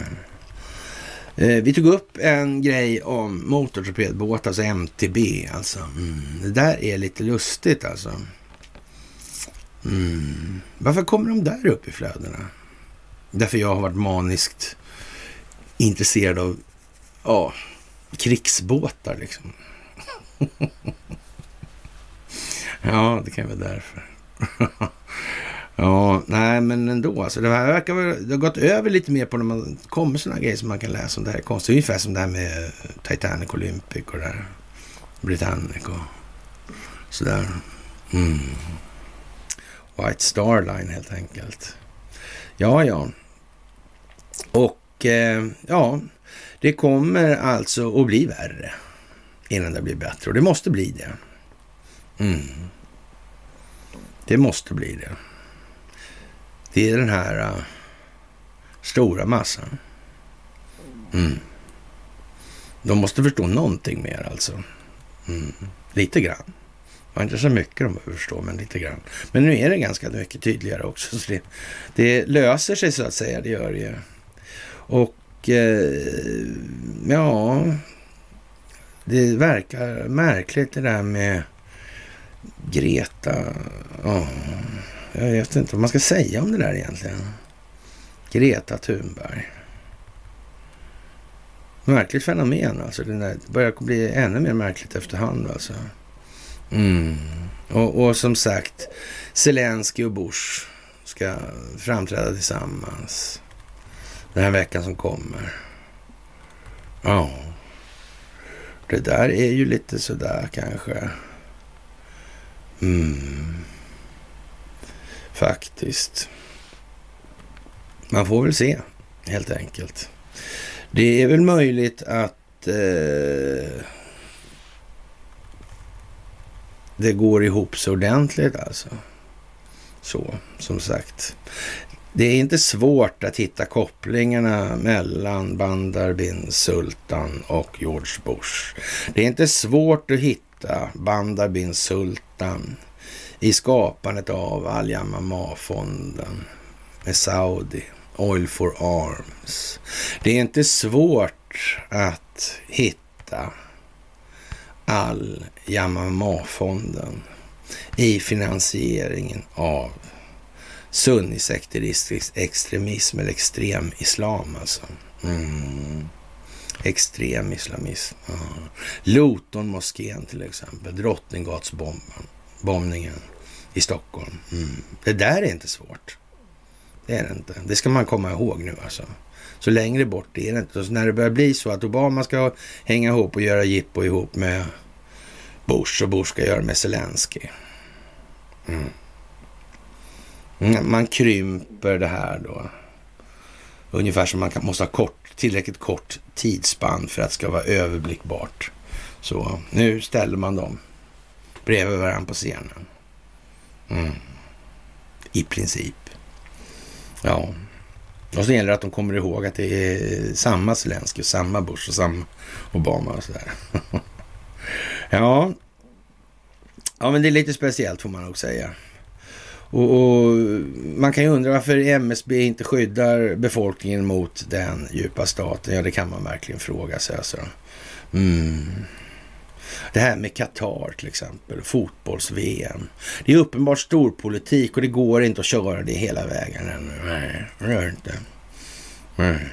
Eh, vi tog upp en grej om motortorpedbåt, alltså MTB. Alltså. Mm. Det där är lite lustigt alltså. Mm. Varför kommer de där upp i flödena? Därför jag har varit maniskt intresserad av ja, krigsbåtar liksom. ja, det kan vara därför. Ja, nej men ändå. Alltså, det här verkar det har gått över lite mer på när man kommer sådana grejer som man kan läsa om det här konstigt. Ungefär som det här med Titanic Olympic och det där. Britannic och sådär. Mm. White Star Line helt enkelt. Ja, ja. Och eh, ja, det kommer alltså att bli värre innan det blir bättre. Och det måste bli det. Mm. Det måste bli det. Det är den här uh, stora massan. Mm. De måste förstå någonting mer alltså. Mm. Lite grann. Det var inte så mycket de behöver förstå, men lite grann. Men nu är det ganska mycket tydligare också. Så det, det löser sig så att säga, det gör det ju. Och eh, ja, det verkar märkligt det där med Greta. Oh jag vet inte vad man ska säga om det där egentligen. Greta Thunberg. Märkligt fenomen alltså. Det börjar bli ännu mer märkligt efterhand alltså. Mm. Och, och, som sagt, Zelensky och Bush ska framträda tillsammans den här veckan som kommer. Ja, det där är ju lite sådär kanske. Mm. Faktiskt. Man får väl se, helt enkelt. Det är väl möjligt att eh, det går ihop så ordentligt alltså. Så, som sagt. Det är inte svårt att hitta kopplingarna mellan Bandar bin Sultan och George Bush. Det är inte svårt att hitta Bandar bin Sultan i skapandet av al-Yamamah-fonden, med Saudi, Oil for Arms. Det är inte svårt att hitta Al-Yamamah-fonden i finansieringen av sunnisekteristisk extremism eller extrem islam alltså. Mm. Extrem islamism. Ja. Loton-moskén till exempel. Bombningen i Stockholm. Mm. Det där är inte svårt. Det är det inte. Det ska man komma ihåg nu alltså. Så längre bort är det inte. Så när det börjar bli så att Obama ska hänga ihop och göra jippo ihop med Bush och Bush ska göra med Zelensky. Mm. Man krymper det här då. Ungefär som man kan, måste ha kort, tillräckligt kort tidsspann för att det ska vara överblickbart. Så nu ställer man dem bredvid varandra på scenen. Mm. I princip. Ja. Och så gäller det att de kommer ihåg att det är samma Zelensky, samma Bush och samma Obama och sådär. ja. ja, men det är lite speciellt får man nog säga. Och, och, man kan ju undra varför MSB inte skyddar befolkningen mot den djupa staten. Ja, det kan man verkligen fråga sig. Alltså. Mm. Det här med Qatar till exempel, fotbolls-VM. Det är uppenbart storpolitik och det går inte att köra det hela vägen ännu. Nej, det gör det inte. Nej.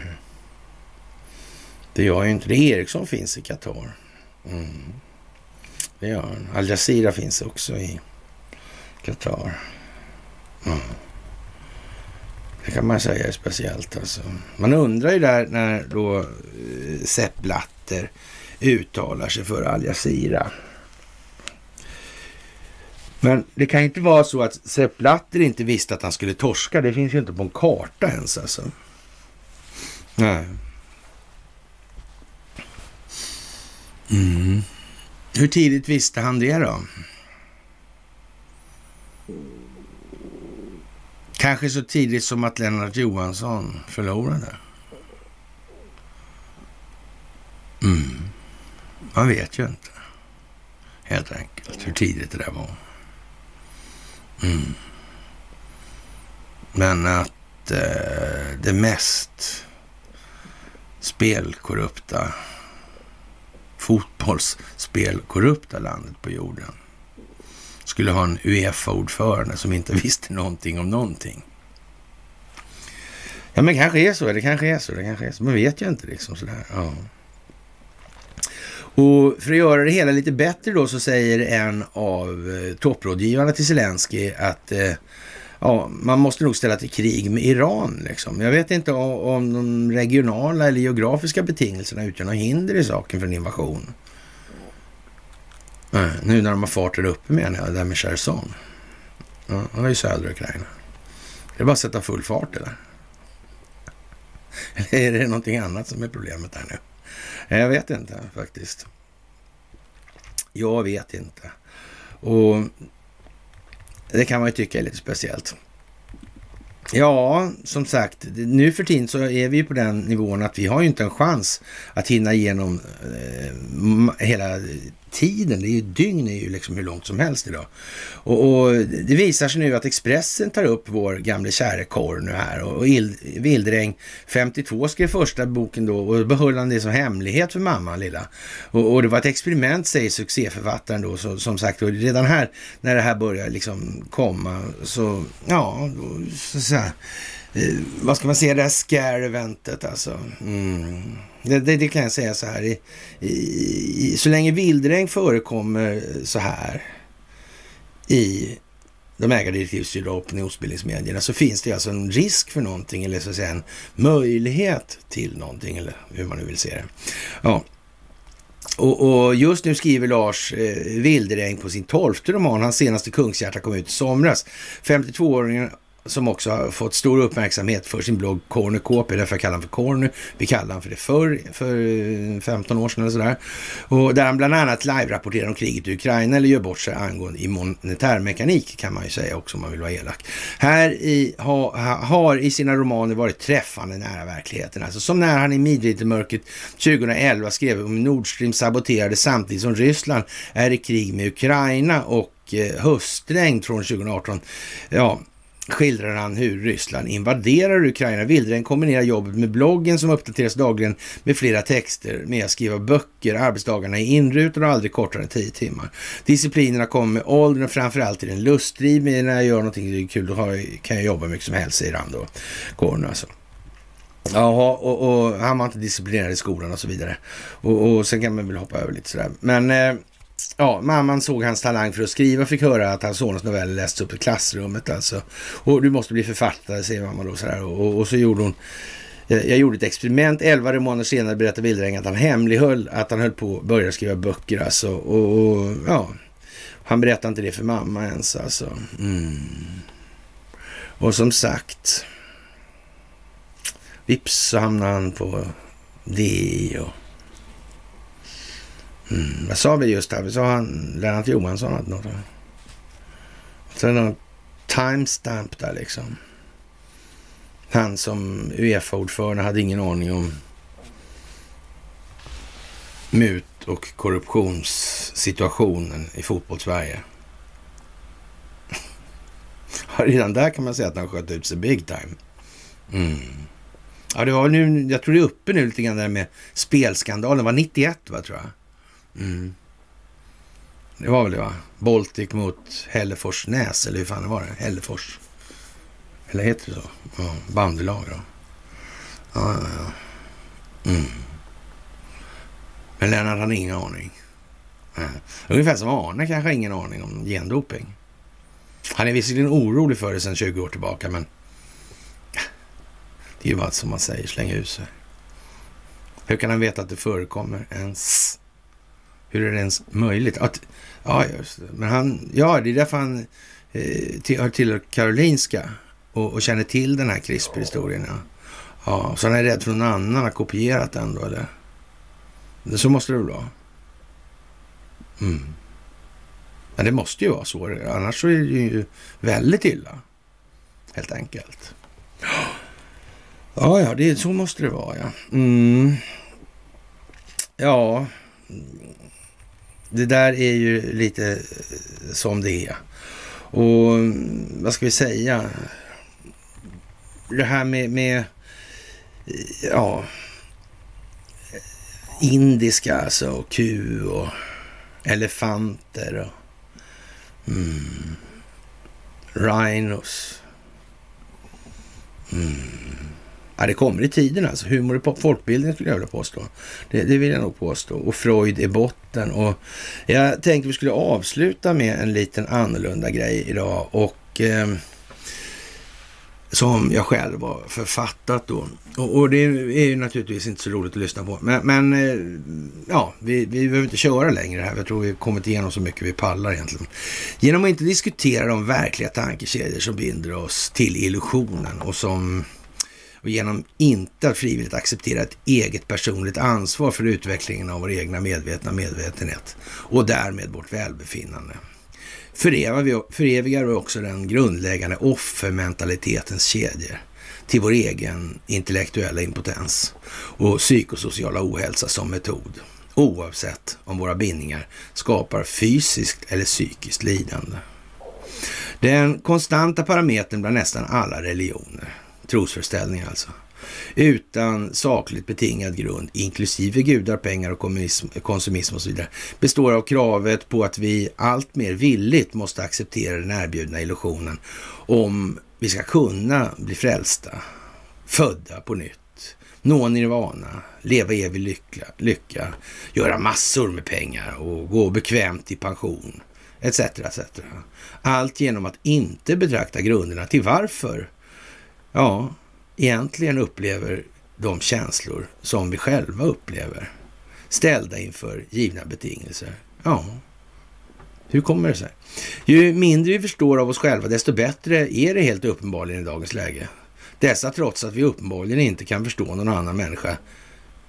Det gör ju inte det. Ericsson finns i Qatar. Mm. Det gör han. Al Jazeera finns också i Qatar. Mm. Det kan man säga är speciellt alltså. Man undrar ju där när då eh, Sepp Blatter uttalar sig för Al Jazeera. Men det kan inte vara så att Sepp Blatter inte visste att han skulle torska. Det finns ju inte på en karta ens alltså. Nej. Mm. Hur tidigt visste han det då? Kanske så tidigt som att Lennart Johansson förlorade. Mm. Man vet ju inte. Helt enkelt hur tidigt det där var. Mm. Men att eh, det mest spelkorrupta, fotbollsspelkorrupta landet på jorden skulle ha en Uefa-ordförande som inte visste någonting om någonting. Ja, men kanske är så. Det kanske är så. Det kanske är så. Man vet ju inte liksom sådär. Ja. Och för att göra det hela lite bättre då så säger en av eh, topprådgivarna till Zelensky att eh, ja, man måste nog ställa till krig med Iran. Liksom. Jag vet inte om, om de regionala eller geografiska betingelserna utgör något hinder i saken för en invasion. Nej, nu när de har fart där uppe menar jag, där med Cherson. Ja, det är ju södra Ukraina. Det är bara att sätta full fart det där. Eller är det någonting annat som är problemet där nu? Eh, jag vet inte faktiskt. Jag vet inte. Och det kan man ju tycka är lite speciellt. Ja, som sagt, nu för tiden så är vi på den nivån att vi har ju inte en chans att hinna igenom eh, hela tiden, det är ju dygn är ju liksom hur långt som helst idag. Och, och, det visar sig nu att Expressen tar upp vår gamle käre Kornu här och, och Vildräng 52 skrev första boken då och behöll han det som hemlighet för mamman lilla. Och, och det var ett experiment säger succéförfattaren då så, som sagt och redan här när det här börjar liksom komma så ja, så, så här, Eh, vad ska man säga, det här scare-eventet alltså. Mm. Det, det, det, kan jag säga så här. I, i, så länge vildregn förekommer så här i de ägardirektivstyrda opinionsbildningsmedierna så finns det alltså en risk för någonting eller så att säga en möjlighet till någonting eller hur man nu vill se det. Ja. Och, och just nu skriver Lars eh, på sin tolfte roman. Hans senaste Kungshjärta kom ut i somras. 52-åringen som också har fått stor uppmärksamhet för sin blogg Corner KP, därför jag kallar han för Corner. Vi kallade honom för det förr, för eh, 15 år sedan eller sådär. Och där han bland annat live-rapporterar om kriget i Ukraina eller gör bort sig angående i monetärmekanik kan man ju säga också om man vill vara elak. Här i, ha, har i sina romaner varit träffande nära verkligheten. Alltså som när han i midvintermörkret 2011 skrev om Nord Stream saboterade samtidigt som Ryssland är i krig med Ukraina och eh, höstregn från 2018. Ja, skildrar han hur Ryssland invaderar Ukraina. Vildren kombinerar jobbet med bloggen som uppdateras dagligen med flera texter med att skriva böcker. Arbetsdagarna är inrutade och aldrig kortare än tio timmar. Disciplinerna kommer med åldern och framförallt är det en lustdriv. Men när jag gör någonting det är kul, då kan jag jobba mycket som helst, säger han då. Korn alltså. Jaha, och, och, han var inte disciplinerad i skolan och så vidare. Och, och sen kan man väl hoppa över lite sådär. Men eh, Ja, mamman såg hans talang för att skriva, fick höra att hans sonens noveller lästes upp i klassrummet alltså. Och du måste bli författare, säger mamma då sådär. Och, och så gjorde hon eh, jag gjorde ett experiment. Elva månader senare berättade Wildräng att han hemlighöll att han höll på att börja skriva böcker alltså. Och, och ja, han berättade inte det för mamma ens alltså. Mm. Och som sagt, vips så hamnade han på det och Mm, vad sa vi just här? Vi sa han, Lennart Johansson hade något. Så är det någon timestamp där liksom. Han som Uefa-ordförande hade ingen aning om mut och korruptionssituationen i fotbollssverige. Redan där kan man säga att han sköt ut sig big time. Mm. Ja, det var nu, jag tror det är uppe nu lite grann där med spelskandalen. Det var 91 va, tror jag. Mm. Det var väl det va? Baltic mot Hälleforsnäs, eller hur fan det var det? Hällefors. Eller heter det så? Ja, bandylag då. Ja, ja, ja. Mm. Men Lennart hade ingen aning. Ja. Ungefär som Arne kanske har ingen aning om gendoping. Han är visserligen orolig för det sedan 20 år tillbaka, men det är ju bara som man säger, slänga ut sig. Hur kan han veta att det förekommer ens? Hur är det ens möjligt? Att, ja, men han, ja, det är därför han eh, till, Karolinska och, och, känner till den här CRISPR-historien. Ja. ja, så han är rädd för någon annan har kopierat den då, eller? Så måste det väl vara? Mm. Men det måste ju vara så. Annars så är det ju väldigt illa. Helt enkelt. Ja, ja, det, så måste det vara, ja. Mm. Ja, det där är ju lite eh, som det är. Och mm, vad ska vi säga? Det här med, med eh, ja, indiska alltså, och ku och elefanter och mm, rhinos. Mm. Ja, det kommer i tiden alltså. Humor i folkbildningen skulle jag vilja påstå. Det, det, vill jag nog påstå. Och Freud är botten. Och jag tänkte vi skulle avsluta med en liten annorlunda grej idag. Och eh, som jag själv har författat då. Och, och, det är ju naturligtvis inte så roligt att lyssna på. Men, men eh, ja, vi, vi behöver inte köra längre här. Jag tror vi har kommit igenom så mycket vi pallar egentligen. Genom att inte diskutera de verkliga tankekedjor som binder oss till illusionen och som och genom inte att frivilligt acceptera ett eget personligt ansvar för utvecklingen av vår egna medvetna medvetenhet och därmed vårt välbefinnande förevigar vi också den grundläggande offermentalitetens kedjor till vår egen intellektuella impotens och psykosociala ohälsa som metod, oavsett om våra bindningar skapar fysiskt eller psykiskt lidande. Den konstanta parametern bland nästan alla religioner, trosförställning alltså, utan sakligt betingad grund, inklusive gudar, pengar och konsumism och så vidare, består av kravet på att vi allt mer villigt måste acceptera den erbjudna illusionen om vi ska kunna bli frälsta, födda på nytt, nå nirvana, leva evig lycka, lycka, göra massor med pengar och gå bekvämt i pension, etc. etc. Allt genom att inte betrakta grunderna till varför Ja, egentligen upplever de känslor som vi själva upplever, ställda inför givna betingelser. Ja, hur kommer det sig? Ju mindre vi förstår av oss själva, desto bättre är det helt uppenbarligen i dagens läge. Dessa trots att vi uppenbarligen inte kan förstå någon annan människa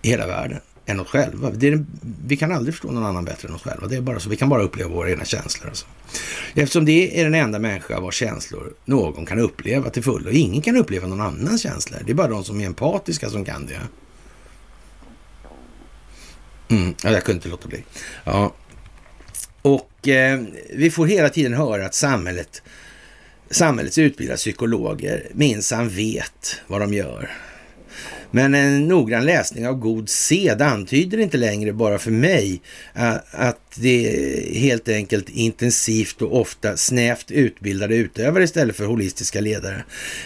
i hela världen än oss själva. Det, vi kan aldrig förstå någon annan bättre än oss själva. Det är bara så. Vi kan bara uppleva våra egna känslor. Alltså. Eftersom det är den enda människa vars känslor någon kan uppleva till fullo. Ingen kan uppleva någon annans känslor. Det är bara de som är empatiska som kan det. Mm, ja, jag kunde inte låta bli. Ja. Och eh, vi får hela tiden höra att samhället, samhällets utbildade psykologer minsann vet vad de gör. Men en noggrann läsning av god sed antyder inte längre bara för mig att det är helt enkelt intensivt och ofta snävt utbildade utövare istället för holistiska ledare.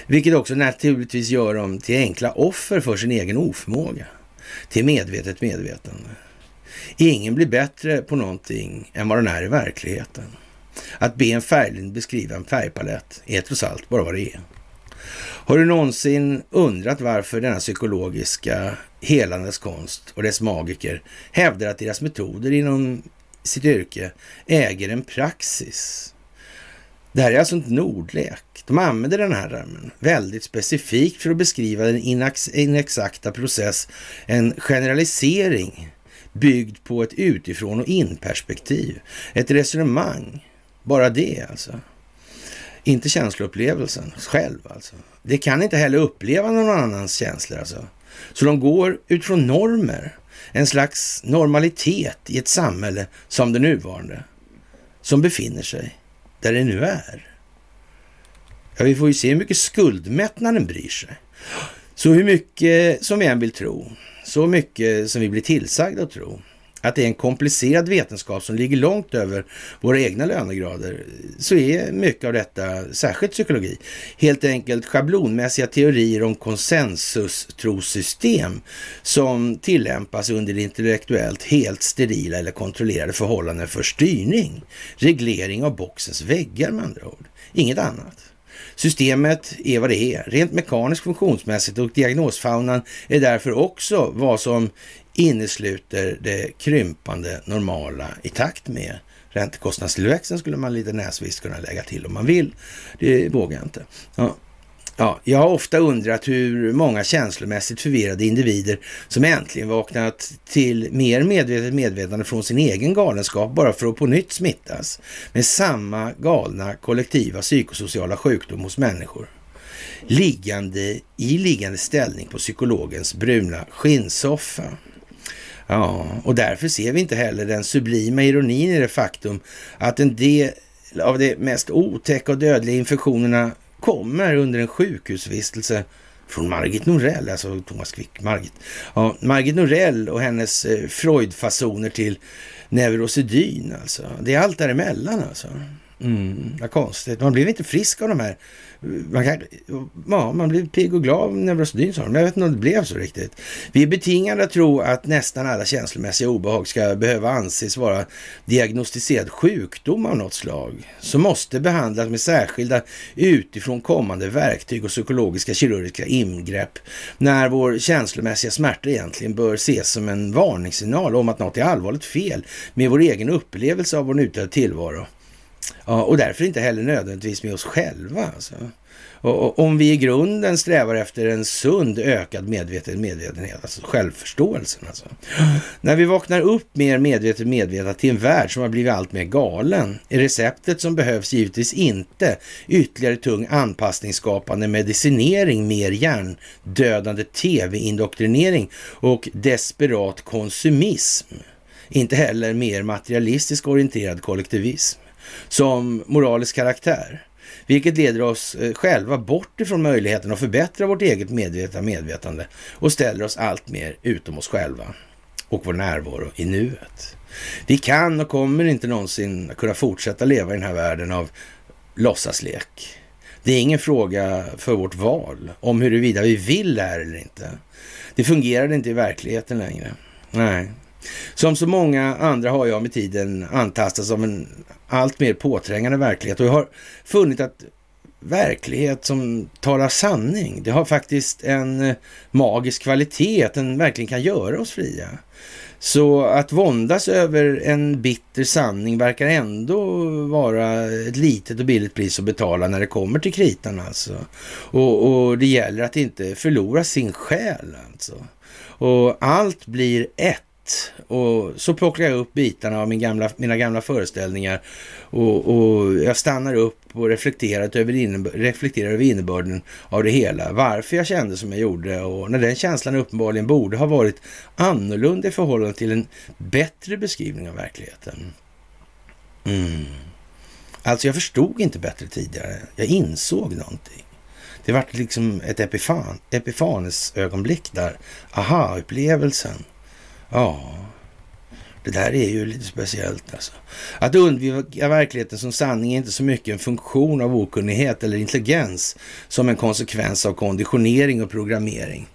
Vilket också naturligtvis gör dem till enkla offer för sin egen oförmåga till medvetet medvetande. Ingen blir bättre på någonting än vad den är i verkligheten. Att be en färgblind beskriva en färgpalett är trots allt bara vad det är. Har du någonsin undrat varför denna psykologiska helandes konst och dess magiker hävdar att deras metoder inom sitt yrke äger en praxis? Det här är alltså inte ordlek. De använder den här termen väldigt specifikt för att beskriva den inexakta process, en generalisering byggd på ett utifrån och in-perspektiv. Ett resonemang, bara det alltså. Inte känsloupplevelsen själv alltså. Det kan inte heller uppleva någon annans känslor alltså. Så de går utifrån normer, en slags normalitet i ett samhälle som det nuvarande, som befinner sig där det nu är. Ja, vi får ju se hur mycket skuldmättnaden bryr sig. Så hur mycket som vi än vill tro, så mycket som vi blir tillsagda att tro, att det är en komplicerad vetenskap som ligger långt över våra egna lönegrader, så är mycket av detta, särskilt psykologi, helt enkelt schablonmässiga teorier om konsensustrosystem som tillämpas under intellektuellt helt sterila eller kontrollerade förhållanden för styrning, reglering av boxens väggar med andra ord. Inget annat. Systemet är vad det är, rent mekaniskt funktionsmässigt och diagnosfaunan är därför också vad som innesluter det krympande normala i takt med räntekostnadstillväxten skulle man lite näsvisst kunna lägga till om man vill. Det vågar jag inte. Ja. Ja, jag har ofta undrat hur många känslomässigt förvirrade individer som äntligen vaknat till mer medvetet medvetande från sin egen galenskap bara för att på nytt smittas med samma galna kollektiva psykosociala sjukdom hos människor. Liggande i liggande ställning på psykologens bruna skinnsoffa. Ja, och därför ser vi inte heller den sublima ironin i det faktum att en del av de mest otäcka och dödliga infektionerna kommer under en sjukhusvistelse från Margit Norell, alltså Thomas Quick, Margit. Ja, Margit Norell och hennes eh, Freud-fasoner till neurosedyn alltså. Det är allt däremellan alltså. Mm, vad konstigt. Man blev inte frisk av de här. Man, kan, ja, man blir pigg och glad av Neurosedyn sa de. Men jag vet inte om det blev så riktigt. Vi är betingade att tro att nästan alla känslomässiga obehag ska behöva anses vara diagnostiserad sjukdom av något slag. Som måste behandlas med särskilda utifrån kommande verktyg och psykologiska kirurgiska ingrepp. När vår känslomässiga smärta egentligen bör ses som en varningssignal om att något är allvarligt fel med vår egen upplevelse av vår nutida tillvaro. Ja, och därför inte heller nödvändigtvis med oss själva. Alltså. Och, och, om vi i grunden strävar efter en sund ökad medveten medvetenhet, alltså självförståelsen. Alltså. När vi vaknar upp mer medvetet medvetna till en värld som har blivit allt mer galen, är receptet som behövs givetvis inte ytterligare tung anpassningsskapande medicinering, mer hjärndödande tv-indoktrinering och desperat konsumism. Inte heller mer materialistisk orienterad kollektivism som moralisk karaktär. Vilket leder oss eh, själva bort ifrån möjligheten att förbättra vårt eget medvetna medvetande och ställer oss allt mer utom oss själva och vår närvaro i nuet. Vi kan och kommer inte någonsin kunna fortsätta leva i den här världen av låtsaslek. Det är ingen fråga för vårt val om huruvida vi vill det här eller inte. Det fungerar inte i verkligheten längre. Nej, som så många andra har jag med tiden antastats av en allt mer påträngande verklighet och jag har funnit att verklighet som talar sanning, det har faktiskt en eh, magisk kvalitet, den verkligen kan göra oss fria. Så att våndas över en bitter sanning verkar ändå vara ett litet och billigt pris att betala när det kommer till kritan alltså. Och, och det gäller att inte förlora sin själ alltså. Och allt blir ett och så plockar jag upp bitarna av min gamla, mina gamla föreställningar och, och jag stannar upp och reflekterar över, innebör, reflekterar över innebörden av det hela. Varför jag kände som jag gjorde och när den känslan uppenbarligen borde ha varit annorlunda i förhållande till en bättre beskrivning av verkligheten. Mm. Alltså jag förstod inte bättre tidigare. Jag insåg någonting. Det vart liksom ett epifan, epifanes ögonblick där. Aha-upplevelsen. Ja, det där är ju lite speciellt alltså. Att undvika verkligheten som sanning är inte så mycket en funktion av okunnighet eller intelligens som en konsekvens av konditionering och programmering.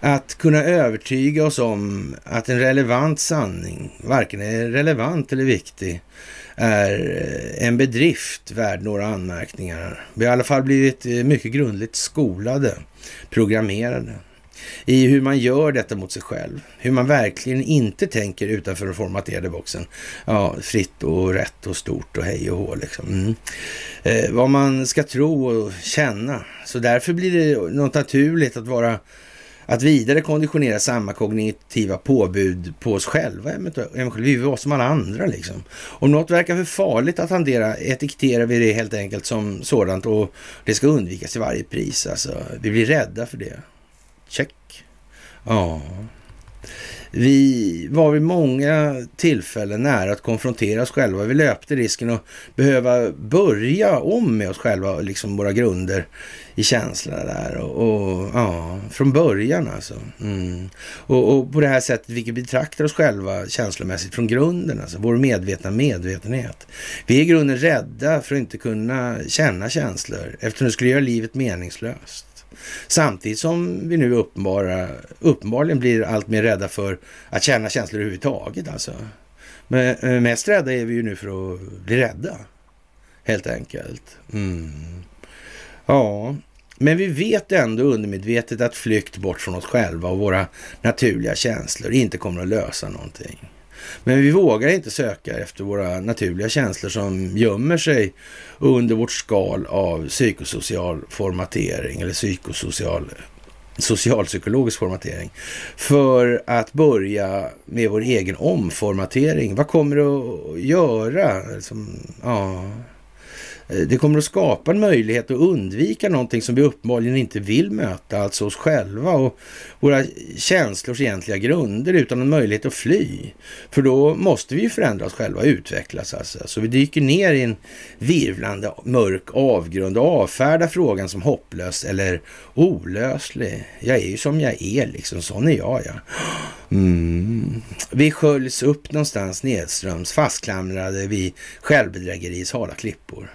Att kunna övertyga oss om att en relevant sanning varken är relevant eller viktig är eh, en bedrift värd några anmärkningar. Vi har i alla fall blivit eh, mycket grundligt skolade, programmerade i hur man gör detta mot sig själv. Hur man verkligen inte tänker utanför den formaterade boxen. Ja, fritt och rätt och stort och hej och hå liksom. Mm. Eh, vad man ska tro och känna. Så därför blir det något naturligt att vara att vidare konditionera samma kognitiva påbud på oss själva. Vi är var som alla andra liksom. Om något verkar för farligt att hantera etiketterar vi det helt enkelt som sådant och det ska undvikas till varje pris. Alltså, vi blir rädda för det. Check. Ja. Vi var vid många tillfällen nära att konfrontera oss själva. Vi löpte risken att behöva börja om med oss själva, liksom våra grunder i känslorna där. Och, och ja, från början alltså. Mm. Och, och, på det här sättet, vilket betraktar oss själva känslomässigt från grunden, alltså vår medvetna medvetenhet. Vi är i grunden rädda för att inte kunna känna känslor, eftersom det skulle göra livet meningslöst. Samtidigt som vi nu uppenbara, uppenbarligen blir allt mer rädda för att känna känslor överhuvudtaget. Alltså. Men eh, mest rädda är vi ju nu för att bli rädda. Helt enkelt. Mm. Ja, men vi vet ändå undermedvetet att flykt bort från oss själva och våra naturliga känslor inte kommer att lösa någonting. Men vi vågar inte söka efter våra naturliga känslor som gömmer sig under vårt skal av psykosocial formatering eller psykosocial socialpsykologisk formatering för att börja med vår egen omformatering. Vad kommer det att göra? Som, ja, Eh, det kommer att skapa en möjlighet att undvika någonting som vi uppenbarligen inte vill möta, alltså oss själva och våra känslors egentliga grunder, utan en möjlighet att fly. För då måste vi ju förändra oss själva utvecklas alltså. Så vi dyker ner i en virvlande mörk avgrund och avfärdar frågan som hopplös eller olöslig. Jag är ju som jag är liksom, sån är jag ja. Mm. Vi sköljs upp någonstans nedströms, fastklamrade vid självbedrägeris hala klippor.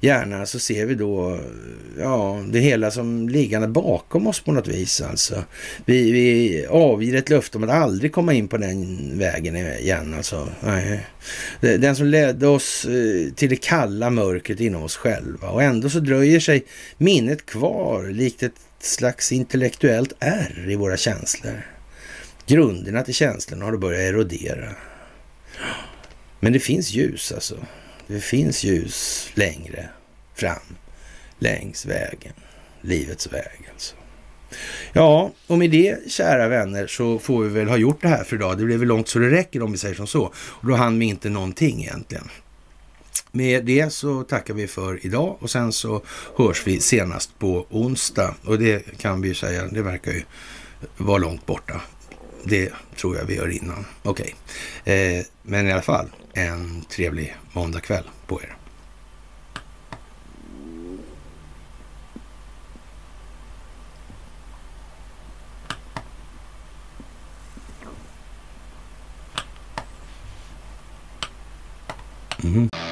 Gärna så ser vi då ja, det hela som liggande bakom oss på något vis. Alltså. Vi, vi avger ett löfte om att aldrig komma in på den vägen igen. Alltså. Nej. Den som ledde oss eh, till det kalla mörkret inom oss själva. Och ändå så dröjer sig minnet kvar likt ett slags intellektuellt ärr i våra känslor. Grunderna till känslorna har börjat erodera. Men det finns ljus alltså. Det finns ljus längre fram längs vägen. Livets väg alltså. Ja, och med det kära vänner så får vi väl ha gjort det här för idag. Det blev väl långt så det räcker om vi säger som så. Och då hann vi inte någonting egentligen. Med det så tackar vi för idag och sen så hörs vi senast på onsdag. Och det kan vi ju säga, det verkar ju vara långt borta. Det tror jag vi gör innan. Okej, okay. eh, men i alla fall en trevlig måndagkväll på er. Mm-hmm.